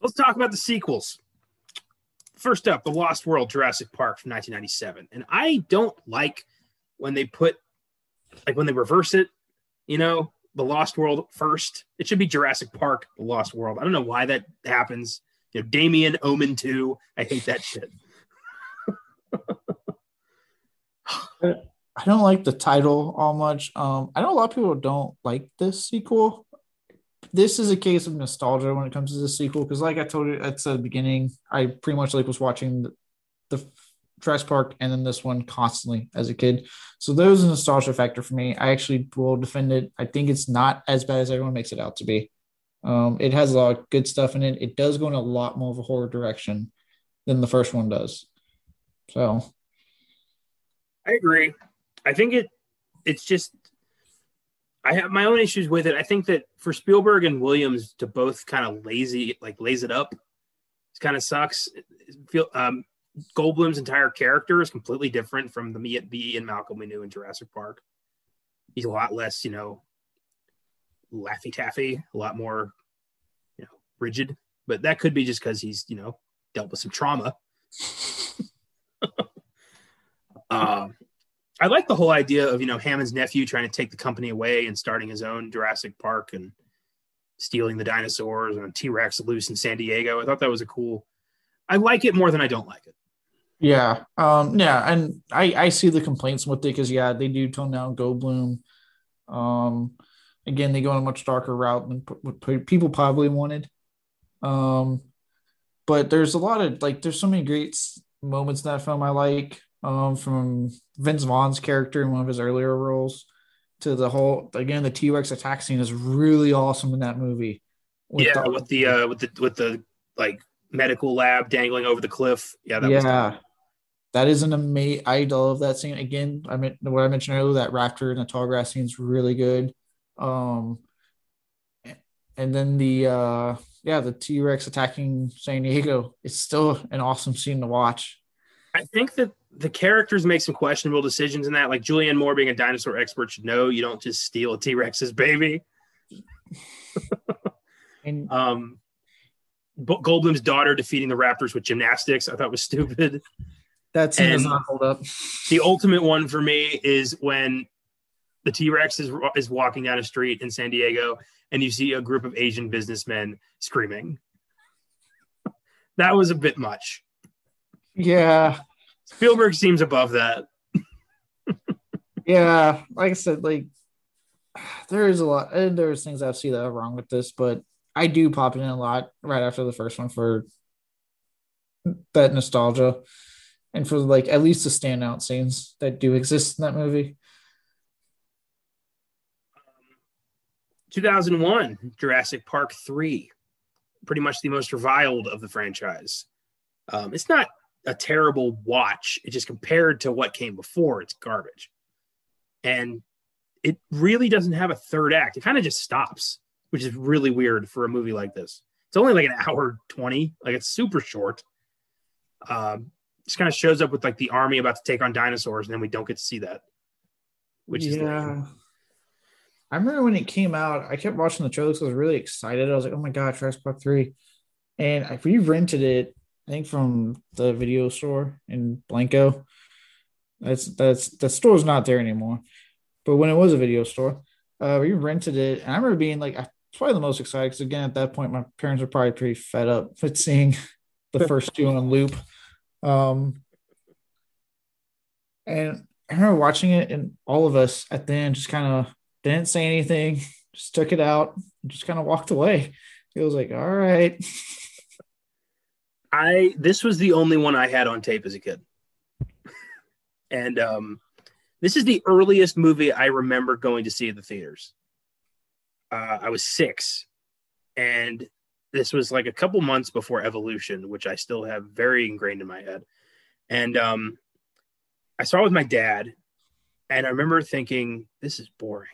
Let's talk about the sequels. First up, The Lost World Jurassic Park from 1997. And I don't like when they put, like, when they reverse it, you know, The Lost World first. It should be Jurassic Park, The Lost World. I don't know why that happens. You know, Damien, Omen 2. I hate that shit. I don't like the title all much. Um, I know a lot of people don't like this sequel. This is a case of nostalgia when it comes to the sequel because, like I told you at the beginning, I pretty much like was watching the, the Jurassic Park and then this one constantly as a kid. So there's a nostalgia factor for me. I actually will defend it. I think it's not as bad as everyone makes it out to be. Um, it has a lot of good stuff in it. It does go in a lot more of a horror direction than the first one does. So I agree. I think it it's just I have my own issues with it. I think that for Spielberg and Williams to both kind of lazy like laze it up, it kind of sucks. Feel um Goldblum's entire character is completely different from the me the Ian Malcolm we knew in Jurassic Park. He's a lot less, you know, laffy taffy, a lot more, you know, rigid. But that could be just because he's, you know, dealt with some trauma. Um, I like the whole idea of you know Hammond's nephew trying to take the company away and starting his own Jurassic Park and stealing the dinosaurs and T Rex loose in San Diego. I thought that was a cool. I like it more than I don't like it. Yeah, um, yeah, and I I see the complaints with it because yeah, they do tone down Goldblum. Um, again, they go on a much darker route than what people probably wanted. Um, but there's a lot of like there's so many great moments in that film I like. Um, from Vince Vaughn's character in one of his earlier roles to the whole again the T Rex attack scene is really awesome in that movie. With yeah, the, with the uh, with the with the like medical lab dangling over the cliff. Yeah, that yeah. That is an amazing. I love that scene. Again, I mean, what I mentioned earlier, that raptor in the tall grass scene is really good. Um, and then the uh, yeah, the T Rex attacking San Diego. It's still an awesome scene to watch. I think that the characters make some questionable decisions in that. Like Julianne Moore, being a dinosaur expert, should know you don't just steal a T Rex's baby. and um, Goldblum's daughter defeating the Raptors with gymnastics, I thought was stupid. That scene does not hold up. The ultimate one for me is when the T Rex is is walking down a street in San Diego, and you see a group of Asian businessmen screaming. that was a bit much. Yeah, Spielberg seems above that. yeah, like I said, like there is a lot, and there's things I see that are wrong with this, but I do pop it in a lot right after the first one for that nostalgia and for like at least the standout scenes that do exist in that movie. 2001, Jurassic Park 3, pretty much the most reviled of the franchise. Um, it's not a terrible watch. It just compared to what came before, it's garbage. And it really doesn't have a third act. It kind of just stops, which is really weird for a movie like this. It's only like an hour 20, like it's super short. Um, just kind of shows up with like the army about to take on dinosaurs, and then we don't get to see that. Which yeah. is yeah. I remember when it came out, I kept watching the trailers. I was really excited. I was like, "Oh my god, Jurassic Park 3. and I we rented it. I think from the video store in Blanco. That's that's the store's not there anymore. But when it was a video store, uh, we rented it, and I remember being like, it's probably the most excited because again, at that point, my parents were probably pretty fed up with seeing the first two on loop. Um, and I remember watching it, and all of us at the end just kind of didn't say anything, just took it out, just kind of walked away. It was like, all right. I this was the only one I had on tape as a kid. and um this is the earliest movie I remember going to see at the theaters. Uh, I was six, and this was like a couple months before Evolution, which I still have very ingrained in my head. And um, I saw it with my dad, and I remember thinking, "This is boring."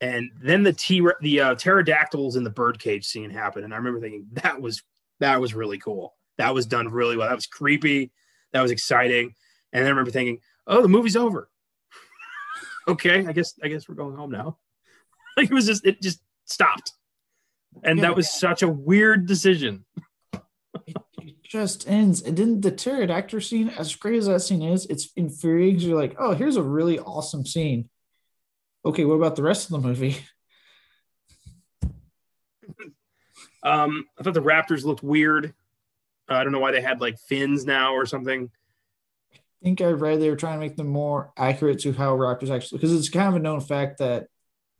And then the T the uh, pterodactyls in the birdcage scene happened, and I remember thinking that was that was really cool. That was done really well. That was creepy. That was exciting. And then I remember thinking, "Oh, the movie's over." okay, I guess I guess we're going home now. like it was just it just stopped, and that was such a weird decision. it, it, just ends. And then the pterodactyl scene, as great as that scene is, it's infuriating. You're like, "Oh, here's a really awesome scene." Okay, what about the rest of the movie? um, I thought the Raptors looked weird. Uh, I don't know why they had like fins now or something. I think I read they were trying to make them more accurate to how Raptors actually, because it's kind of a known fact that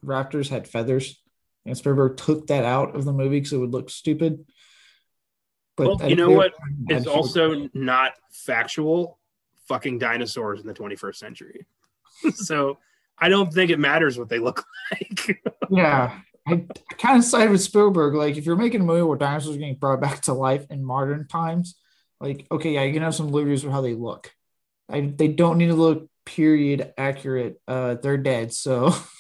Raptors had feathers, and Spielberg took that out of the movie because it would look stupid. But well, you know what is also not factual? Fucking dinosaurs in the 21st century. so I don't think it matters what they look like. yeah. I, I kind of side with Spielberg. Like, if you're making a movie where dinosaurs are getting brought back to life in modern times, like, okay, yeah, you can have some liberties with how they look. I, they don't need to look period accurate. Uh, they're dead. So,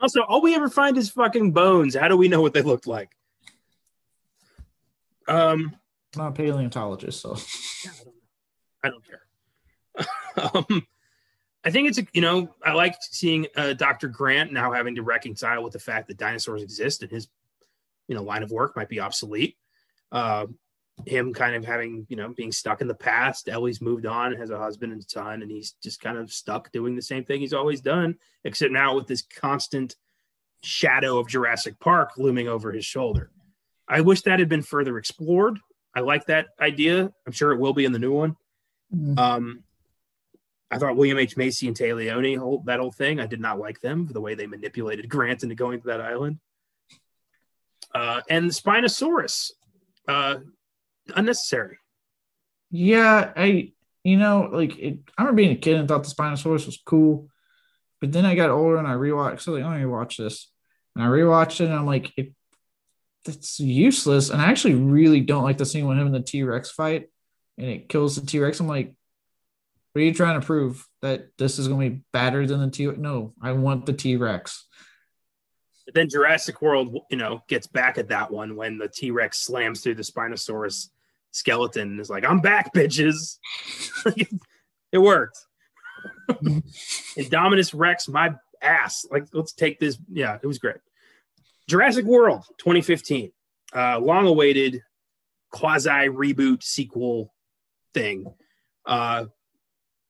also, all we ever find is fucking bones. How do we know what they looked like? Um, I'm not a paleontologist, so yeah, I don't, I don't care. um, I think it's a, you know I like seeing uh, Dr. Grant now having to reconcile with the fact that dinosaurs exist and his you know line of work might be obsolete. Uh, him kind of having, you know, being stuck in the past. Ellie's moved on, has a husband and son, and he's just kind of stuck doing the same thing he's always done, except now with this constant shadow of Jurassic Park looming over his shoulder. I wish that had been further explored. I like that idea. I'm sure it will be in the new one. Mm-hmm. Um, I thought William H. Macy and Téa Leoni, whole, that whole thing, I did not like them for the way they manipulated Grant into going to that island. Uh, and the Spinosaurus, uh, unnecessary. Yeah, I, you know, like it, I remember being a kid and thought the Spinosaurus was cool, but then I got older and I rewatched. So like, oh, let me watch this, and I rewatched it, and I'm like, it, it's useless. And I actually really don't like the scene with him in the T Rex fight, and it kills the T Rex. I'm like, what are you trying to prove that this is going to be better than the T? No, I want the T Rex. But then Jurassic World, you know, gets back at that one when the T Rex slams through the Spinosaurus skeleton is like, "I'm back, bitches." it worked. Indominus Rex, my ass. Like, let's take this. Yeah, it was great. Jurassic World 2015, uh, long awaited quasi reboot sequel thing. Uh,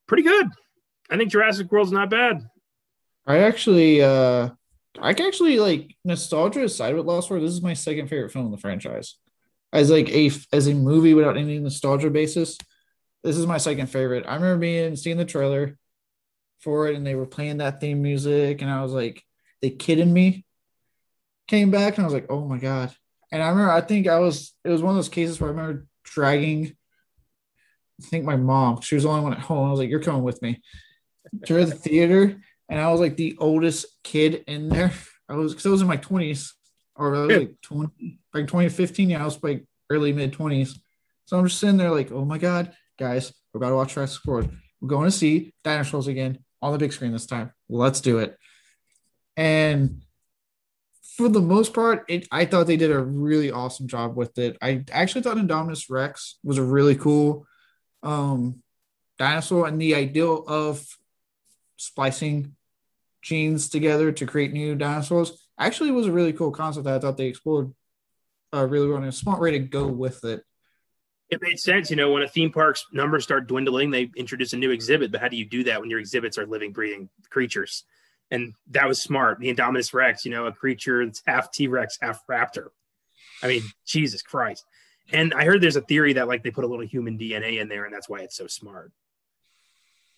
pretty good. I think Jurassic World's not bad. I actually, uh, I can actually like nostalgia aside with Lost World. This is my second favorite film in the franchise. As like a as a movie without any nostalgia basis, this is my second favorite. I remember being seeing the trailer for it, and they were playing that theme music, and I was like, they kidding me. Came back, and I was like, oh my god. And I remember, I think I was, it was one of those cases where I remember dragging I think my mom, she was the only one at home. I was like, You're coming with me to the theater. And I was like the oldest kid in there. I was because I was in my 20s or I was like 20, like 2015. Yeah, I was like early mid 20s. So I'm just sitting there like, Oh my God, guys, we're about to watch Jurassic World. We're going to see dinosaurs again on the big screen this time. Let's do it. And for the most part, it, I thought they did a really awesome job with it. I actually thought Indominus Rex was a really cool um, dinosaur and the idea of splicing genes together to create new dinosaurs actually was a really cool concept that I thought they explored uh, really well a smart way to go with it. It made sense, you know, when a theme park's numbers start dwindling, they introduce a new exhibit. But how do you do that when your exhibits are living, breathing creatures? And that was smart. The Indominus Rex, you know, a creature that's half T Rex, half raptor. I mean, Jesus Christ. And I heard there's a theory that like they put a little human DNA in there, and that's why it's so smart.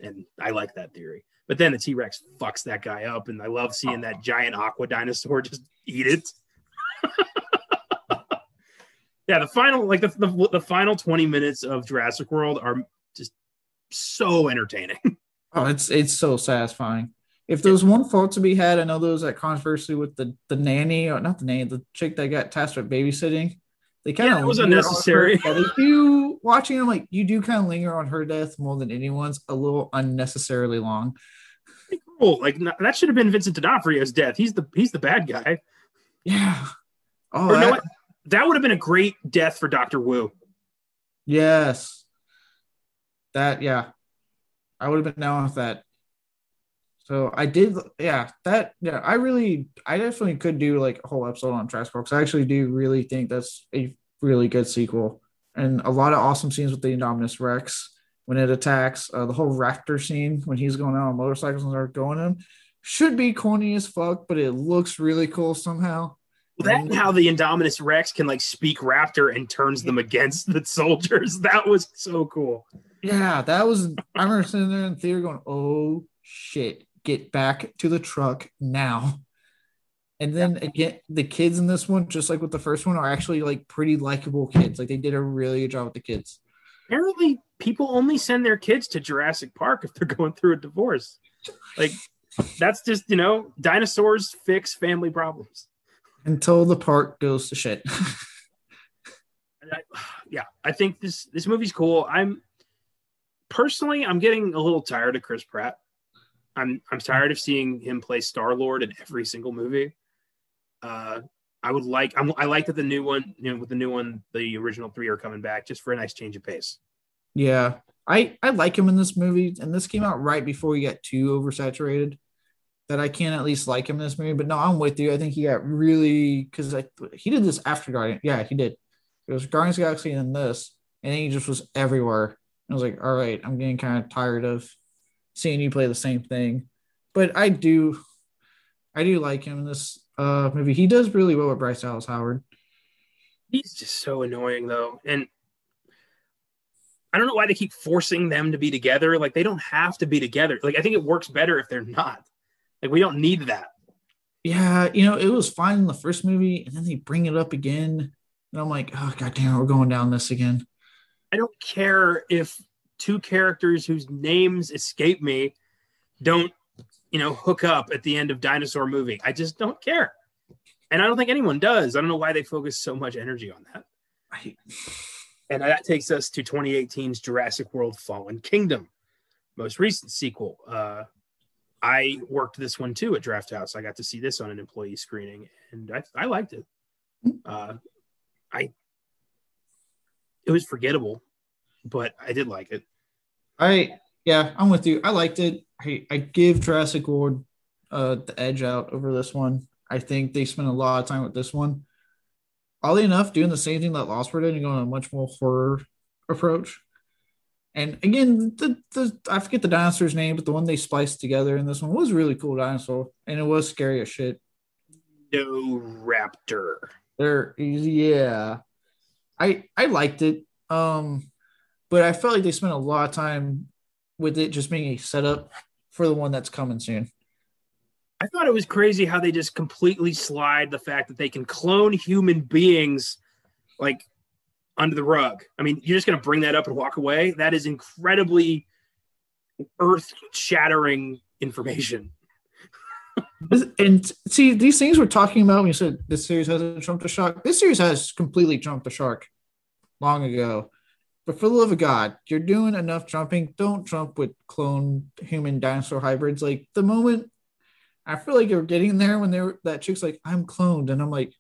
And I like that theory. But then the T Rex fucks that guy up, and I love seeing that giant aqua dinosaur just eat it. Yeah, the final like the, the the final twenty minutes of Jurassic World are just so entertaining. Oh, it's it's so satisfying. If there's one fault to be had, I know there was that controversy with the the nanny or not the nanny, the chick that got tasked with babysitting. They kind yeah, of was unnecessary. Her, do watching them like you do kind of linger on her death more than anyone's a little unnecessarily long. Cool. Like that should have been Vincent D'Onofrio's death. He's the he's the bad guy. Yeah. Oh, that, that would have been a great death for Doctor Wu. Yes. That yeah, I would have been down with that. So I did, yeah, that, yeah, I really, I definitely could do like a whole episode on Trash because I actually do really think that's a really good sequel and a lot of awesome scenes with the Indominus Rex when it attacks. Uh, the whole raptor scene when he's going out on motorcycles and they're going him should be corny as fuck, but it looks really cool somehow. That and mm-hmm. how the Indominus Rex can like speak raptor and turns them against the soldiers. That was so cool. Yeah, that was. I remember sitting there in the theater going, "Oh shit!" get back to the truck now. And then again, the kids in this one, just like with the first one, are actually like pretty likable kids. Like they did a really good job with the kids. Apparently, people only send their kids to Jurassic Park if they're going through a divorce. Like that's just you know, dinosaurs fix family problems until the park goes to shit. Yeah, I think this this movie's cool. I'm personally, I'm getting a little tired of Chris Pratt. I'm I'm tired of seeing him play Star Lord in every single movie. Uh, I would like I'm, I like that the new one, you know, with the new one, the original three are coming back just for a nice change of pace. Yeah, I I like him in this movie, and this came out right before he got too oversaturated. That I can at least like him in this movie, but no, I'm with you. I think he got really because he did this after Guardian. Yeah, he did. It was Guardians Galaxy and this, and he just was everywhere. I was like, all right, I'm getting kind of tired of seeing you play the same thing. But I do, I do like him in this uh, movie. He does really well with Bryce Dallas Howard. He's just so annoying though, and I don't know why they keep forcing them to be together. Like they don't have to be together. Like I think it works better if they're not. Like we don't need that. Yeah, you know, it was fine in the first movie, and then they bring it up again. And I'm like, oh god damn, we're going down this again. I don't care if two characters whose names escape me don't, you know, hook up at the end of dinosaur movie. I just don't care. And I don't think anyone does. I don't know why they focus so much energy on that. I, and that takes us to 2018's Jurassic World Fallen Kingdom, most recent sequel. Uh, I worked this one too at Draft House. I got to see this on an employee screening, and I, I liked it. Uh, I it was forgettable, but I did like it. I yeah, I'm with you. I liked it. I, I give Jurassic World uh, the edge out over this one. I think they spent a lot of time with this one. Oddly enough, doing the same thing that Lost World did and going a much more horror approach. And again, the, the I forget the dinosaur's name, but the one they spliced together in this one was really cool dinosaur, and it was scary as shit. No raptor. There, yeah, I I liked it, um, but I felt like they spent a lot of time with it just being a setup for the one that's coming soon. I thought it was crazy how they just completely slide the fact that they can clone human beings, like under the rug. I mean, you're just going to bring that up and walk away. That is incredibly earth shattering information. and see, these things we're talking about when you said this series hasn't jumped the shark, this series has completely jumped the shark long ago. But for the love of God, you're doing enough jumping. Don't jump with clone human dinosaur hybrids. Like the moment I feel like you're getting there when they were that chick's like, I'm cloned, and I'm like,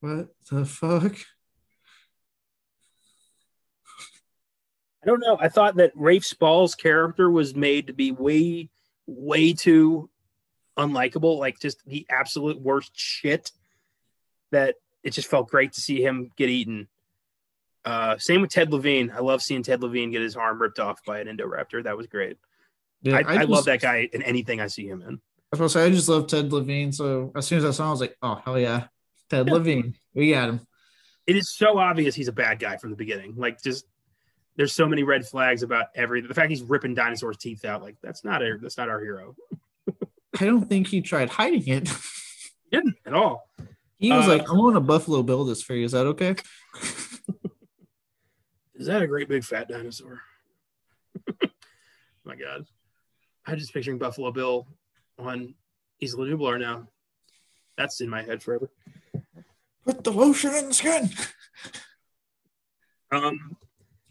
what the fuck? I don't know. I thought that Rafe Spall's character was made to be way, way too unlikable, like just the absolute worst shit. That it just felt great to see him get eaten. Uh, same with Ted Levine. I love seeing Ted Levine get his arm ripped off by an Indoraptor. That was great. Yeah, I, I, I just, love that guy in anything I see him in. I was say I just love Ted Levine. So as soon as I saw, him, I was like, "Oh hell yeah, Ted yeah. Levine, we got him." It is so obvious he's a bad guy from the beginning. Like just there's so many red flags about every the fact he's ripping dinosaurs' teeth out. Like that's not a that's not our hero. I don't think he tried hiding it. He didn't at all. He was uh, like, i want a Buffalo Bill this for you. Is that okay?" is that a great big fat dinosaur? my God, I'm just picturing Buffalo Bill on Isla Nublar now. That's in my head forever. Put the lotion in the skin. Um,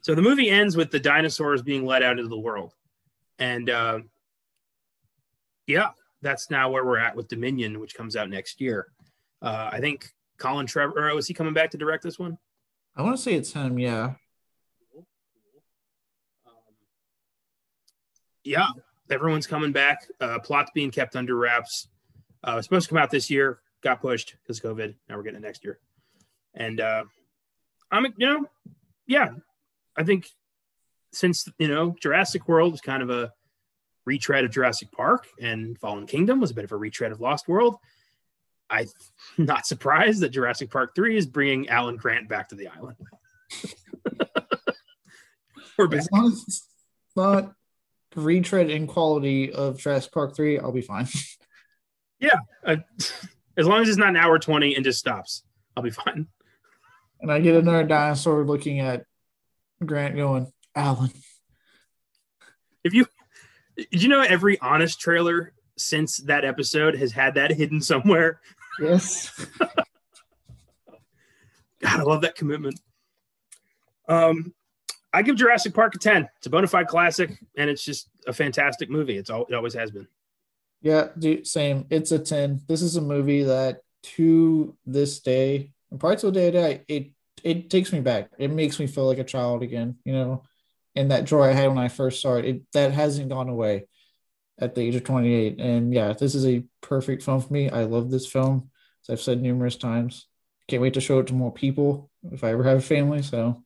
so the movie ends with the dinosaurs being let out into the world, and uh, yeah, that's now where we're at with Dominion, which comes out next year. Uh, I think Colin Trevorrow, was he coming back to direct this one? I want to say it's him. Yeah. Um, yeah, everyone's coming back. Uh, plot's being kept under wraps. Uh, it's supposed to come out this year, got pushed because COVID. Now we're getting it next year. And uh, I'm, you know, yeah, I think since you know Jurassic World is kind of a retread of Jurassic Park, and Fallen Kingdom was a bit of a retread of Lost World. I'm not surprised that Jurassic Park Three is bringing Alan Grant back to the island. We're back. As long as it's not retread in quality of Jurassic Park 3, I'll be fine. yeah. Uh, as long as it's not an hour 20 and just stops, I'll be fine. And I get another dinosaur looking at Grant going, Alan. If you did you know every honest trailer since that episode has had that hidden somewhere? Yes. God, I love that commitment. Um, I give Jurassic Park a 10. It's a bona fide classic, and it's just a fantastic movie. It's all it always has been. Yeah, dude, same. It's a 10. This is a movie that to this day, and till day to day, it it takes me back. It makes me feel like a child again, you know, and that joy I had when I first saw it, it that hasn't gone away at the age of 28. And yeah, this is a perfect film for me. I love this film, as I've said numerous times. can't wait to show it to more people if I ever have a family. So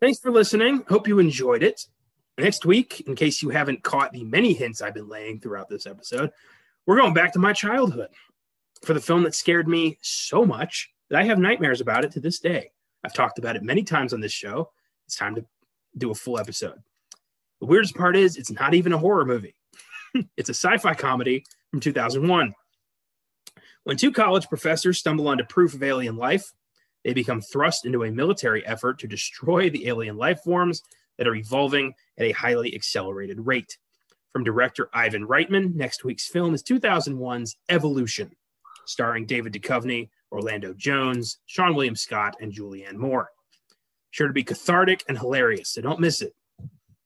Thanks for listening. Hope you enjoyed it. Next week, in case you haven't caught the many hints I've been laying throughout this episode, we're going back to my childhood for the film that scared me so much that I have nightmares about it to this day. I've talked about it many times on this show. It's time to do a full episode. The weirdest part is it's not even a horror movie. it's a sci-fi comedy from 2001. When two college professors stumble onto proof of alien life, they become thrust into a military effort to destroy the alien life forms that are evolving at a highly accelerated rate. From director Ivan Reitman, next week's film is 2001's Evolution, starring David Duchovny, Orlando Jones, Seann William Scott, and Julianne Moore. Sure to be cathartic and hilarious, so don't miss it.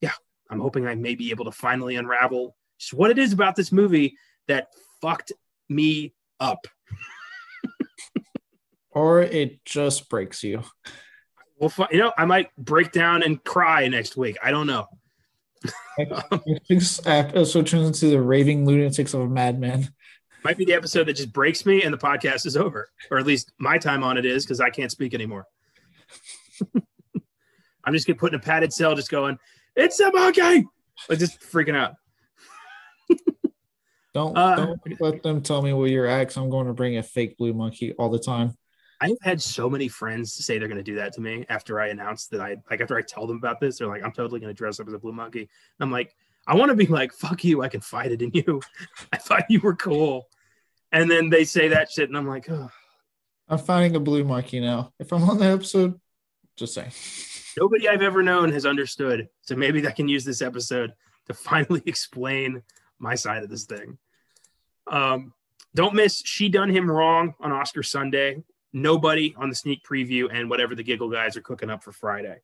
Yeah, I'm hoping I may be able to finally unravel just what it is about this movie that fucked me up. or it just breaks you. Well, you know, I might break down and cry next week. I don't know. episode turns into the raving lunatics of a madman. Might be the episode that just breaks me and the podcast is over, or at least my time on it is because I can't speak anymore. I'm just gonna put in a padded cell, just going, "It's a monkey!" Like just freaking out. don't, uh, don't let them tell me where you're at. I'm going to bring a fake blue monkey all the time. I've had so many friends say they're going to do that to me after I announce that I like after I tell them about this. They're like, "I'm totally going to dress up as a blue monkey." And I'm like, I want to be like, "Fuck you! I can fight it in you." I thought you were cool, and then they say that shit, and I'm like, "Oh." I'm finding a blue monkey now. If I'm on the episode, just say. Nobody I've ever known has understood, so maybe I can use this episode to finally explain my side of this thing. Um, don't miss She Done Him Wrong on Oscar Sunday nobody on the sneak preview and whatever the giggle guys are cooking up for Friday.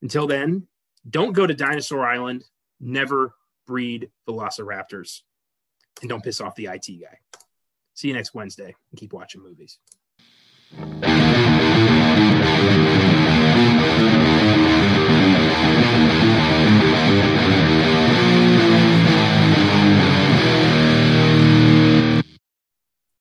Until then, don't go to Dinosaur Island. Never breed velociraptors. And don't piss off the IT guy. See you next Wednesday and keep watching movies.